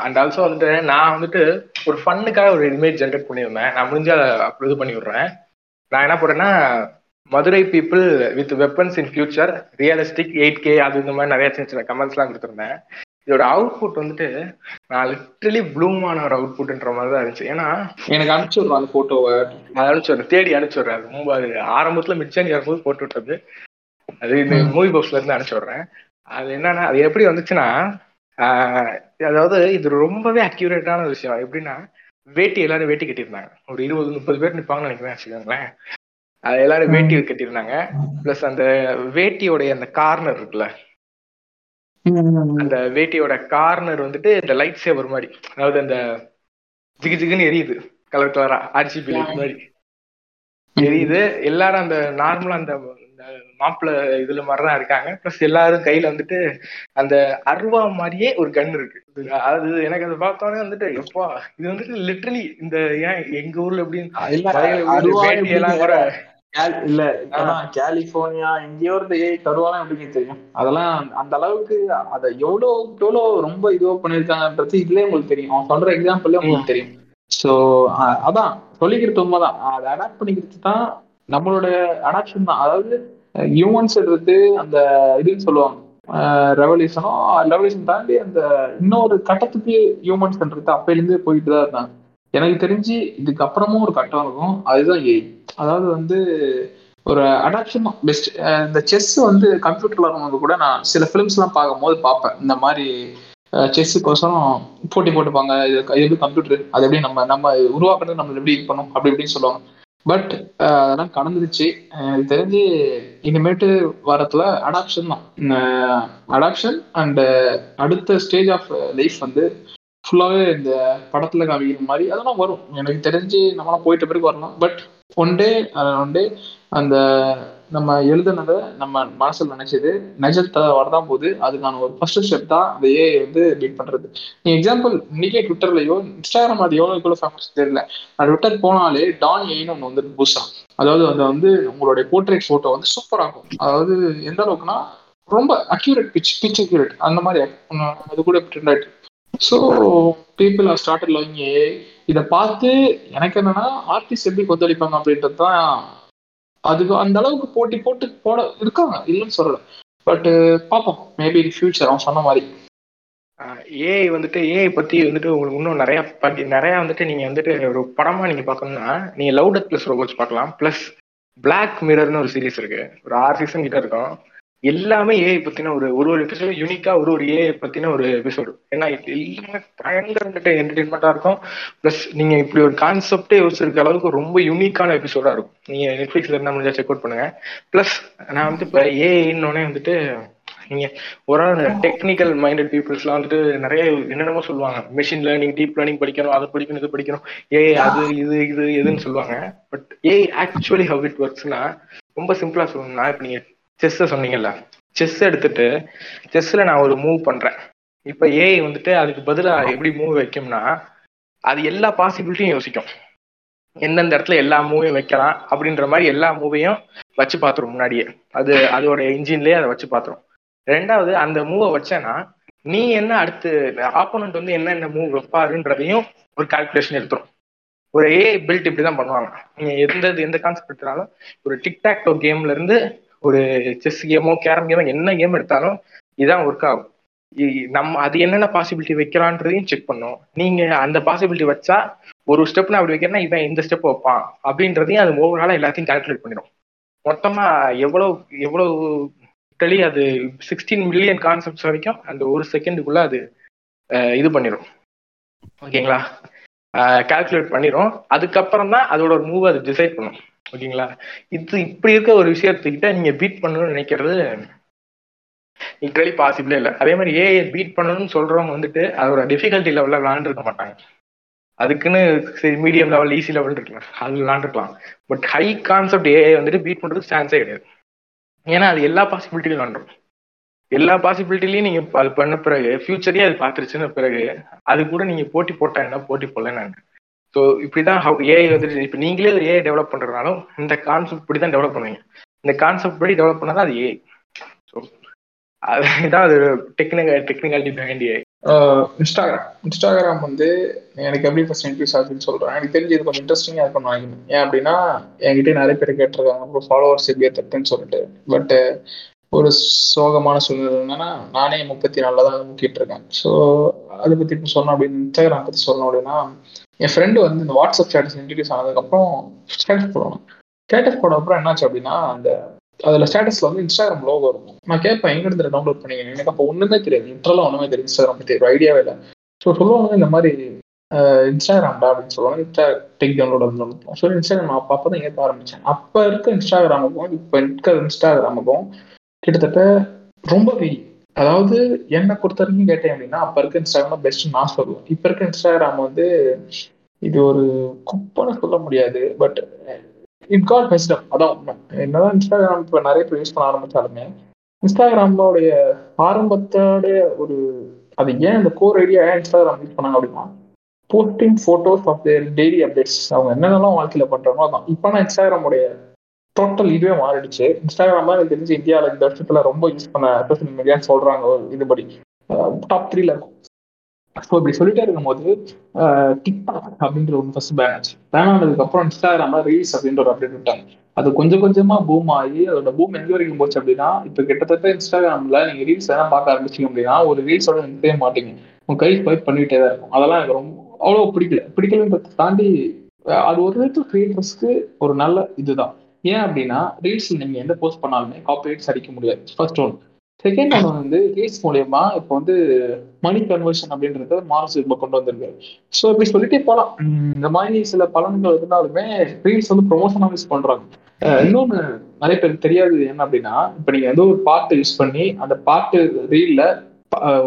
அண்ட் ஆல்சோ வந்துட்டு நான் வந்துட்டு ஒரு ஃபன்னுக்காக ஒரு இமேஜ் ஜென்ரேட் பண்ணியிருந்தேன். நான் முடிஞ்ச அப்படி இது பண்ணி விடுறேன் நான் என்ன போடுறேன்னா Madurai people with weapons in future realistic eight K அது இந்த மாதிரி நிறைய சின்ன சின்ன கமெண்ட்ஸ்லாம் கொடுத்துருந்தேன். இதோட அவுட்புட் வந்துட்டு நான் லிட்டரலி ப்ளூமான ஒரு அவுட்புட்ன்ற மாதிரி தான் இருந்துச்சு. ஏன்னா எனக்கு அனுப்பிச்சு விடுறோம் அந்த போட்டோவை நான் அனுப்பிச்சு தேடி அனுப்பிச்சு விடுறேன். அது ரொம்ப அது ஆரம்பத்துல மிச்சம் வரும்போது போட்டு விட்டது அது இந்த மூவி பாக்ஸ்ல இருந்து அனுப்பிச்சு விடுறேன். அது என்னன்னா அது எப்படி வந்துச்சுன்னா அதாவது இது ரொம்பவே அக்யூரேட்டான விஷயம். எப்படின்னா வேட்டி எல்லாரும் வேட்டி கட்டியிருந்தாங்க. ஒரு இருபது முப்பது பேர் நிற்பாங்கன்னு நினைக்கிறேன் வச்சுக்கோங்களேன். அது எல்லாரும் வேட்டி கட்டியிருந்தாங்க. பிளஸ் அந்த வேட்டியோடைய அந்த கார்னர் இருக்குல்ல அந்த வேட்டியோட கார்னர் வந்துட்டு இந்த லைட் சேவர் மாதிரி. அதாவது அந்த ஜிகு ஜிகுன்னு எரியுது. கலர் கலரா ஆர்ஜிபி லைட் மாதிரி. எரியுது. எல்லாரும் அந்த நார்மலா அந்த மாப்பிள்ள இதுல மாதிரிதான் இருக்காங்க. பிளஸ் எல்லாரும் கையில வந்துட்டு அந்த அருவா மாதிரியே ஒரு கன் இருக்கு. அது எனக்கு அதை பார்த்தோன்னே வந்துட்டு எப்பா இது வந்துட்டு லிட்டரலி இந்த ஏன் எங்க ஊர்ல எப்படி எல்லாம் கூட இல்ல கலிபோர்னியா எங்கேயோ இருந்து ஏய் தருவாலாம் எப்படிங்க தெரியும்? அதெல்லாம் அந்த அளவுக்கு அதை எவ்வளவு எவ்வளவு ரொம்ப இதுவோ பண்ணிருக்காங்கன்றது இதுலயே உங்களுக்கு தெரியும். அவன் சொல்ற எக்ஸாம்பிள்ல உங்களுக்கு தெரியும். சோ அதான் சொல்லிக்கிறது உண்மைதான். அதை அடாப்ட் பண்ணிக்கிறது தான் நம்மளோட அடாப்ஷன் தான். அதாவது ஹியூமன்ஸ் எடுத்து அந்த இதுன்னு சொல்லுவாங்க. ரெவல்யூஷனோ ரெவல்யூஷன் தாண்டி அந்த இன்னொரு கட்டத்துக்கு ஹியூமன்ஸ்ன்றது அப்பையிலேருந்து போயிட்டு தான் இருந்தாங்க. எனக்கு தெரிஞ்சு இதுக்கு அப்புறமும் ஒரு கட்டம் இருக்கும். அதுதான் ஏ அதாவது வந்து ஒரு அடாப்ஷன் பெஸ்ட் இந்த செஸ் வந்து கம்ப்யூட்டர்ல இருக்கும்போது கூட நான் சில ஃபிலிம்ஸ் எல்லாம் பார்க்கும் போது பார்ப்பேன். இந்த மாதிரி செஸ்ஸுக்கோசரம் போட்டி போட்டுப்பாங்க. இது எப்படி கம்ப்யூட்டர் அது எப்படி நம்ம நம்ம உருவாக்குறது நம்ம எப்படி இது பண்ணும் அப்படி இப்படின்னு சொல்லுவாங்க. பட் அதெல்லாம் கடந்துருச்சு. எனக்கு தெரிஞ்சு இனிமேட்டு வாரத்தில் அடாப்ஷன் தான். அடாப்ஷன் அண்ட் அடுத்த ஸ்டேஜ் ஆஃப் லைஃப் வந்து ஃபுல்லாகவே இந்த படத்தில் காமிக்கிற மாதிரி அதெல்லாம் வரும். எனக்கு தெரிஞ்சு நம்மளாம் போயிட்ட பிறகு வரலாம். But one day one day அந்த நம்ம எழுதுனதை நம்ம மனசில் நினைச்சது நிஜத்தை வரதான் போது அதுக்கான ஒரு ஃபர்ஸ்ட் ஸ்டெப் தான் அந்த ஏஐ வந்து பீட் பண்றது. நீ எக்ஸாம்பிள் இன்னைக்கே ட்விட்டர்லயோ இன்ஸ்டாகிராம் அது எவ்வளோ எவ்வளோ ஃபேமஸ் தெரியல. நான் ட்விட்டர் போனாலே டான் ஏன்னு ஒன்று வந்து புதுசா. அதாவது அது வந்து உங்களுடைய போர்ட்ரேட் போட்டோ வந்து சூப்பர் ஆகும் அதாவது எந்த அளவுக்குன்னா ரொம்ப அக்யூரேட் பிச் பிச் அக்யூரேட் அந்த மாதிரி அது கூட ட்ரெண்ட் ஆயிட்டு so people are started loving a இதை பார்த்து எனக்கு என்னன்னா ஆர்டிஸ்ட் எப்படி கொந்தளிப்பாங்க அப்படின்றது தான் அதுக்கு அந்த அளவுக்கு போட்டி போட்டு போட இருக்காங்க. இல்லைன்னு சொல்லல. பட் பார்ப்போம். மேபி இன் ஃபியூச்சர் அவன் சொன்ன மாதிரி. ஏஐ வந்துட்டு ஏஐ பத்தி வந்துட்டு உங்களுக்கு இன்னும் நிறைய பத்தி நிறைய வந்துட்டு நீங்க வந்துட்டு ஒரு படமா நீங்க பார்க்கணும்னா நீங்க லவுடர் பிளஸ் ரோபோட்ஸ் பார்க்கலாம். பிளஸ் பிளாக் மிரர்னு ஒரு சீரிஸ் இருக்கு. ஒரு ஆறு சீசன் கிட்ட இருக்கும். எல்லாமே ஏஐ பத்தின ஒரு ஒரு ஒரு எபிசோடு யூனிக்கா ஒரு ஒரு ஏஐ பத்தின ஒரு எபிசோடு ஏன்னா எல்லாமே பயங்கர என்டர்டைன்மெண்டா இருக்கும். பிளஸ் நீங்க இப்படி ஒரு கான்செப்டே யோசிச்சிருக்க அளவுக்கு ரொம்ப யூனிக்கான எபிசோடா இருக்கும். நீங்க நெட்ஃபிளிக்ஸ்ல இருந்தா முடிஞ்சா செக் அவுட் பண்ணுங்க. பிளஸ் நான் வந்து இப்ப ஏஐன்னொடனே வந்துட்டு நீங்க ஒரு டெக்னிக்கல் மைண்டட் பீப்புள்ஸ்லாம் வந்துட்டு நிறைய என்னென்னமோ சொல்லுவாங்க. மெஷின் லேர்னிங் டீப் லேர்னிங் படிக்கணும் அதை படிக்கணும் இது படிக்கணும். ஏ அது இது இது எதுன்னு சொல்லுவாங்க. But a actually how it ஒர்க்ஸ்னா ரொம்ப சிம்பிளா சொல்லணும்னா இப்ப நீங்க செஸ் சொன்னீங்கல்ல. செஸ் எடுத்துட்டு செஸ்ல நான் ஒரு மூவ் பண்றேன். இப்ப ஏஐ வந்துட்டு அதுக்கு பதிலாக எப்படி மூவ் வைக்கும்னா அது எல்லா பாசிபிலிட்டியும் யோசிக்கும். எந்தெந்த இடத்துல எல்லா மூவையும் வைக்கலாம் அப்படின்ற மாதிரி எல்லா மூவையும் வச்சு பார்த்துரும் முன்னாடியே. அது அதோட இன்ஜின்லயே அதை வச்சு பார்த்துரும் ரெண்டாவது அந்த மூவை வச்சேன்னா நீ என்ன அடுத்து ஆப்போனண்ட் வந்து என்னென்ன மூவ் வைப்பாருன்றதையும் ஒரு கால்குலேஷன் எடுத்துரும். ஒரு ஏ பில்ட் இப்படி தான் பண்ணுவாங்க. நீங்க எந்த எந்த கான்செப்ட் எடுத்தாலும் ஒரு டிக்டாக்டோ கேம்ல இருந்து ஒரு செஸ் கேமோ கேரம் கேமோ என்ன கேம் எடுத்தாலும் இதுதான் ஒர்க் ஆகும். நம்ம அது என்னென்ன பாசிபிலிட்டி வைக்கலான்றதையும் செக் பண்ணும். நீங்க அந்த பாசிபிலிட்டி வச்சா ஒரு ஸ்டெப் அப்படி வைக்கிறேன்னா இவன் இந்த ஸ்டெப் வைப்பான். அப்படின்றதையும் அது ஓவராலா எல்லாத்தையும் கால்குலேட் பண்ணிடும். மொத்தமா எவ்வளவு எவ்வளவு டெலி அது சிக்ஸ்டீன் மில்லியன் கான்செப்ட்ஸ் வரைக்கும் அந்த ஒரு செகண்டுக்குள்ள அது இது பண்ணிடும் ஓகேங்களா? கால்குலேட் பண்ணிடும் அதுக்கப்புறம் தான் அதோட ஒரு மூவ் அது டிசைட் பண்ணும். ஓகேங்களா? இது இப்படி இருக்க ஒரு விஷயத்துக்கிட்ட நீங்க பீட் பண்ணணும்னு நினைக்கிறது லிட்ரலி பாசிபிளே இல்லை. அதே மாதிரி ஏஐ பீட் பண்ணணும்னு சொல்றவங்க வந்துட்டு அதோட டிஃபிகல்ட்டி லெவலில் விளாண்டுருக்க மாட்டாங்க. அதுக்குன்னு சரி மீடியம் லெவல் ஈஸி லெவல் இருக்கலாம். அது விளாண்டுருக்கலாம். பட் ஹை கான்செப்ட் ஏஐ வந்துட்டு பீட் பண்ணுறதுக்கு சான்ஸே கிடையாது. ஏன்னா அது எல்லா பாசிபிலிட்டியும் வந்துடும் எல்லா பாசிபிலிட்டிலையும் நீங்க அது பண்ண பிறகு ஃபியூச்சரே அது பார்த்துருச்சுன்னு பிறகு அது கூட நீங்க போட்டி போட்டா என்ன? போட்டி போடலன்னு ஸோ இப்படிதான் ஏஐ வந்துட்டு இப்போ நீங்களே ஒரு ஏஐ டெவலப் பண்றதுனாலும் இந்த கான்செப்ட் இப்படி தான் டெவலப் பண்ணுவீங்க. இந்த கான்செப்ட் படி டெவலப் பண்ணாதான் அது ஏஐ ஸோ அதுதான் அது technical technicality behind AI Instagram. Instagram வந்து எனக்கு எப்படி ஃபர்ஸ்ட் இன்க்ரீஸ் ஆகுதுன்னு சொல்றேன். எனக்கு தெரிஞ்சு இது கொஞ்சம் இன்ட்ரெஸ்டிங்காக இருக்கும் நான் ஏன் அப்படின்னா என்கிட்ட நிறைய பேர் கேட்டிருக்காங்க. அப்புறம் ஃபாலோவர்ஸ் எப்படி தப்புன்னு சொல்லிட்டு. பட் ஒரு சோகமான சூழ்நிலை என்னன்னா நானே முப்பத்தி நாலில் தான் முக்கிட்டு இருக்கேன். ஸோ அதை பற்றி இப்போ சொன்னோம் அப்படின்னு இன்ஸ்டாகிராம் பற்றி சொன்னோம் அப்படின்னா என் ஃப்ரெண்டு வந்து இந்த வாட்ஸ்அப் ஸ்டேட்டஸ் இன்ட்ரடியூஸ் ஆனதுக்கப்புறம் ஸ்டேட்டஸ் போடணும். ஸ்டேட்டஸ் போட அப்புறம் என்னாச்சு அப்படின்னா அந்த அதில் ஸ்டேட்டஸில் வந்து இன்ஸ்டாகிராம் லோகோ இருக்கும். நான் கேட்பேன் எங்கேருந்து டவுன்லோட் பண்ணீங்க? எனக்கு அப்போ ஒன்றுமே தெரியாது. இன்ட்ரெல்லாம் ஒன்றுமே தெரியும் இன்ஸ்டாகிராம் பற்றி ஒரு ஐடியாவே இல்லை. ஸோ சொல்லுவாங்க இந்த மாதிரி இன்ஸ்டாகிராம்டா அப்படின்னு சொல்லுவாங்க. இன்ஸ்டா டெக் டவுன்லோட் வந்து ஸோ இன்ஸ்டாகிராம் அப்போ அப்போ தான் ஏற்ற ஆரம்பித்தேன் அப்போ இருக்க இன்ஸ்டாகிராமுக்கும் இப்போ இருக்க இன்ஸ்டாகிராமுக்கும் கிட்டத்தட்ட ரொம்ப வெயில் அதாவது என்னை பொறுத்த வரைக்கும் கேட்டேன் அப்படின்னா அப்போ இருக்க இன்ஸ்டாகிராம் பெஸ்ட் நான் சொல்லுவேன். இப்போ இருக்க இன்ஸ்டாகிராம் வந்து இது ஒரு குப்பைன்னு சொல்ல முடியாது பட் இட் காட் பெஸ்டம் அதான் என்னதான் இன்ஸ்டாகிராம் இப்போ நிறைய பேர் யூஸ் பண்ண ஆரம்பிச்சாலுமே இன்ஸ்டாகிராமோடைய ஆரம்பத்தோடைய ஒரு அது ஏன் அந்த கோர் ஐடியா ஏன் இன்ஸ்டாகிராம் யூஸ் பண்ணாங்க அப்படின்னா posting photos of their daily updates அவங்க என்னென்னலாம் வாழ்க்கையில் பண்ணுறாங்களோ அதான். இப்போ நான் இன்ஸ்டாகிராமுடைய டோட்டல் இதுவே மாறிடுச்சு. இன்ஸ்டாகிராம் எனக்கு தெரிஞ்சு இந்தியாவில் இந்த வருஷத்துல ரொம்ப யூஸ் பண்ண சோசியல் மீடியான்னு சொல்றாங்க இதுபடி. டாப் த்ரீல இருக்கும். ஸோ இப்படி சொல்லிட்டே இருக்கும்போது டிக்டாக் அப்படின்ற ஒன்று ஃபர்ஸ்ட் பேன் ஆச்சு. பேன் ஆனதுக்கு அப்புறம் ரீல்ஸ் அப்படின்ற ஒரு அப்டேட் விட்டாங்க. அது கொஞ்சம் கொஞ்சமா பூம் ஆகி அதோட பூம் எங்க வரைக்கும் போச்சு அப்படின்னா இப்போ கிட்டத்தட்ட இன்ஸ்டாகிராம்ல நீங்க ரீல்ஸ் எல்லாம் பார்க்க ஆரம்பிச்சிங்க அப்படின்னா ஒரு ரீல்ஸோட நிறுத்தவே மாட்டீங்க. உங்க கை ஸ்வைப் பண்ணிட்டே தான் இருக்கும். அதெல்லாம் எனக்கு ரொம்ப அவ்வளோ பிடிக்கல. பிடிக்கலன்றதை தாண்டி அது ஒரு விதத்தில் கிரியேட்டர்ஸ்க்கு ஒரு நல்ல இதுதான். ஏன் அப்படின்னா ரீல்ஸ் நீங்க எந்த போஸ்ட் பண்ணாலுமே காப்பிரைட்ஸ் அடிக்க முடியாது. ஃபர்ஸ்ட் ஒன் செகண்ட் ஒன் வந்து ரீல்ஸ் மூலயமா இப்போ வந்து மணி கன்வர்ஷன் அப்படின்றத மார்க்ஸ் இப்போ கொண்டு வந்திருக்காரு ஸோ இப்படி சொல்லிட்டே போகலாம் இந்த மாதிரி சில பலன்கள் இருந்தாலுமே ரீல்ஸ் வந்து ப்ரொமோஷனாக யூஸ் பண்றாங்க. இன்னொன்று நிறைய பேருக்கு தெரியாது என்ன அப்படின்னா இப்போ நீங்க ஏதோ ஒரு பாட்டு யூஸ் பண்ணி அந்த பாட்டு ரீல்ல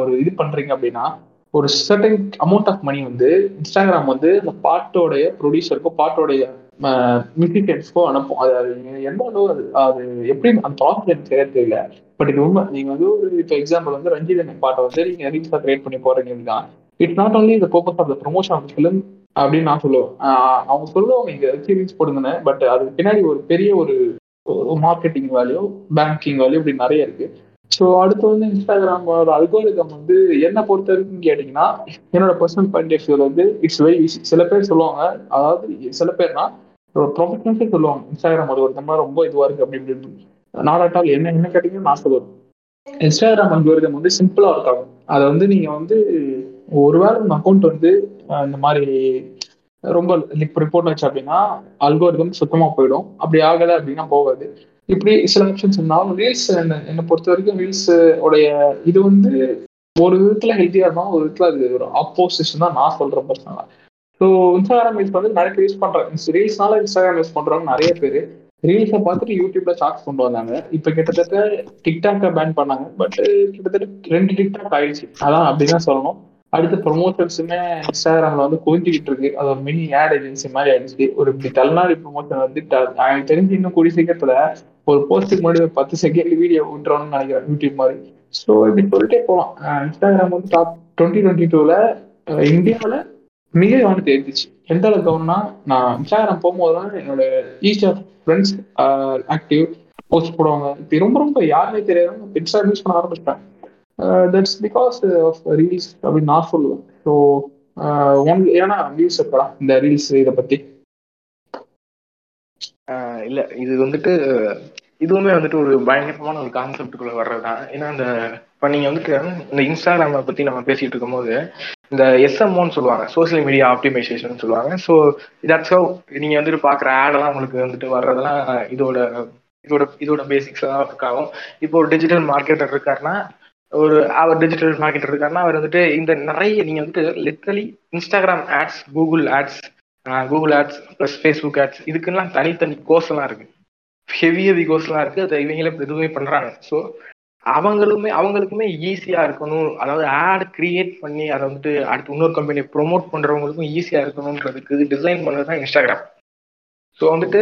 ஒரு இது பண்றீங்க அப்படின்னா ஒரு சர்டன் அமௌண்ட் ஆஃப் மணி வந்து இன்ஸ்டாகிராம் வந்து அந்த பாட்டோடைய ப்ரொடியூசருக்கும் பாட்டோடைய மியூசிஷியன்ஸ்க்கோ அனுப்பும். அது எந்த அளவு அது அது எப்படி அந்த ப்ராசஸ் எனக்கு சரியா தெரியல. பட் இது உண்மை. நீங்க வந்து ஒரு இப்போ எக்ஸாம்பிள் வந்து ரஞ்சித் பாட்டை வந்து நீங்க ரீல்ஸா கிரியேட் பண்ணி போறீங்க அப்படின்னா இட்ஸ் நாட் ஓன்லி இந்த focus of the promotion of film அப்படின்னு நான் சொல்லுவேன். அவங்க சொல்லுவாங்க இங்க வச்சு ரீல்ஸ் போடுங்கன்னு பட் அதுக்கு பின்னாடி ஒரு பெரிய ஒரு மார்க்கெட்டிங் வேல்யூ பேங்கிங் வேல்யூ இப்படி நிறைய இருக்கு. ஸோ அடுத்து வந்து இன்ஸ்டாகிராமோட அல்கோரிதம் வந்து என்ன பொறுத்த வரைக்கும் கேட்டிங்கன்னா என்னோட பர்சனல் பாயிண்ட் ஆஃப் வியூல வந்து இட்ஸ் வெரி ஈஸி சில பேர் சொல்லுவாங்க அதாவது சில பேர்னா ப்ரொஃபஷனல்ஸே சொல்லுவாங்க இன்ஸ்டாகிராம் அது ஒரு மாதிரி ரொம்ப இதுவாக இருக்கு அப்படி இப்படி நாடாட்டால் என்ன என்ன கேட்டீங்கன்னா நான் வரும் இன்ஸ்டாகிராம் அல்கோரிதம் வந்து சிம்பிளாக இருக்காங்க அதை வந்து நீங்கள் வந்து ஒருவேளை உங்கள் அக்கௌண்ட் வந்து இந்த மாதிரி ரொம்ப ரிப்போர்ட் வச்சு அப்படின்னா அல்கோரிதம் சுத்தமாக போயிடும். அப்படி ஆகலை அப்படின்னா போகாது. இப்படி சில ஆப்ஷன்ஸ் இருந்தாலும் ரீல்ஸ் என்ன என்னை பொறுத்த வரைக்கும் ரீல்ஸ் உடைய இது வந்து ஒரு விதத்துல ஹெல்த்தியா இருந்தாலும் ஒரு விதத்துல அது ஒரு ஆப்போசிஷன் தான் நான் சொல்றேன் பர்சனலா ஸோ இன்ஸ்டாகிராம் யூஸ் வந்து நிறைய பேர் யூஸ் பண்றாங்க ரீல்ஸ்னால இன்ஸ்டாகிராம் யூஸ் பண்றவங்க நிறைய பேர். ரீல்ஸை பார்த்துட்டு யூடியூப்ல ஷார்ட்ஸ் கொண்டு வந்தாங்க. இப்போ கிட்டத்தட்ட டிக்டாக்கை பேன் பண்ணாங்க. பட் கிட்டத்தட்ட ரெண்டு டிக்டாக் ஆயிடுச்சு. அதான் அப்படிதான் சொல்லணும். அடுத்து ப்ரொமோஷன்ஸுமே இன்ஸ்டாகிராம்ல வந்து குவிஞ்சிக்கிட்டு இருக்கு. அது ஒரு மினி ஆட் ஏஜென்சி மாதிரி ஆயிடுச்சு. ஒரு இப்படி தலைநாடு ப்ரொமோஷன் வந்து எனக்கு தெரிஞ்சு இன்னும் கூடிய சீக்கிரத்துல ஒரு போஸ்ட்டுக்கு முன்னாடி ஒரு பத்து செகண்ட் வீடியோ விட்டுறோம்னு நினைக்கிறேன் யூடியூப் மாதிரி. ஸோ இப்படி சொல்லிட்டே போகலாம் இன்ஸ்டாகிராம் வந்து டாப் டுவெண்ட்டி டுவெண்ட்டி டூல இந்தியாவில் மிக கவனத்தை தெரிஞ்சிச்சு. எந்த அளவுக்கு கவனம்னா நான் இன்ஸ்டாகிராம் போகும்போது தான் என்னோட east of friends active post போடுவாங்க. இப்போ ரொம்ப ரொம்ப யாருமே தெரியாத இன்ஸ்டாகிராம் யூஸ் பண்ண ஆரம்பிச்சிட்டேன். தட்ஸ் பிகாஸ் ஆஃப் ரீல்ஸ் அப்படின்னு நான் சொல்லுவேன். ஸோ ஒன் ஏன்னா வியூஸ் எப்படா இந்த ரீல்ஸ் இதை பத்தி. இல்ல இது வந்துட்டு இதுவுமே வந்துட்டு ஒரு பயங்கரமான ஒரு கான்செப்டுக்குள்ள வர்றதுதான். ஏன்னா அந்த இப்ப நீங்க வந்துட்டு இந்த இன்ஸ்டாகிராம பத்தி நம்ம பேசிட்டு இருக்கும் போது இந்த எஸ்எம்ஓன்னு சொல்லுவாங்க சோசியல் மீடியா ஆப்டிமைசேஷன் சொல்லுவாங்க. ஸோ தட்ஸ் ஹவ் நீங்க வந்துட்டு பாக்குற ஆடெல்லாம் உங்களுக்கு வந்துட்டு வர்றதெல்லாம் இதோட இதோட இதோட பேசிக்ஸ் தான் இருக்காகும் இப்போ ஒரு டிஜிட்டல் மார்க்கெட்டர் இருக்காருன்னா ஒரு அவர் டிஜிட்டல் மார்க்கெட்டர் இருக்காருன்னா அவர் வந்துட்டு இந்த நிறைய நீங்க வந்துட்டு literally Instagram ads Google ads Google ads plus Facebook ads இதுக்குலாம் தனித்தனி கோர்ஸ் எல்லாம் இருக்கு. ஹெவி ஹெவி கோர்ஸ் எல்லாம் இருக்கு. அதை இவங்களே எதுவுமே பண்றாங்க. ஸோ அவங்களுமே அவங்களுக்குமே ஈஸியா இருக்கணும். அதாவது ஆட் கிரியேட் பண்ணி அதை வந்துட்டு அடுத்து இன்னொரு கம்பெனி ப்ரொமோட் பண்றவங்களுக்கும் ஈஸியா இருக்கணும்ன்றதுக்கு டிசைன் பண்ணது தான் இன்ஸ்டாகிராம் ஸோ வந்துட்டு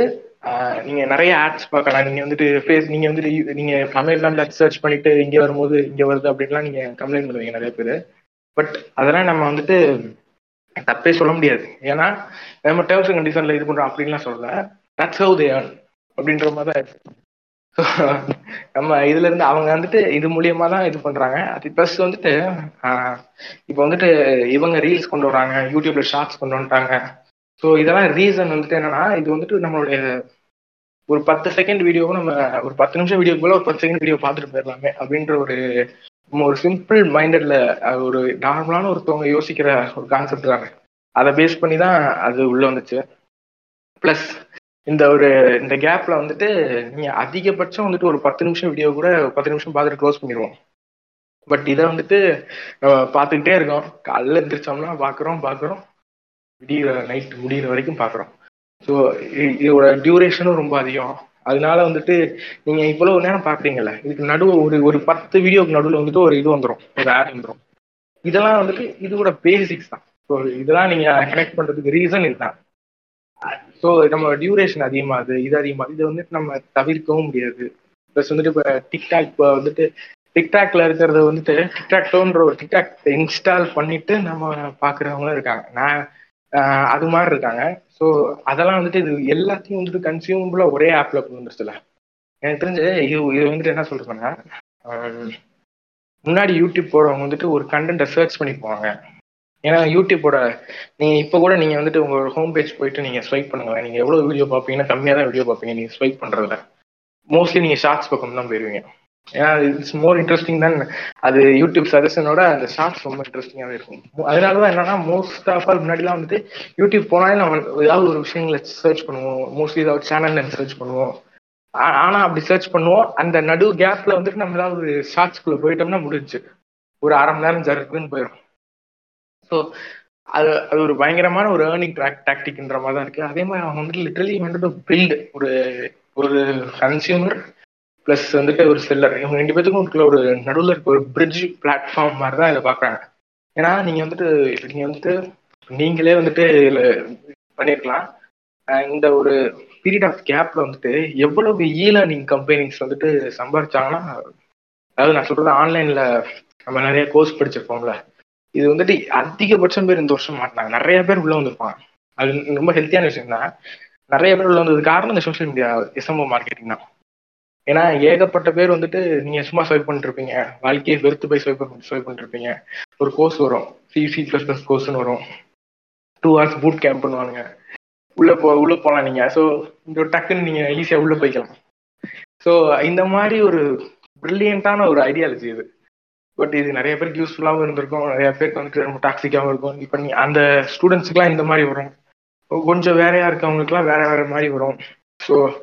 நீங்க நிறைய ஆட்ஸ் பார்க்கலாம். நீங்க வந்துட்டு ஃபேஸ் நீங்க வந்துட்டு நீங்க அமேசான்ல சர்ச் பண்ணிட்டு இங்க வரும்போது இங்க வருது அப்படின்லாம் நீங்க கம்ப்ளைண்ட் பண்ணுவீங்க நிறைய பேர். பட் அதெல்லாம் நம்ம வந்துட்டு தப்பே சொல்ல முடியாது. ஏன்னா நம்ம டேர்ம்ஸ் அண்ட் கண்டிஷன்ல இது பண்றோம் அப்படின்லாம் சொல்லல. தட்ஸ் ஹவு தே ஏர்ன் அப்படின்ற மாதிரி தான் இருக்கு. நம்ம இதுல இருந்து அவங்க வந்துட்டு இது மூலியமா தான் இது பண்றாங்க. அது ப்ளஸ் வந்துட்டு இப்போ வந்துட்டு இவங்க ரீல்ஸ் கொண்டு வராங்க யூடியூப்ல ஷார்ட்ஸ் கொண்டு வந்துட்டாங்க. ஸோ இதெல்லாம் ரீசன் வந்துட்டு என்னன்னா இது வந்துட்டு நம்மளுடைய ஒரு பத்து செகண்ட் வீடியோவும் நம்ம ஒரு பத்து நிமிஷம் வீடியோ போல ஒரு பத்து செகண்ட் வீடியோ பார்த்துட்டு போயிடலாமே அப்படின்ற ஒரு நம்ம ஒரு சிம்பிள் மைண்டட்ல ஒரு நார்மலான ஒருத்தவங்க யோசிக்கிற ஒரு கான்செப்ட் தானே. அதை பேஸ் பண்ணி தான் அது உள்ள வந்துச்சு. ப்ளஸ் இந்த ஒரு இந்த கேப்ல வந்துட்டு நீங்க அதிகபட்சம் வந்துட்டு ஒரு பத்து நிமிஷம் வீடியோ கூட ஒரு பத்து நிமிஷம் பார்த்துட்டு க்ளோஸ் பண்ணிடுவோம் பட் இதை வந்துட்டு நம்ம பார்த்துக்கிட்டே இருக்கோம். காலைல எந்திரிச்சோம்னா பார்க்குறோம் பார்க்குறோம் விடிகிற நைட் முடிகிற வரைக்கும் பார்க்குறோம் ஸோ இதோட டியூரேஷனும் ரொம்ப அதிகம். அதனால வந்துட்டு நீங்க இவ்வளவு நேரம் பார்க்குறீங்கல்ல இதுக்கு நடுவு ஒரு ஒரு பத்து வீடியோக்கு நடுவில் வந்துட்டு ஒரு இது வந்துடும் ஒரு ஆட் வந்துடும் இதெல்லாம் வந்துட்டு இதோட பேசிக்ஸ் தான். ஸோ இதெல்லாம் நீங்க கனெக்ட் பண்றதுக்கு ரீசன் இதுதான். ஸோ நம்ம டியூரேஷன் அதிகமாகுது இது அதிகமாகுது. இதை வந்துட்டு நம்ம தவிர்க்கவும் முடியாது. ப்ளஸ் வந்துட்டு இப்போ டிக்டாக் இப்போ வந்துட்டு டிக்டாக்ல இருக்கிறது வந்துட்டு டிக்டாக் டோன்ற ஒரு டிக்டாக் இன்ஸ்டால் பண்ணிட்டு நம்ம பாக்குறவங்களும் இருக்காங்க. நான் ஆஹ் அது மாதிரி இருக்காங்க. ஸோ அதெல்லாம் வந்துட்டு இது எல்லாத்தையும் வந்துட்டு கன்சியூமபிளா ஒரே ஆப்ல கொண்டு வந்துருச்சுல. எனக்கு தெரிஞ்சு இது இது வந்துட்டு என்ன சொல்றதுன்னா முன்னாடி யூடியூப் போறவங்க வந்துட்டு ஒரு கண்டென்ட்டை சர்ச் பண்ணி போவாங்க. ஏன்னா யூடியூப்போட நீங்க இப்போ கூட நீங்க வந்துட்டு உங்க ஹோம் பேஜ் போயிட்டு நீங்க ஸ்வைப் பண்ணுங்க நீங்க எவ்வளவு வீடியோ பார்ப்பீங்கன்னா கம்மியா தான் வீடியோ பார்ப்பீங்க. நீங்க ஸ்வைப் பண்றதுல. மோஸ்ட்லி நீங்க ஷார்ட்ஸ் பக்கம் தான் போயிருவீங்க. ஏன்னா இட்ஸ் மோர் இன்ட்ரெஸ்டிங் தான் அது யூடியூப் சஜஷனோட அந்த ஷார்ட்ஸ் ரொம்ப இன்ட்ரெஸ்டிங்காகவே இருக்கும். அதனால தான் என்னன்னா மோஸ்ட் ஆஃப் ஆல் முன்னாடிலாம் வந்துட்டு யூடியூப் போனாலே நம்ம ஏதாவது ஒரு விஷயங்களை சர்ச் பண்ணுவோம். மோஸ்ட்லி ஏதாவது சேனல்ல சர்ச் பண்ணுவோம். ஆனால் ஆனா அப்படி சர்ச் பண்ணுவோம். அந்த நடு கேப்ல வந்துட்டு நம்ம ஏதாவது ஒரு ஷார்ட்ஸ்குள்ள போயிட்டோம்னா முடிஞ்சு ஒரு அரை மணி நேரம் ஜருக்குன்னு போயிடும் ஸோ அது அது ஒரு பயங்கரமான ஒரு ஏர்னிங் ட்ராக் டாக்டிக்ன்ற மாதிரி தான் இருக்கு. அதே மாதிரி அவங்க வந்துட்டு லிட்டரலி வந்துட்டு பில்டு ஒரு ஒரு கன்சியூமர் ப்ளஸ் வந்துட்டு ஒரு செல்லர் இவங்க ரெண்டு பேத்துக்கும் இருக்கிற ஒரு நடுவில் இருக்க ஒரு பிரிட்ஜ் பிளாட்ஃபார்ம் மாதிரி தான் இதை பார்க்குறாங்க. ஏன்னா நீங்க வந்துட்டு நீங்க வந்துட்டு நீங்களே வந்துட்டு இதுல பண்ணியிருக்கலாம் இந்த ஒரு பீரியட் ஆஃப் கேப்ல வந்துட்டு எவ்வளவு இ லேர்னிங் கம்பெனிஸ் வந்துட்டு சம்பாதிச்சாங்கன்னா அதாவது நான் சொல்கிறது ஆன்லைன்ல நம்ம நிறைய கோர்ஸ் படிச்சிருப்போம்ல. இது வந்துட்டு அதிகபட்சம் பேர் இந்த வருஷம் மாட்டினாங்க. நிறைய பேர் உள்ள வந்திருப்பாங்க. அது ரொம்ப ஹெல்த்தியான விஷயம் தான். நிறைய பேர் உள்ள வந்தது காரணம் இந்த சோஷியல் மீடியா எஸ்எம்ஓ மார்க்கெட்டிங் தான். ஏன்னா ஏகப்பட்ட பேர் வந்துட்டு நீங்க சும்மா ஸ்வைப் பண்ணிட்டு இருப்பீங்க. வாழ்க்கையை வெறுத்து போய் ஸ்வைப் ஸ்வைப் பண்ணிட்டு இருப்பீங்க. ஒரு கோர்ஸ் வரும். சி பிளஸ் ப்ளஸ் கோர்ஸ்னு வரும். டூ ஹவர்ஸ் பூட் கேம்ப் பண்ணுவானுங்க. உள்ள போ உள்ள போகலாம் நீங்க. ஸோ இந்த டக்குன்னு நீங்க ஈஸியா உள்ள போய்க்கலாம். ஸோ இந்த மாதிரி ஒரு பிரில்லியண்டான ஒரு ஐடியாலஜி இது. பட் இது நிறைய பேருக்கு யூஸ்ஃபுல்லாகவும் இருந்திருக்கும். நிறைய பேருக்கு வந்துட்டு ரொம்ப டாக்ஸிக்காகவும் இருக்கும். இப்போ நீ அந்த ஸ்டூடெண்ட்ஸுக்குலாம் இந்த மாதிரி வரும். கொஞ்சம் வேறையா இருக்கவங்களுக்குலாம் வேற வேற மாதிரி வரும். ஸோ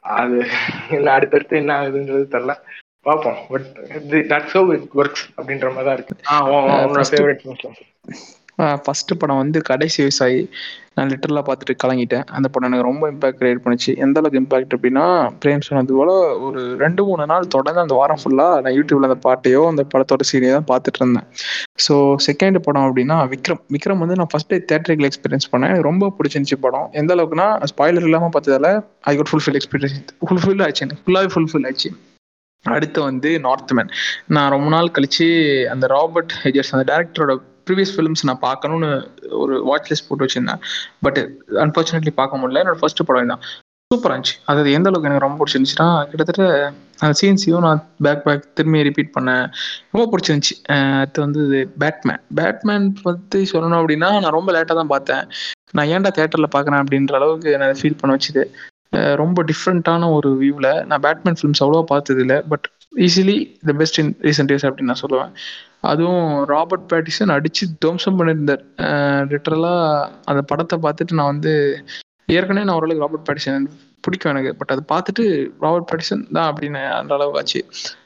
அது இல்லை அடுத்தடுத்து என்ன ஆகுதுன்றது தெரில பார்ப்போம். But that's how it works அப்படின்ற மாதிரி தான் இருக்கு. ஆ உன்- உன் உன்னோட ஃபேவரட் ஃபர்ஸ்ட் படம் வந்து கடைசி விவசாயி நான் லிட்டரலாக பார்த்துட்டு கலங்கிட்டேன். அந்த படம் எனக்கு ரொம்ப இம்பாக்ட் கிரியேட் பண்ணுச்சு. எந்த அளவுக்கு இம்பாக்ட் அப்படின்னா பிரேம் சொன்னது போல ஒரு ரெண்டு மூணு நாள் தொடர்ந்து அந்த வாரம் ஃபுல்லாக நான் யூடியூப்ல அந்த பாட்டையோ அந்த படத்தோட சீரியோ தான் பார்த்துட்டு இருந்தேன். ஸோ செகண்ட் படம் அப்படின்னா விக்ரம். விக்ரம் வந்து நான் ஃபர்ஸ்ட் டே தேட்டரிக்கல் எக்ஸ்பீரியன்ஸ் பண்ணேன். எனக்கு ரொம்ப பிடிச்சிருந்துச்சு படம். எந்த அளவுக்குன்னா ஸ்பாய்லர் இல்லாமல் பார்த்ததால I got fulfill experience fulfill ஆச்சு எனக்கு. ஃபுல்லாகவே ஃபுல்ஃபில் ஆச்சு. அடுத்து வந்து நார்த்மேன் நான் ரொம்ப நாள் கழிச்சு அந்த ராபர்ட் ஹெஜர்ஸ் அந்த டேரக்டரோட ப்ரீவியஸ் ஃபிலிம்ஸ் நான் பார்க்கணும்னு ஒரு வாட்ச் லிஸ்ட் போட்டு வச்சிருந்தேன். பட் அன்ஃபார்ச்சுனேட்லி பார்க்க முடியல. என்னோட ஃபர்ஸ்ட் படம் தான் சூப்பராக இருந்துச்சு அது எந்த அளவுக்கு எனக்கு ரொம்ப பிடிச்சிருந்துச்சுன்னா கிட்டத்தட்ட அந்த சீன்ஸையும் நான் பேக் பேக் திரும்பி ரிப்பீட் பண்ணேன். ரொம்ப பிடிச்சிருந்துச்சு. அது அடுத்து வந்து பேட்மேன் பேட்மேன் பற்றி சொல்லணும் அப்படின்னா நான் ரொம்ப லேட்டாக தான் பார்த்தேன். நான் ஏன்டா தேட்டரில் பார்க்குறேன் அப்படின்ற அளவுக்கு நான் ஃபீல் பண்ண வச்சுது. ரொம்ப டிஃப்ரெண்ட்டான ஒரு வியூவில் நான் பேட்மேன் ஃபிலிம்ஸ் அவ்வளோவா பார்த்தது இல்லை but easily the best in recent years அப்படின்னு நான் சொல்லுவேன். அதுவும் ராபர்ட் பேட்டிசன் அடிச்சு துவம்சம் பண்ணியிருந்தார். லிட்டரலாக அந்த படத்தை பார்த்துட்டு நான் வந்து ஏற்கனவே நான் ஓரளவுக்கு ராபர்ட் பேட்டிசன் பிடிக்கும் எனக்கு. பட் அதை பார்த்துட்டு ராபர்ட் பேட்டிசன் தான் அப்படின்னு அந்த அளவுக்கு ஆச்சு.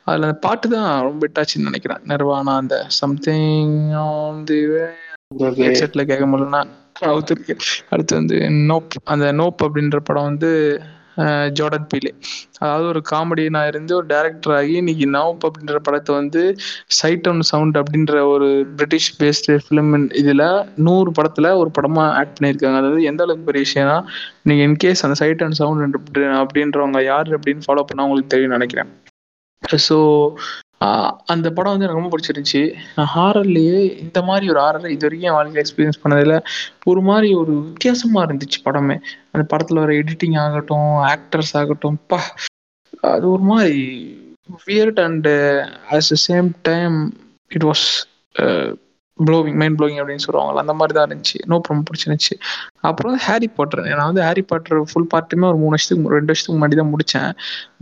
அதில் அந்த பாட்டு தான் ரொம்ப இட்டாச்சுன்னு நினைக்கிறேன். நிர்வாணா அந்த சம்திங் ஆன் தி ஹெட்செட்டில் கேட்க முடியலன்னா அடுத்து வந்து நோப் அந்த நோப் அப்படின்ற படம் வந்து ஜோர்டன் பீலே. அதாவது ஒரு காமெடியனாக இருந்து ஒரு டேரக்டர் ஆகி இன்னைக்கு நவப் அப்படின்ற படத்தை வந்து சைட் அண்ட் சவுண்ட் அப்படின்ற ஒரு பிரிட்டிஷ் பேஸ்டு ஃபிலிம் இதில் நூறு படத்தில் ஒரு படமாக ஆக்ட் பண்ணியிருக்காங்க. அதாவது எந்த அளவுக்கு பெரிய விஷயம்னா நீங்கள் இன்கேஸ் அந்த சைட் அண்ட் சவுண்ட் அப்படின்றவங்க யார் அப்படின்னு ஃபாலோ பண்ணால் உங்களுக்கு தெரியும் நினைக்கிறேன். ஸோ அந்த படம் வந்து எனக்கு ரொம்ப பிடிச்சிருந்துச்சி. நான் ஹாரர்லேயே இந்த மாதிரி ஒரு ஹாரரை இது வரைக்கும் என் வாழ்க்கையில் எக்ஸ்பீரியன்ஸ் பண்ணதில் ஒரு மாதிரி ஒரு வித்தியாசமாக இருந்துச்சு படமே. அந்த படத்தில் வர எடிட்டிங் ஆகட்டும் ஆக்டர்ஸ் ஆகட்டும் பா அது ஒரு மாதிரி weird and at the same time it was blowing mind blowing அப்படின்னு சொல்லுவாங்கல்ல அந்த மாதிரி தான் இருந்துச்சு. நோ ரொம்ப பிடிச்சிருந்துச்சு. அப்புறம் ஹாரி பாட்டர் நான் வந்து ஹாரி பாட்டர் ஃபுல் பார்ட்டுமே ஒரு மூணு வருஷத்துக்கு ரெண்டு வருஷத்துக்கு முன்னாடி தான் முடித்தேன்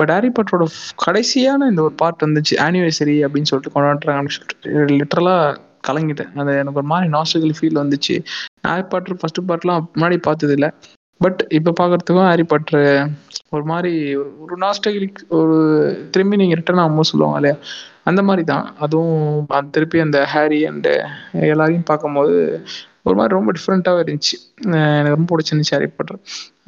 பட் ஹாரி பாட்டரோட கடைசியான இந்த ஒரு பார்ட் வந்துச்சு ஆனிவர்சரி அப்படின்னு சொல்லிட்டு கொண்டாடுறாங்கன்னு சொல்லிட்டு லிட்டரலாக கலங்கிட்டேன் அது எனக்கு ஒரு மாதிரி நாஸ்டிகல் ஃபீல் வந்துச்சு. ஹாரி பாட்டர் ஃபர்ஸ்ட் பார்ட்லாம் முன்னாடி பார்த்ததில்ல. பட் இப்போ பார்க்குறதுக்கும் ஹாரி பாட்ரு ஒரு மாதிரி ஒரு நாஸ்டகிலிக் ஒரு திரும்பி நீங்கள் ரிட்டர்ன் ஆகும்போது சொல்லுவாங்க இல்லையா? அந்த மாதிரி தான் அதுவும் திருப்பி அந்த ஹாரி அண்டு எல்லாரையும் பார்க்கும்போது ஒரு மாதிரி ரொம்ப டிஃப்ரெண்ட்டாகவே இருந்துச்சு. எனக்கு ரொம்ப பிடிச்சிருந்துச்சு ஹாரி பாட்டர்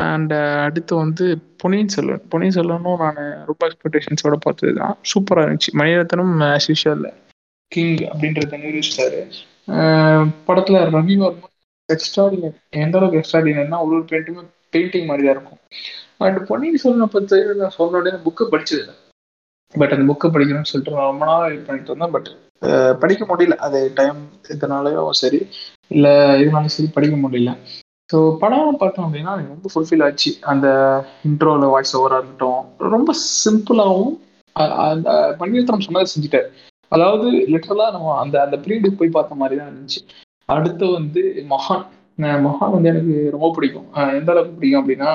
அண்ட் அடுத்து வந்து பொன்னியின் செல்வன். பொன்னியின் செல்வனும் நான் ரொம்ப எக்ஸ்பெக்டேஷன்ஸோட பார்த்தது தான் சூப்பராக இருந்துச்சு. மணிரத்னம் ஆஸ் கிங் அப்படின்றத நிரூபிச்சிட்டாரு. படத்தில் ரவி வர்மா எக்ஸ்ட்ராடினர் எந்த அளவுக்கு எக்ஸ்ட்ராடினர்னா ஒரு பெயிண்ட்டுமே பெயிண்டிங் மாதிரி தான் இருக்கும். அண்ட் பொன்னியின் செல்வனை பற்றி நான் சொன்னோடனே புக்கு புக்கை படிச்சது பட் அந்த புக்கை படிக்கணும்னு சொல்லிட்டு நான் ரொம்ப நாள் வெயிட் பண்ணிட்டு இருந்தேன். பட் படிக்க முடியல. அது டைம் இதனாலயும் சரி இல்லை இதனாலும் சரி படிக்க முடியல. ஸோ படம் பார்த்தோம் அப்படின்னா எனக்கு ரொம்ப ஃபுல்ஃபில் ஆச்சு. அந்த இன்ட்ரோவில் வாய்ஸ் ஓவராக இருக்கட்டும் ரொம்ப சிம்பிளாகவும் அந்த பன்னீர்த்தனம் சொன்னதை செஞ்சுட்டார். அதாவது லிட்டரலாக நம்ம அந்த அந்த பீரியடுக்கு போய் பார்த்த மாதிரி தான் இருந்துச்சு. அடுத்து வந்து மகான். மகான் வந்து எனக்கு ரொம்ப பிடிக்கும். எந்த அளவுக்கு பிடிக்கும் அப்படின்னா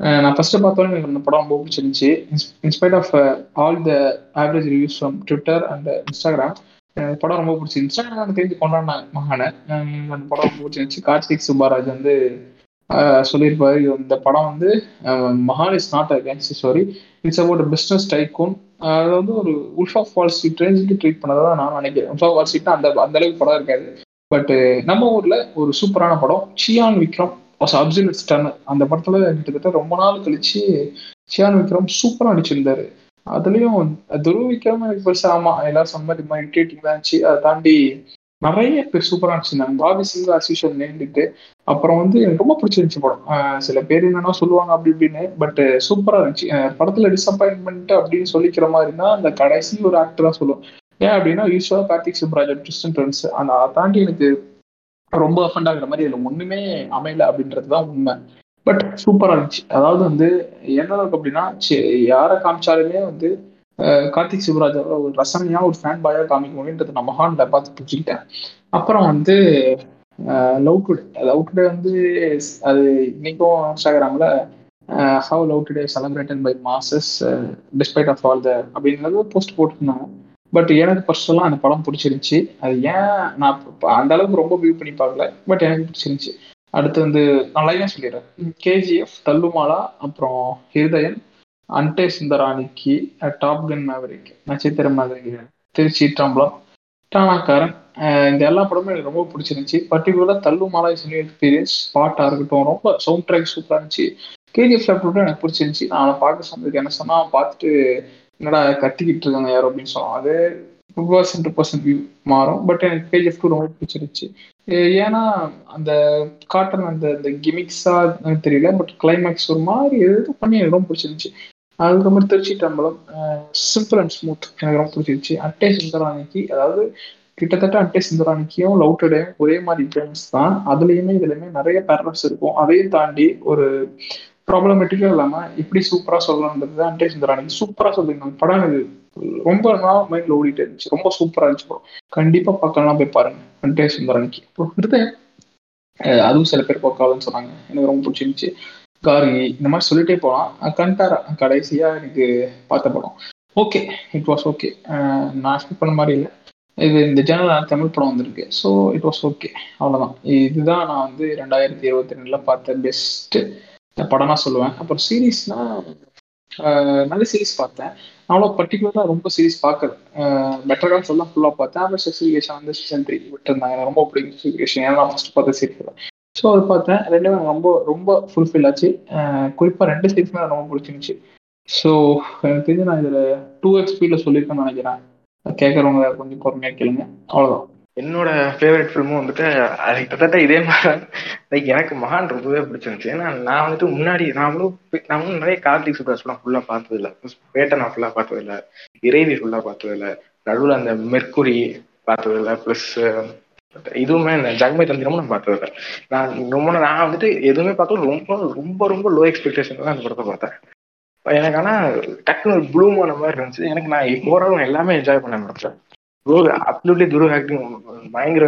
நான் ஃபர்ஸ்ட் பார்த்தோன்னே எனக்கு அந்த படம் ரொம்ப பிடிச்சிருந்துச்சு. In spite of all the average reviews from Twitter and Instagram படம் ரொம்ப பிடிச்சி இன்ஸ்டாகிராம் தெரிஞ்சு கொண்டாடினாங்க மகானை அந்த படம் ரொம்ப பிடிச்சிருந்துச்சு. கார்த்திக் சுப்பாராஜ் வந்து சொல்லியிருப்பாரு இந்த படம் வந்து மகான் is not a gangster story it's about business tycoon அது வந்து ஒரு உல்ஃப் ஆஃப் வால் ஸ்ட்ரீட் ரேஞ்சுக்கு ட்ரீட் பண்ணதாக நான் நினைக்கிறேன். உல்ஃப் ஆஃப் வால் ஸ்ட்ரீட்னா அந்த அந்த அளவுக்கு படம் இருக்காது. பட் நம்ம ஊர்ல ஒரு சூப்பரான படம் Chiyaan Vikram was absolute stunner அந்த படத்துல கிட்டத்தட்ட ரொம்ப நாள் கழிச்சு சியான் விக்ரம் சூப்பரா நடிச்சிருந்தாரு. அதுலயும் துருவ விக்ரம் எனக்கு பெருசா ஆமா எல்லாரும் சொன்ன மாதிரி மாதிரி இரிட்டேட்டிங் தான் இருந்துச்சு. அதை தாண்டி நிறைய பேர் சூப்பரா நடிச்சிருந்தாங்க. பாபி சிங் அசிஷன் நேர்ந்துட்டு அப்புறம் வந்து எனக்கு ரொம்ப பிடிச்சிருந்துச்சு படம். சில பேர் என்னன்னா சொல்லுவாங்க அப்படி இப்படின்னு பட் சூப்பரா இருந்துச்சு. படத்துல டிசப்பாயின்மெண்ட் அப்படின்னு சொல்லிக்கிற மாதிரி தான் அந்த கடைசி ஒரு ஆக்டரா சொல்லுவோம் ஏன் அப்படின்னா யூஸ்வலா கார்த்திக் சுப்ராஜ் ட்ரிஸ்டன் ட்ரெண்ட்ஸ் அந்த அதை தாண்டி எனக்கு ரொம்ப அஃபண்ட் ஆகுற மாதிரி இல்லை ஒண்ணுமே அமையல அப்படின்றது தான் உண்மை. பட் சூப்பராக இருந்துச்சு அதாவது வந்து என்ன இருக்கு அப்படின்னா யாரை காமிச்சாலுமே வந்து கார்த்திக் சிவராஜ் ஒரு ரசனையா ஒரு ஃபேன் பாயா காமிக்க முடியுன்றது நம்ம மகான்ல பார்த்து புரிஞ்சுக்கிட்டேன். அப்புறம் வந்து லவ் டுடே லவ் டுடே வந்து அது இன்னைக்கும் இன்ஸ்டாகிராமில் how Love Today celebrated by masses despite of all the அப்படின்றது போஸ்ட் போட்டுருந்தாங்க. பட் எனக்கு பர்சனலாக அந்த படம் பிடிச்சிருந்துச்சி. அது ஏன் நான் அந்த அளவுக்கு ரொம்ப வியூ பண்ணி பார்க்கல. பட் எனக்கு பிடிச்சிருந்துச்சி. அடுத்து வந்து நான் லைனாக சொல்லிடுறேன். கேஜிஎஃப் தள்ளுமாலா அப்புறம் ஹிருதயன் அன்டே சுந்தராணிக்கு டாப் கன் மேவரிக் நட்சத்திர மாதிரி திருச்சி டம்பளம் டானாக்காரன் இந்த எல்லா படமும் எனக்கு ரொம்ப பிடிச்சிருந்துச்சி. பர்டிகுலராக தள்ளுமாலா இஸ் எக்ஸ்பீரியன்ஸ் பாட்டாக இருக்கட்டும் ரொம்ப சவுண்ட் ட்ராக் சூப்பராக இருந்துச்சு. கேஜிஎஃப் எனக்கு பிடிச்சிருந்துச்சி. நான் அவனை பார்க்க சொன்னதுக்கு என்ன சொன்னால் பார்த்துட்டு என்னடா கத்திக்கிட்டு இருக்காங்க யாரும் அப்படின்னு சொல்லுவாங்க. அது பர்சன்ட் பர்சன்ட் வியூ மாறும். பட் எனக்கு கேஜிஎஃப் டூ ரொம்ப பிடிச்சிருச்சு ஏன்னா அந்த காட்டன் அந்த அந்த கிமிக்ஸா தெரியல. பட் கிளைமேக்ஸ் ஒரு மாதிரி எதுவும் பண்ணி எனக்கு ரொம்ப பிடிச்சிருந்துச்சு. அதுக்கப்புறம் Thiruchitrambalam simple and smooth எனக்கு ரொம்ப பிடிச்சிருச்சு அட்டே சுந்தரானிக்கு அதாவது கிட்டத்தட்ட அட்டே சுந்தரானிக்கும் லவ் டுடேயும் ஒரே மாதிரி ஃப்ரெண்ட்ஸ் தான். அதுலயுமே இதுலயுமே நிறைய பேரண்ட்ஸ் இருக்கும். அதையும் தாண்டி ஒரு ப்ராப்ளமேட்டிக்கா இல்லாம இப்படி சூப்பரா சொல்லணுன்றது அண்டே சுந்தரானி சூப்பரா சொல்லிருந்தாங்க படம் எனக்கு ரொம்ப நாள் மைண்ட்ல ஓடிட்டு இருந்துச்சு. ரொம்ப சூப்பரா இருந்துச்சு படம் கண்டிப்பா பார்க்கலாம். போய் பாருங்க. அண்டே சுந்தராணிக்கு அப்புறம் அதுவும் சில பேர் பார்க்காதுன்னு சொன்னாங்க. எனக்கு ரொம்ப பிடிச்சிருந்துச்சு. கார்கி இந்த மாதிரி சொல்லிட்டே போகலாம் கண்டாரா? கடைசியா எனக்கு பார்த்த படம். ஓகே இட் வாஸ் ஓகே நான் எக்ஸ்பெக்ட் பண்ண மாதிரி இல்லை. இது இந்த ஜேனல் தமிழ் படம் வந்திருக்கு. ஸோ இட் வாஸ் ஓகே அவ்வளோதான் இதுதான் நான் வந்து ரெண்டாயிரத்தி இருபத்தி ரெண்டுல பார்த்த பெஸ்ட்டு படம்னா சொல்லுவேன். அப்புறம் சீரீஸ்னா நல்ல சீரீஸ் பார்த்தேன். அவ்வளோ பர்டிகுலராக ரொம்ப சீரீஸ் பார்க்கல. பெட்டர் கால் ஃபுல்லாக பார்த்தேன். அப்புறம் செக்ஸிஃபிகேஷன் வந்து சீசன் த்ரீ விட்டுருந்தாங்க. எனக்கு ரொம்ப பிடிக்கும் செக்ஸிஃபிகேஷன் ஏன்னா ஃபஸ்ட் பார்த்த சீரீஸ் ஸோ ஸோ அதை பார்த்தேன். ரெண்டுமே ரொம்ப ரொம்ப ஃபுல்ஃபில் ஆச்சு. குறிப்பாக ரெண்டு சீன்ஸுமே எனக்கு ரொம்ப பிடிச்சிருந்துச்சு. ஸோ எனக்கு தெரிஞ்சு நான் இதில் டூ எக்ஸ்பியில் சொல்லியிருக்கேன்னு நினைக்கிறேன். கேட்குறவங்க கொஞ்சம் பொறுமையாக கேளுங்க. அவ்வளோதான் என்னோட ஃபேவரட் ஃபிலிமும் வந்துட்டு அது கிட்டத்தட்ட இதே மாதிரி லைக் எனக்கு மகான் ரொம்பவே பிடிச்சிருந்துச்சு. ஏன்னா நான் வந்துட்டு முன்னாடி நாமளும் நாமளும் நிறைய கார்த்திக் சுப்ராஜ் படம் ஃபுல்லாக பார்த்தது இல்லை பேட்டை நான் ஃபுல்லாக பார்த்தது இல்லை இறைவி ஃபுல்லாக பார்த்தது இல்லை நடுவில் அந்த மெர்க்குரி பார்த்தது இல்லை ப்ளஸ் இதுவுமே இந்த ஜகமை தந்திரமும் நான் பார்த்தது இல்லை நான் ரொம்ப நான் வந்துட்டு எதுவுமே பார்க்கல. ரொம்ப ரொம்ப ரொம்ப லோ எக்ஸ்பெக்டேஷன் தான் அந்த படத்தை பார்த்தேன். எனக்கு ஆனால் டக்குனு ஒரு ப்ளூமான மாதிரி இருந்துச்சு. எனக்கு நான் ஓரளவு எல்லாமே என்ஜாய் பண்ண முடிச்சேன் துரு அப்சல்யூட்லி துரு ஆக்டிங் பயங்கர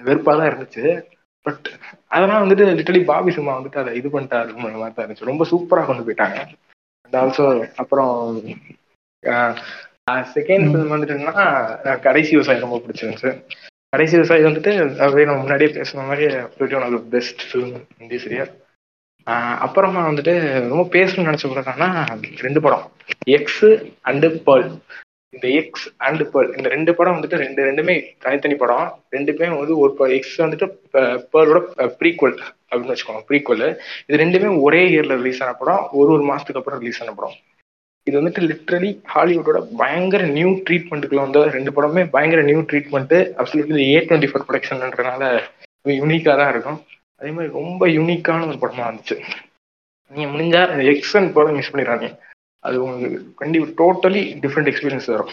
வெறுப்பாக தான் இருந்துச்சு. பட் அதெல்லாம் வந்துட்டு லிட்டலி பாபி சிம்மா வந்துட்டு அதை இது பண்ணிட்டாரு மாதிரி தான் இருந்துச்சு. ரொம்ப சூப்பராக கொண்டு போயிட்டாங்க. அண்ட் ஆல்சோ அப்புறம் செகண்ட் ஃபிலிம் வந்துட்டுன்னா கடைசி விவசாயம் ரொம்ப பிடிச்சிருந்துச்சு கடைசி விவசாயம் வந்துட்டு அப்படியே நம்ம முன்னாடியே பேசுன மாதிரி ஒன் ஆஃப் பெஸ்ட் ஃபிலிம் இந்திய சீரியல் அப்புறமா வந்துட்டு ரொம்ப பேசணும்னு நினைச்ச படம்னா ரெண்டு படம். எக்ஸ் அண்டு பேர்ல் இந்த எக்ஸ் அண்ட் பேர்ல் இந்த ரெண்டு படம் வந்துட்டு ரெண்டு ரெண்டுமே தனித்தனி படம். ரெண்டுமே வந்து ஒரு எக்ஸ் வந்துட்டு பேர்லோட ப்ரீக்வல் அப்படின்னு வச்சுக்கோங்க ப்ரீக்வல் இது ரெண்டுமே ஒரே இயர்ல ரிலீஸ் ஆன படம் ஒரு ஒரு மாசத்துக்கு அப்புறம் ரிலீஸ் ஆன படம். இது வந்துட்டு லிட்ரலி ஹாலிவுட்டோட பயங்கர நியூ ட்ரீட்மெண்ட்டுக்குள்ள வந்து ரெண்டு படமே பயங்கர new treatment absolutely A twenty four ப்ரொடக்ஷன்ன்றனால யூனிக்காக தான் இருக்கும். அதே மாதிரி ரொம்ப யூனிக்கான ஒரு படமா இருந்துச்சு. நீங்க முடிஞ்சா எக்ஸ் அண்ட் படம் மிஸ் பண்ணிடுறாங்க அது உங்களுக்கு கண்டிப்பாக டோட்டலி டிஃப்ரெண்ட் எக்ஸ்பீரியன்ஸ் வரும்.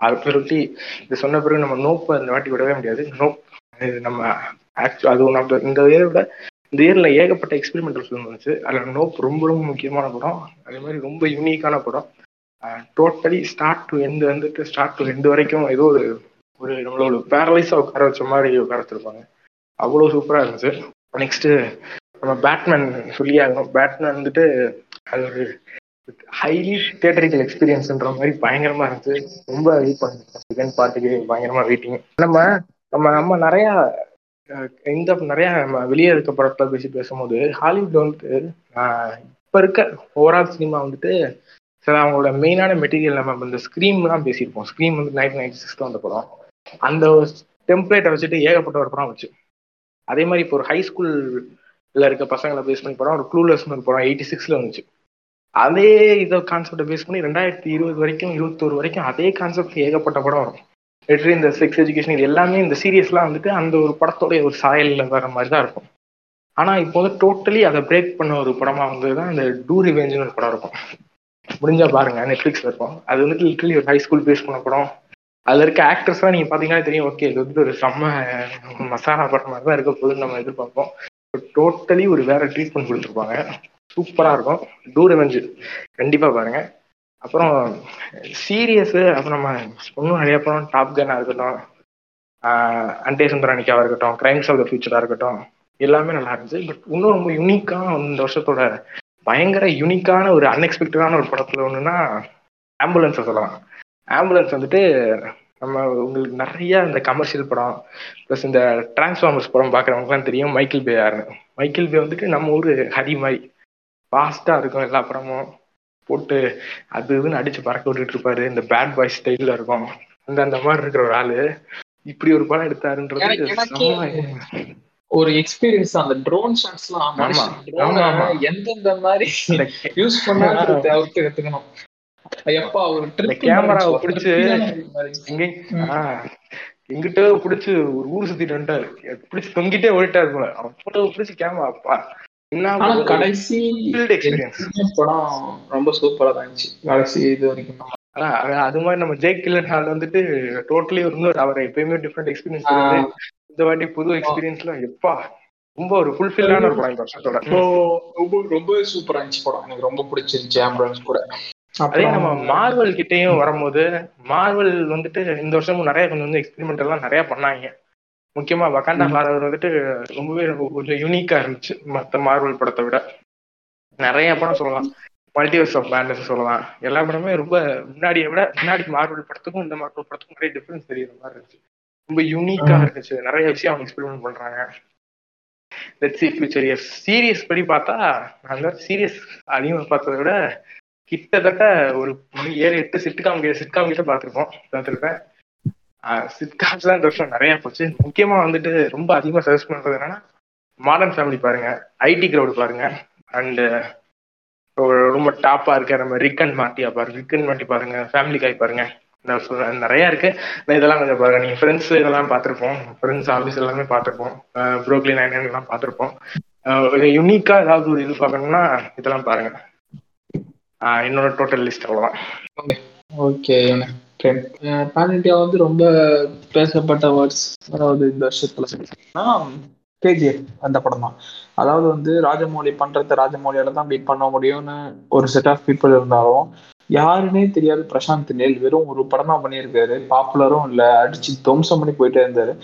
அதை பிறகு இது சொன்ன பிறகு நம்ம நோப்பை அந்த வாட்டி விடவே முடியாது. நோப் நம்ம ஆக்சுவல் அது ஒன்று ஆஃப் த இந்த இயரை விட இந்த இயரில் ஏகப்பட்ட எக்ஸ்பெரிமெண்டல் ஃபிலிம் வந்துச்சு. அதில் நோப் ரொம்ப ரொம்ப முக்கியமான படம். அதே மாதிரி ரொம்ப யூனிக்கான படம். டோட்டலி ஸ்டார்ட் டு எண்டு வந்துட்டு ஸ்டார்ட் டு எண்டு வரைக்கும் ஏதோ ஒரு ஒரு நம்மளோட பேரலைஸாக உட்கார வச்ச மாதிரி உட்காரத்திருப்பாங்க அவ்வளோ சூப்பராக இருந்துச்சு. நெக்ஸ்ட்டு நம்ம பேட்மேன் சொல்லி ஆகணும். பேட்மேன் வந்துட்டு அது ஒரு ஹைலி தியேட்டரிக்கல் எக்ஸ்பீரியன்ஸ்ன்ற மாதிரி பயங்கரமா இருந்துச்சு. ரொம்ப வெயிட் பண்ணிருக்கேன். செகண்ட் பார்ட்டுக்கு பயங்கரமா வெயிட்டிங் நம்ம நம்ம நம்ம நிறைய இந்த நிறைய நம்ம வெளியே இருக்க படத்துல பேசி பேசும்போது ஹாலிவுட் வந்துட்டு இப்ப இருக்க ஓவரால் சினிமா வந்துட்டு சில அவங்களோட மெயினான மெட்டீரியல் நம்ம இந்த ஸ்க்ரீம் தான் பேசியிருப்போம். ஸ்க்ரீம் வந்து நைன்டீன் நைன்டி சிக்ஸ் வந்த படம். அந்த டெம்ப்ளேட்டை வச்சுட்டு ஏகப்பட்ட ஒரு படம் வச்சு அதே மாதிரி இப்போ ஒரு ஹை ஸ்கூல்ல இருக்க பசங்களை பேஸ் பண்ணி படம் ஒரு க்ளூலெஸ்னு ஒரு படம் எயிட்டி சிக்ஸ்ல வந்துச்சு. அதே இதை கான்செப்டை பேஸ் பண்ணி ரெண்டாயிரத்தி இருபது வரைக்கும் இருபத்தோரு வரைக்கும் அதே கான்செப்ட் ஏகப்பட்ட படம் வரும். லெட்ரி இந்த செக்ஸ் எஜுகேஷன் இது எல்லாமே இந்த சீரியஸ்லாம் வந்துட்டு அந்த ஒரு படத்தோடைய ஒரு சாயலில் வர மாதிரி தான் இருக்கும். ஆனால் இப்போ வந்து டோட்டலி அதை பிரேக் பண்ண ஒரு படமாக வந்து தான் இந்த டூ ரிவெஞ்சுன்னு ஒரு படம் இருக்கும். முடிஞ்சா பாருங்க நெட்ஃப்ளிக்ஸில் இருக்கும். அது வந்துட்டு லிட்டலி ஒரு ஹை ஸ்கூல் பேஸ் பண்ண படம். அதில் இருக்க ஆக்டர்ஸ்லாம் நீங்கள் பார்த்தீங்கன்னா தெரியும் ஓகே இது வந்து ஒரு செம்ம மசாலா படம் மாதிரி தான் இருக்க போகுதுன்னு நம்ம எதிர்பார்ப்போம். டோட்டலி ஒரு வேற ட்ரீட்மெண்ட் கொடுத்துருப்பாங்க. சூப்பராக இருக்கும். டூ ரெவெஞ்சு கண்டிப்பாக பாருங்க. அப்புறம் சீரியஸு அப்புறம் நம்ம இன்னும் நிறைய படம் டாப் கன்னாக இருக்கட்டும். அண்டே சுந்தரானிக்காவாக இருக்கட்டும். கிரைம்ஸ் ஆஃப் த ஃபியூச்சராக இருக்கட்டும். எல்லாமே நல்லா இருந்துச்சு. பட் இன்னும் ரொம்ப யூனிக்கான இந்த வருஷத்தோட பயங்கர யூனிக்கான ஒரு அன்எக்ஸ்பெக்டடான ஒரு படத்தில் ஒன்றுன்னா ஆம்புலன்ஸை சொல்லலாம். ஆம்புலன்ஸ் வந்துட்டு நம்ம உங்களுக்கு நிறைய இந்த கமர்ஷியல் படம் ப்ளஸ் இந்த டிரான்ஸ்ஃபார்மர்ஸ் படம் பார்க்குறவங்கலாம் தெரியும். மைக்கேல் பே யாருன்னு மைக்கேல் பே வந்துட்டு நம்ம ஊர் ஹரி மாதிரி. ஃபாஸ்ட்டாக இருக்கும் எல்லா படமும். போட்டு அது இதுன்னு அடிச்சு பறக்க விட்டுட்டு இருப்பாரு. இந்த பேட் பாய் ஸ்டைலில் இருக்கும். அந்த அந்த மாதிரி இருக்கிற ஒரு ஆளு. இப்படி ஒரு படம் எடுத்தாருன்றது ஒரு எக்ஸ்பீரியன்ஸ் அந்த ட்ரோன் ஷாட்ஸ்லாம் எந்தெந்த மாதிரி யூஸ் பண்ணாலும் கத்துக்கணும். எப்பா ஒரு கேமராவை பிடிச்சு எங்கிட்ட பிடிச்சு ஒரு ஊர் சுத்திட்டு வந்துட்டாரு. பிடிச்சு தொங்கிட்டே ஓடிட்டாரு போல. அவ்வளவு பிடிச்சு கேமரா அப்பா. கடைசி படம் ரொம்ப சூப்பரா தான் இருந்துச்சு. கடைசி இது வரைக்கும். அது மாதிரி நம்ம ஜெய் கில்லன் ஹால் வந்துட்டு டோட்டலி இன்னொரு அவர் எப்பயுமே டிஃப்ரெண்ட் எக்ஸ்பீரியன்ஸ் இந்த வாட்டி புது எக்ஸ்பீரியன்ஸ்ல எப்பா ரொம்ப ஒரு ஃபுல்ஃபில்லான ஒரு படம் வருஷத்தோட. ரொம்ப ரொம்ப சூப்பரா இருந்துச்சு படம். எனக்கு ரொம்ப பிடிச்சிருந்துச்சு ஆம்புலன்ஸ் கூட. அதே நம்ம மார்வல் கிட்டேயும் வரும்போது மார்வல் வந்துட்டு இந்த வருஷமும் நிறைய கொஞ்சம் வந்து எக்ஸ்பெரிமெண்ட் எல்லாம் நிறைய பண்ணாங்க. முக்கியமா வக்காண்டா ஃபாரவர் வந்துட்டு ரொம்பவே கொஞ்சம் யூனிக்கா இருந்துச்சு. மற்ற மார்வல் படத்தை விட. நிறைய படம் சொல்லலாம். மல்டிவர்ஸ் ஆஃப் பேண்டஸ் சொல்லலாம். எல்லா படமே ரொம்ப முன்னாடியை விட முன்னாடி மார்வல் படத்துக்கும் இந்த மார்வல் படத்துக்கும் நிறைய டிஃபரன்ஸ் தெரியுற மாதிரி இருந்துச்சு. ரொம்ப யூனிக்கா இருந்துச்சு. நிறைய விஷயம் அவங்க எக்ஸ்பெரிமெண்ட் பண்றாங்க. Let see future years serious படி பார்த்தா நாங்கள் சீரியஸ் அதிகமாக பார்த்ததை விட கிட்டத்தட்ட ஒரு ஏழு எட்டு சிட்காம் சிட்காம் கிட்ட பார்த்துருக்கோம் பார்த்துருப்பேன். சிட்காம்ஸ் தான் இந்த வருஷம் நிறைய போச்சு. முக்கியமா வந்துட்டு ரொம்ப அதிகமாக சஜஸ்ட் பண்றது என்னன்னா மாடர்ன் ஃபேமிலி பாருங்க. ஐடி கிரௌடு பாருங்க. அண்டு ரொம்ப டாப்பா இருக்க நம்ம ரிக்கன் மாட்டியா பாருங்க. ரிக்கன் மாட்டி பாருங்க. ஃபேமிலி காய் பாருங்க. நிறைய இருக்கு. இதெல்லாம் கொஞ்சம் பாருங்க. நீங்க ஃப்ரெண்ட்ஸ் இதெல்லாம் பார்த்துருப்போம். ஃப்ரெண்ட்ஸ் ஆஃபீஸ் எல்லாமே பார்த்துருப்போம். ப்ரோக்லி நைன் எல்லாம் பார்த்துருப்போம். யூனிக்கா ஏதாவது ஒரு இது பார்க்கணும்னா இதெல்லாம் பாருங்க. என்னோட டோட்டல் லிஸ்ட் அவ்வளோதான் ஓகே பேன் இண்டியா வந்து ரொம்ப பேசப்பட்ட வேர்ட்ஸ் அதாவது இந்த வருஷத்துல கேஜிஎஃப் அந்த படம்? தான் அதாவது வந்து ராஜமௌழி பண்றத ராஜமௌழியால தான் பீட் பண்ண முடியும்னு ஒரு செட் ஆஃப் பீப்புள் இருந்தாலும் யாருன்னே தெரியாது பிரசாந்த் நேல் வெறும் ஒரு படம் தான் பண்ணியிருக்காரு. பாப்புலரும் இல்லை அடிச்சு துவம்சம் பண்ணி போயிட்டே இருந்தாரு.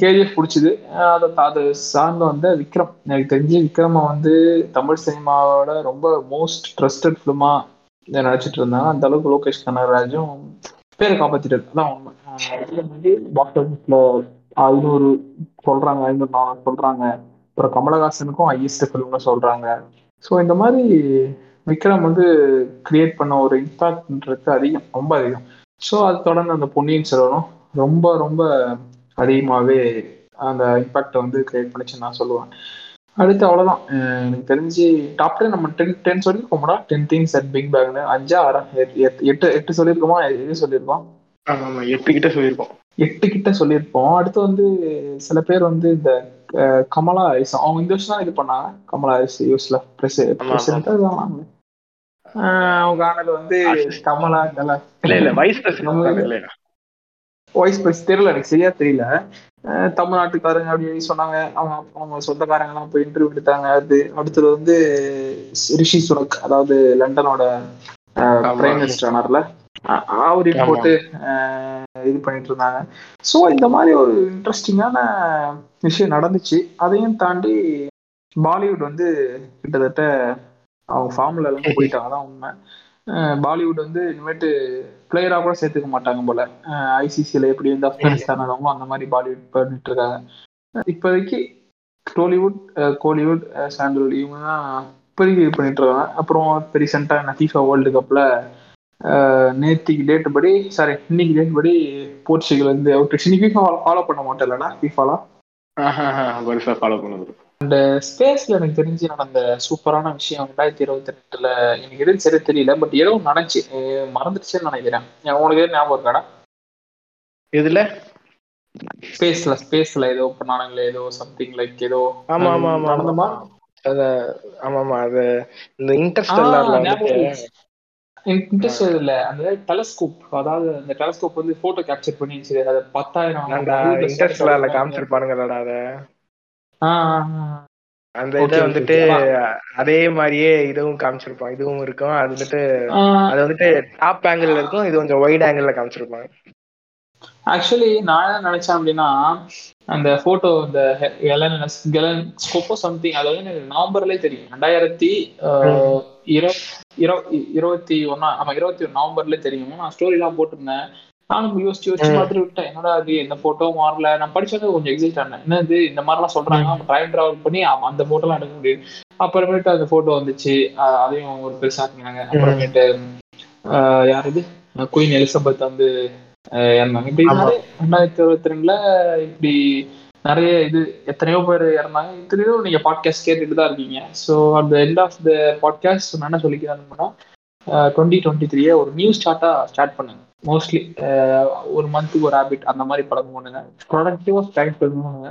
கேஜிஎஃப் பிடிச்சது. அதை அதை சார்ந்து வந்து விக்ரம். எனக்கு தெரிஞ்சு விக்ரம வந்து தமிழ் சினிமாவோட ரொம்ப மோஸ்ட் ட்ரஸ்டட் ஃபிலிமா நினைச்சிட்டு இருந்தாங்க அந்த அளவுக்கு லோகேஷ் கனகராஜும் பேரை காப்பாத்திட்டு அதான் உண்மை. பாக்ஸ் ஆஃபீஸ்ல ஐநூறு சொல்றாங்க ஐநூறு நானூறு சொல்றாங்க. அப்புறம் கமலஹாசனுக்கும் ஹையஸ்ட் ஃபிலிம்னு சொல்றாங்க. ஸோ இந்த மாதிரி விக்ரம் வந்து கிரியேட் பண்ண ஒரு இம்பாக்ட்ன்றது அதிகம் ரொம்ப அதிகம். ஸோ அது தொடர்ந்து அந்த பொன்னியின் செல்வனும் ரொம்ப ரொம்ப அதிகமாகவே அந்த இம்பாக்டை வந்து கிரியேட் பண்ணிச்சு நான் சொல்லுவேன். அடுத்து அவ்வளோதான் எனக்கு தெரிஞ்சு டாப் டென் நம்ம டென் டென் சொல்லியிருக்கோம்டா. டென் திங்ஸ் அட் பிங் பேக்னு அஞ்சா ஆறா எட்டு எட்டு சொல்லியிருக்கோமா? எது சொல்லியிருக்கோம்? எட்டு கிட்ட சொல்லியிருக்கோம். எட்டு கிட்ட சொல்லியிருப்போம். அடுத்து வந்து சில பேர் வந்து இந்த கமலா ஹாரிஸ் அவங்க இந்த வருஷம் தான் இது பண்ணாங்க கமலா ஹாரிஸ் யூஸ்ல. பிரசிடென்ட் அவங்க ஆனது வந்து கமலா இல்ல இல்ல வைஸ் வாய்ஸ் பிரஸ் தெரியல எனக்கு சரியா தெரியல. தமிழ்நாட்டுக்காரங்க அப்படின்னு சொன்னாங்க. அவங்க அவங்க சொந்தக்காரங்க எல்லாம் போய் இன்டர்வியூ எடுத்தாங்க. அது அடுத்தது வந்து ரிஷி சுனக் அதாவது லண்டனோட பிரைம் மினிஸ்டர் ஆனார்ல. அவரையும் போட்டு இது பண்ணிட்டு இருந்தாங்க. ஸோ இந்த மாதிரி ஒரு இன்ட்ரெஸ்டிங்கான விஷயம் நடந்துச்சு. அதையும் தாண்டி பாலிவுட் வந்து கிட்டத்தட்ட அவங்க ஃபார்முல எல்லாம் போயிட்டாங்க. தான் உண்மை. பாலிவுட் வந்து இனிமேட்டு பிளேயராக கூட சேர்த்துக்க மாட்டாங்க போல. ஐசிசியில் எப்படி வந்து ஆப்கானிஸ்தான் ஆடுவாங்களோ அந்த மாதிரி பாலிவுட் பண்ணிட்டு இருக்காங்க. இப்போதைக்கு டோலிவுட் கோலிவுட் சாண்டல்வுட் இவங்க தான் இப்போதைக்கு இது பண்ணிட்டு இருக்காங்க. அப்புறம் இப்போ ரீசெண்டாக ஃபீஃபா வேர்ல்டு கப்பில் நேற்றுக்கு டேட் படி சாரி இன்னைக்கு டேட் படி போர்ச்சுகல் வந்து அவுட் இன்னைக்கு ஃபாலோ பண்ண மாட்டேன் இல்லைனா ஃபீஃபாலாம் ஃபாலோ பண்ணுது. அந்த ஸ்பேஸ்ல எனக்கு தெரிஞ்சு நடந்த சூப்பரான விஷயம் ரெண்டாயிரத்தி இருபத்தி ரெண்டுல எனக்கு எதுவும் சரி தெரியல பட் ஏதோ நடந்துச்சு. மறந்துடுச்சுன்னு நினைக்கிறேன். உனக்கு எதுவும் ஞாபகம் இருக்காடா எதுல? ஸ்பேஸ்ல ஸ்பேஸ்ல ஏதோ பண்ணானுங்களே ஏதோ சம்திங் லைக் ஏதோ ஆமா ஆமா ஆமா நடந்தமா? அத ஆமா ஆமா அது இந்த இன்டர்ஸ்டெல்லார்ல இன்ட்ரெஸ்ட் இல்ல அந்த டெலஸ்கோப் அதாவது அந்த டெலஸ்கோப் வந்து போட்டோ கேப்சர் பண்ணி அது பத்தாயிரம் இன்டர்ஸ்டெல்லார்ல காமிச்சிருப்பானுங்கடா அத? அந்த இதை வந்துட்டு அதே மாதிரியே இதுவும் காமிச்சிருப்பான் இதுவும் இருக்கும். அது வந்துட்டு அது வந்துட்டு டாப் ஆங்கிள் இருக்கும். இது கொஞ்சம் ஒயிட் ஆங்கிள் காமிச்சிருப்பாங்க. ஆக்சுவலி நான் என்ன நினைச்சேன் அப்படின்னா அந்த போட்டோ இந்த கெலன் ஸ்கோப்போ சம்திங் அது வந்து எனக்கு நவம்பர்லயே தெரியும். ரெண்டாயிரத்தி இருபத்தி ஒன்னா ஆமா இருபத்தி ஒன்னு நவம்பர்லயே தெரியும். நான் ஸ்டோரி எல்லாம் போட்டிருந்தேன். நானும் யோசிச்சு யோசிச்சு பார்த்துட்டு விட்டேன். என்னடா அது எந்த போட்டோ மாறல. நான் படிச்சது கொஞ்சம் எக்ஸைட் ஆனேன் என்னது? இந்த மாதிரிலாம் சொல்றாங்க ட்ரைவ் டிராவல் பண்ணி அந்த போட்டோ எல்லாம் எடுக்க முடியும் அப்புறமேட்டு அந்த போட்டோ வந்துச்சு. அதையும் ஒரு பெருசாக்குனாங்க அப்புறமேட்டு யார் இது? குயின் எலிசபெத் வந்து இறந்தாங்க. இப்படி ரெண்டாயிரத்தி இருபத்தி ரெண்டுல இப்படி நிறைய இது எத்தனையோ பேர் இறந்தாங்க. எத்தனையோ நீங்க பாட்காஸ்ட் கேட்டுட்டு தான் இருக்கீங்க. ஸோ அந்த எண்ட் ஆஃப் த பாட்காஸ்ட் நான் என்ன சொல்லிக்கிறேன்னா டுவெண்ட்டி டுவெண்ட்டி த்ரீய ஒரு நியூ ஸ்டார்ட்டா ஸ்டார்ட் பண்ணுங்க. மோஸ்ட்லி ஒரு மந்த்துக்கு ஒரு ஹேபிட் அந்த மாதிரி பழக்கம் பண்ணுங்க ப்ரொடக்டிவா டைம் பண்ணுங்க.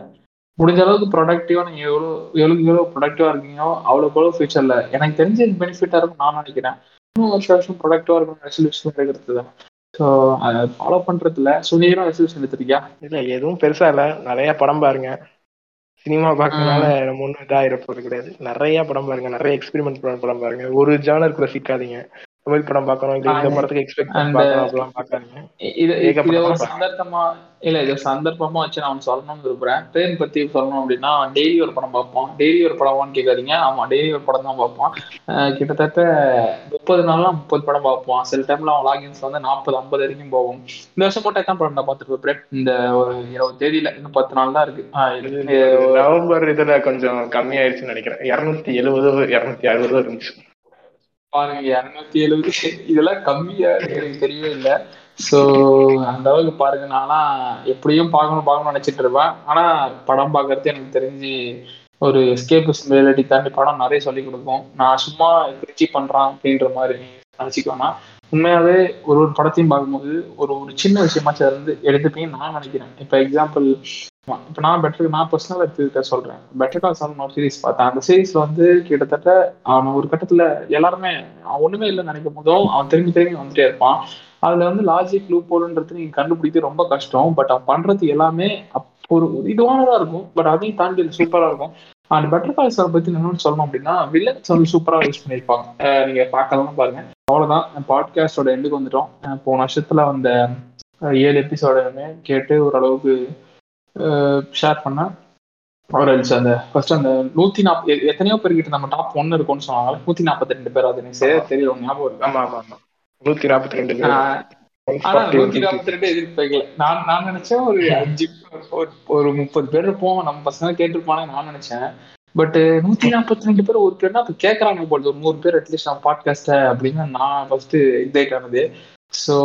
முடிஞ்ச அளவுக்கு ப்ரொடக்டிவா நீங்க எவ்வளோ எவ்வளோக்கு எவ்வளோ ப்ரொடக்டிவா இருக்கீங்களோ அவ்வளோக்கு எவ்வளோ ஃபியூச்சர்ல எனக்கு தெரிஞ்ச பெனிஃபிட்டா இருக்கும் நான் நினைக்கிறேன். இன்னும் வருஷம் வருஷம் ப்ரொடக்டிவா இருக்கும் ரெசல்யூஷன் எடுக்கிறது தான் ஸோ அதை ஃபாலோ பண்றதுல சுனீரம் ரெசல்யூஷன் எடுத்துருக்கியா? இல்ல எதுவும் பெருசா இல்ல. நிறைய படம் பாருங்க. சினிமா பார்க்கறதுனால நம்ம ஒன்றும் இதாக போறது கிடையாது. நிறைய படம் பாருங்க. நிறைய எக்ஸ்பெரிமெண்ட் படம் பாருங்க. ஒரு ஜானருக்குள்ள சிக்காதீங்க. தமிழ் படம் பார்க்கணும் இல்ல இந்த படத்துக்கு எக்ஸ்பெக்ட் பார்க்கணும் பார்க்காதீங்க. இது ஒரு சந்தர்ப்பமா இல்ல இது சந்தர்ப்பமா வச்சு நான் சொல்லணும்னு விரும்புறேன். ட்ரெயின் பத்தி சொல்லணும் அப்படின்னா டெய்லி ஒரு படம் பார்ப்போம். டெய்லி ஒரு படமான்னு கேட்காதீங்க. ஆமா டெய்லி ஒரு படம் தான் பார்ப்போம். கிட்டத்தட்ட முப்பது நாள்லாம் முப்பது படம் பார்ப்போம். சில டைம்ல அவன் லாகின்ஸ் வந்து நாற்பது ஐம்பது வரைக்கும் போவோம் இந்த வருஷம் மட்டும் எத்தனை படம் நான் பார்த்துட்டு இருப்பேன் இந்த ஒரு இருபது தேதியில இன்னும் பத்து நாள் தான் இருக்கு. நவம்பர் இதுல கொஞ்சம் கம்மியாயிருச்சுன்னு நினைக்கிறேன். இருநூத்தி எழுபது இருநூத்தி அறுபது இருந்துச்சு. பாருங்க இரநூத்தி எழுபது. இதெல்லாம் கம்மியா எனக்கு தெரியவே இல்லை. ஸோ அந்த அளவுக்கு பாருங்க நானா எப்படியும் பார்க்கணும் பார்க்கணும்னு நினைச்சிட்டு இருப்பேன். ஆனா படம் பார்க்கறது எனக்கு தெரிஞ்சு ஒரு எஸ்கேபிஸ் ரியாலிட்டி தாண்டி படம் நிறைய சொல்லி கொடுக்கும். நான் சும்மா கிரிச்சி பண்றான் அப்படின்ற மாதிரி நினைச்சுக்கோனா உண்மையாவே ஒரு ஒரு படத்தையும் பார்க்கும்போது ஒரு ஒரு சின்ன விஷயமாச்சும் அது வந்து எடுத்துப்பீங்கன்னு நான் நினைக்கிறேன். இப்போ எக்ஸாம்பிள் இப்போ நான் பெட்டர் நான் பர்சனலாக எடுத்துக்கிட்ட சொல்றேன். பெட்டர் கால் சால்வ் ஒரு சீரிஸ் பார்த்தேன். அந்த சீரிஸ்ல வந்து கிட்டத்தட்ட அவன் ஒரு கட்டத்துல எல்லாருமே அவன் ஒண்ணுமே இல்லைன்னு நினைக்கும் போதும் அவன் திரும்பி திரும்பி வந்துட்டே இருப்பான். அதுல வந்து லாஜிக் லூப் போலன்றது நீங்க கண்டுபிடிக்கிறது ரொம்ப கஷ்டம். பட் அவன் பண்றது எல்லாமே ஒரு இதுவானதா இருக்கும். பட் அதையும் தாண்டி சூப்பரா இருக்கும். அண்ட் பெட்டர் கால் சார் பத்தி என்னன்னு சொல்லணும் அப்படின்னா வில்லன்ஸ் வந்து சூப்பரா யூஸ் பண்ணியிருப்பாங்க. நீங்க பார்க்கலாம் பாருங்க. அவ்வளவுதான். பாட்காஸ்டோட எண்டுக்கு வந்துட்டோம். போன வருஷத்துல வந்த ஏழு எபிசோடுமே கேட்டு ஓரளவுக்கு ஷேர் பண்ணேன் அவர் அந்த ஃபர்ஸ்ட் அந்த நூத்தி நாற்பது எத்தனையோ பேர்கிட்ட நம்ம டாப் ஒன்னு இருக்கும்னு சொன்னாங்க நூத்தி நாற்பத்தி ரெண்டு பேர் அது எனக்கு தெரியும் ஞாபகம் இருக்கு? ஆமா ஆமா நூத்தி நாற்பத்தி ரெண்டு ஆனா நூத்தி நாற்பத்தி ரெண்டு எதிர்பார்க்கல நான் நான் நினைச்சேன் ஒரு அஞ்சு ஒரு முப்பது பேர் இருப்போம் நம்ம பசங்க கேட்டிருப்பானே நான் நினைச்சேன். பட் நூத்தி நாற்பத்தி ரெண்டு பேர் ஒரு பேர்னா அப்ப கேட்கறாங்க போல ஒரு நூறு பேர் அட்லீஸ்ட் நான் பாட்காஸ்ட அப்படின்னு நான் ஃபர்ஸ்ட் இதாயிட் ஆனது. ஸோ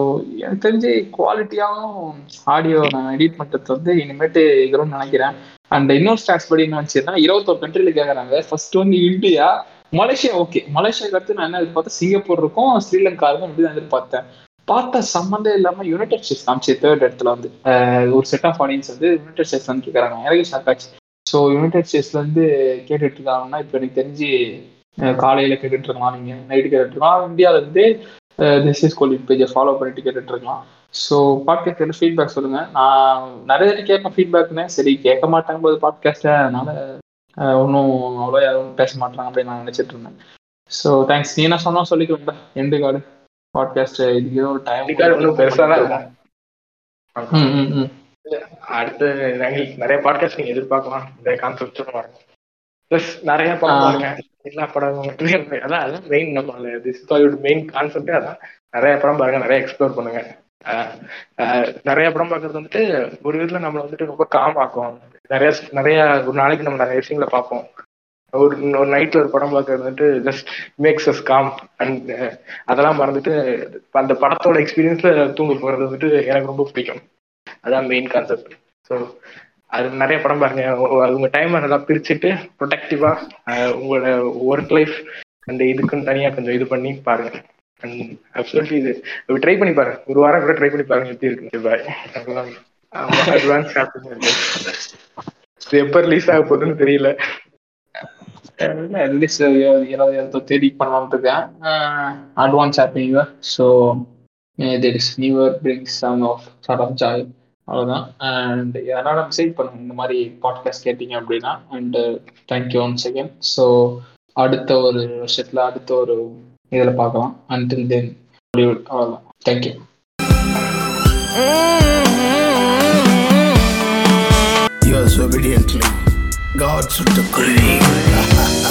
எனக்கு தெரிஞ்சு குவாலிட்டியாகவும் ஆடியோ நான் எடிட் பண்ணுறது வந்து இனிமேட்டு இதுன்னு நினைக்கிறேன். அண்ட் இன்னொரு ஸ்டாட்ஸ் படி என்ன வச்சுன்னா இருபத்தொரு கண்ட்ரியில் கேட்குறாங்க ஃபர்ஸ்ட் வந்து இந்தியா மலேசியா ஓகே மலேசியாவுக்கு அடுத்து நான் என்ன எதிர்பார்த்தேன்? சிங்கப்பூர் இருக்கும் ஸ்ரீலங்கா இருக்கும் இப்படி தான் எதிர்பார்த்தேன். பார்த்தா சம்மந்தம் இல்லாம யுனைடெட் ஸ்டேட்ஸ் காமிச்சு தேர்ட் இடத்துல வந்து ஒரு செட் ஆஃப் ஆடியன்ஸ் வந்து யுனைடெட் ஸ்டேட்ஸ் வந்து இருக்காங்க. எனக்கு ஷாக் ஆச்சு. ஸோ யுனைடெட் ஸ்டேட்ஸ்ல இருந்து கேட்டுட்டு இருக்காங்கன்னா இப்போ எனக்கு தெரிஞ்சு காலையில கேட்டுட்டு இருக்கலாம் நீங்க நைட்டு கேட்டுட்டு இருக்கலாம். இந்தியாவில இருந்து திஸ் இஸ் கோலிட் பேஜை ஃபாலோ பண்ணிட்டு கேட்டுட்டு இருக்கலாம் ஸோ பாட்காஸ்ட் ஃபீட்பேக் சொல்லுங்க. நான் நிறைய பேர் கேட்பேன் ஃபீட்பேக்னு சரி கேட்க மாட்டாங்க போது பாட்காஸ்ட்டை அதனால ஒன்றும் அவ்வளோ யாரும் பேச மாட்டாங்க அப்படின்னு நான் நினைச்சிட்டு இருந்தேன். ஸோ தேங்க்ஸ் நீ என்ன சொன்னா சொல்லிக்கிறேன் எண்டு கார்டு பாட்காஸ்ட் இதுக்கு ஒரு டைம் ஒன்றும் பெருசாக தான் அடுத்து நிறைய பாட்காஸ்ட் நீங்க எதிர்பார்க்கலாம். இந்த கான்செப்ட் வரணும் ப்ளஸ் நிறைய பாருங்க. எல்லா படமும் அதான் அதான் மெயின் நம்ம திஸ் மெயின் கான்செப்டே அதான். நிறைய படம் பாருங்க நிறைய எக்ஸ்ப்ளோர் பண்ணுங்க. நிறைய படம் பார்க்கறது வந்துட்டு ஒரு விதத்துல நம்மளை வந்துட்டு ரொம்ப காம் ஆக்கும். நிறைய நிறைய ஒரு நாளைக்கு நம்ம நிறைய விஷயங்களை பார்ப்போம். ஒரு ஒரு நைட்ல ஒரு படம் பார்க்கறது வந்துட்டு just makes us calm and அதெல்லாம் மறந்துட்டு அந்த படத்தோட எக்ஸ்பீரியன்ஸ்ல தூங்க போறது வந்துட்டு எனக்கு ரொம்ப பிடிக்கும். அதான் மெயின் கான்செப்ட் ஸோ அது நிறைய படம் பாருங்க. உங்க டைம் நல்லா பிரிச்சுட்டு ப்ரொடக்டிவா உங்களோட ஒர்க் லைஃப் அந்த இதுக்குன்னு தனியா கொஞ்சம் இது பண்ணி பாருங்க. அப்சல்யூட்லி இது ட்ரை பண்ணி பாருங்க. ஒரு வாரம் கூட ட்ரை பண்ணி பாருங்க எப்படி இருக்கு பாய் அட்வான்ஸ் எப்ப ரிலீஸ் ஆக போகுதுன்னு தெரியல. ரிலீஸ் இருபது தேதி பண்ணலாம்னு இருக்கேன். Advance happy new year so there is new year brings some of sort of joy அவ்வளோதான் அண்ட் அதனால மெசேஜ் பண்ணுங்க இந்த மாதிரி பாட்காஸ்ட் கேட்டீங்க அப்படின்னா and thank you one second so அடுத்த ஒரு வருஷத்துல அடுத்த ஒரு இதில் பார்க்கலாம். அண்ட் தென் அவ்வளோதான் thank you Yours obediently, God's decree.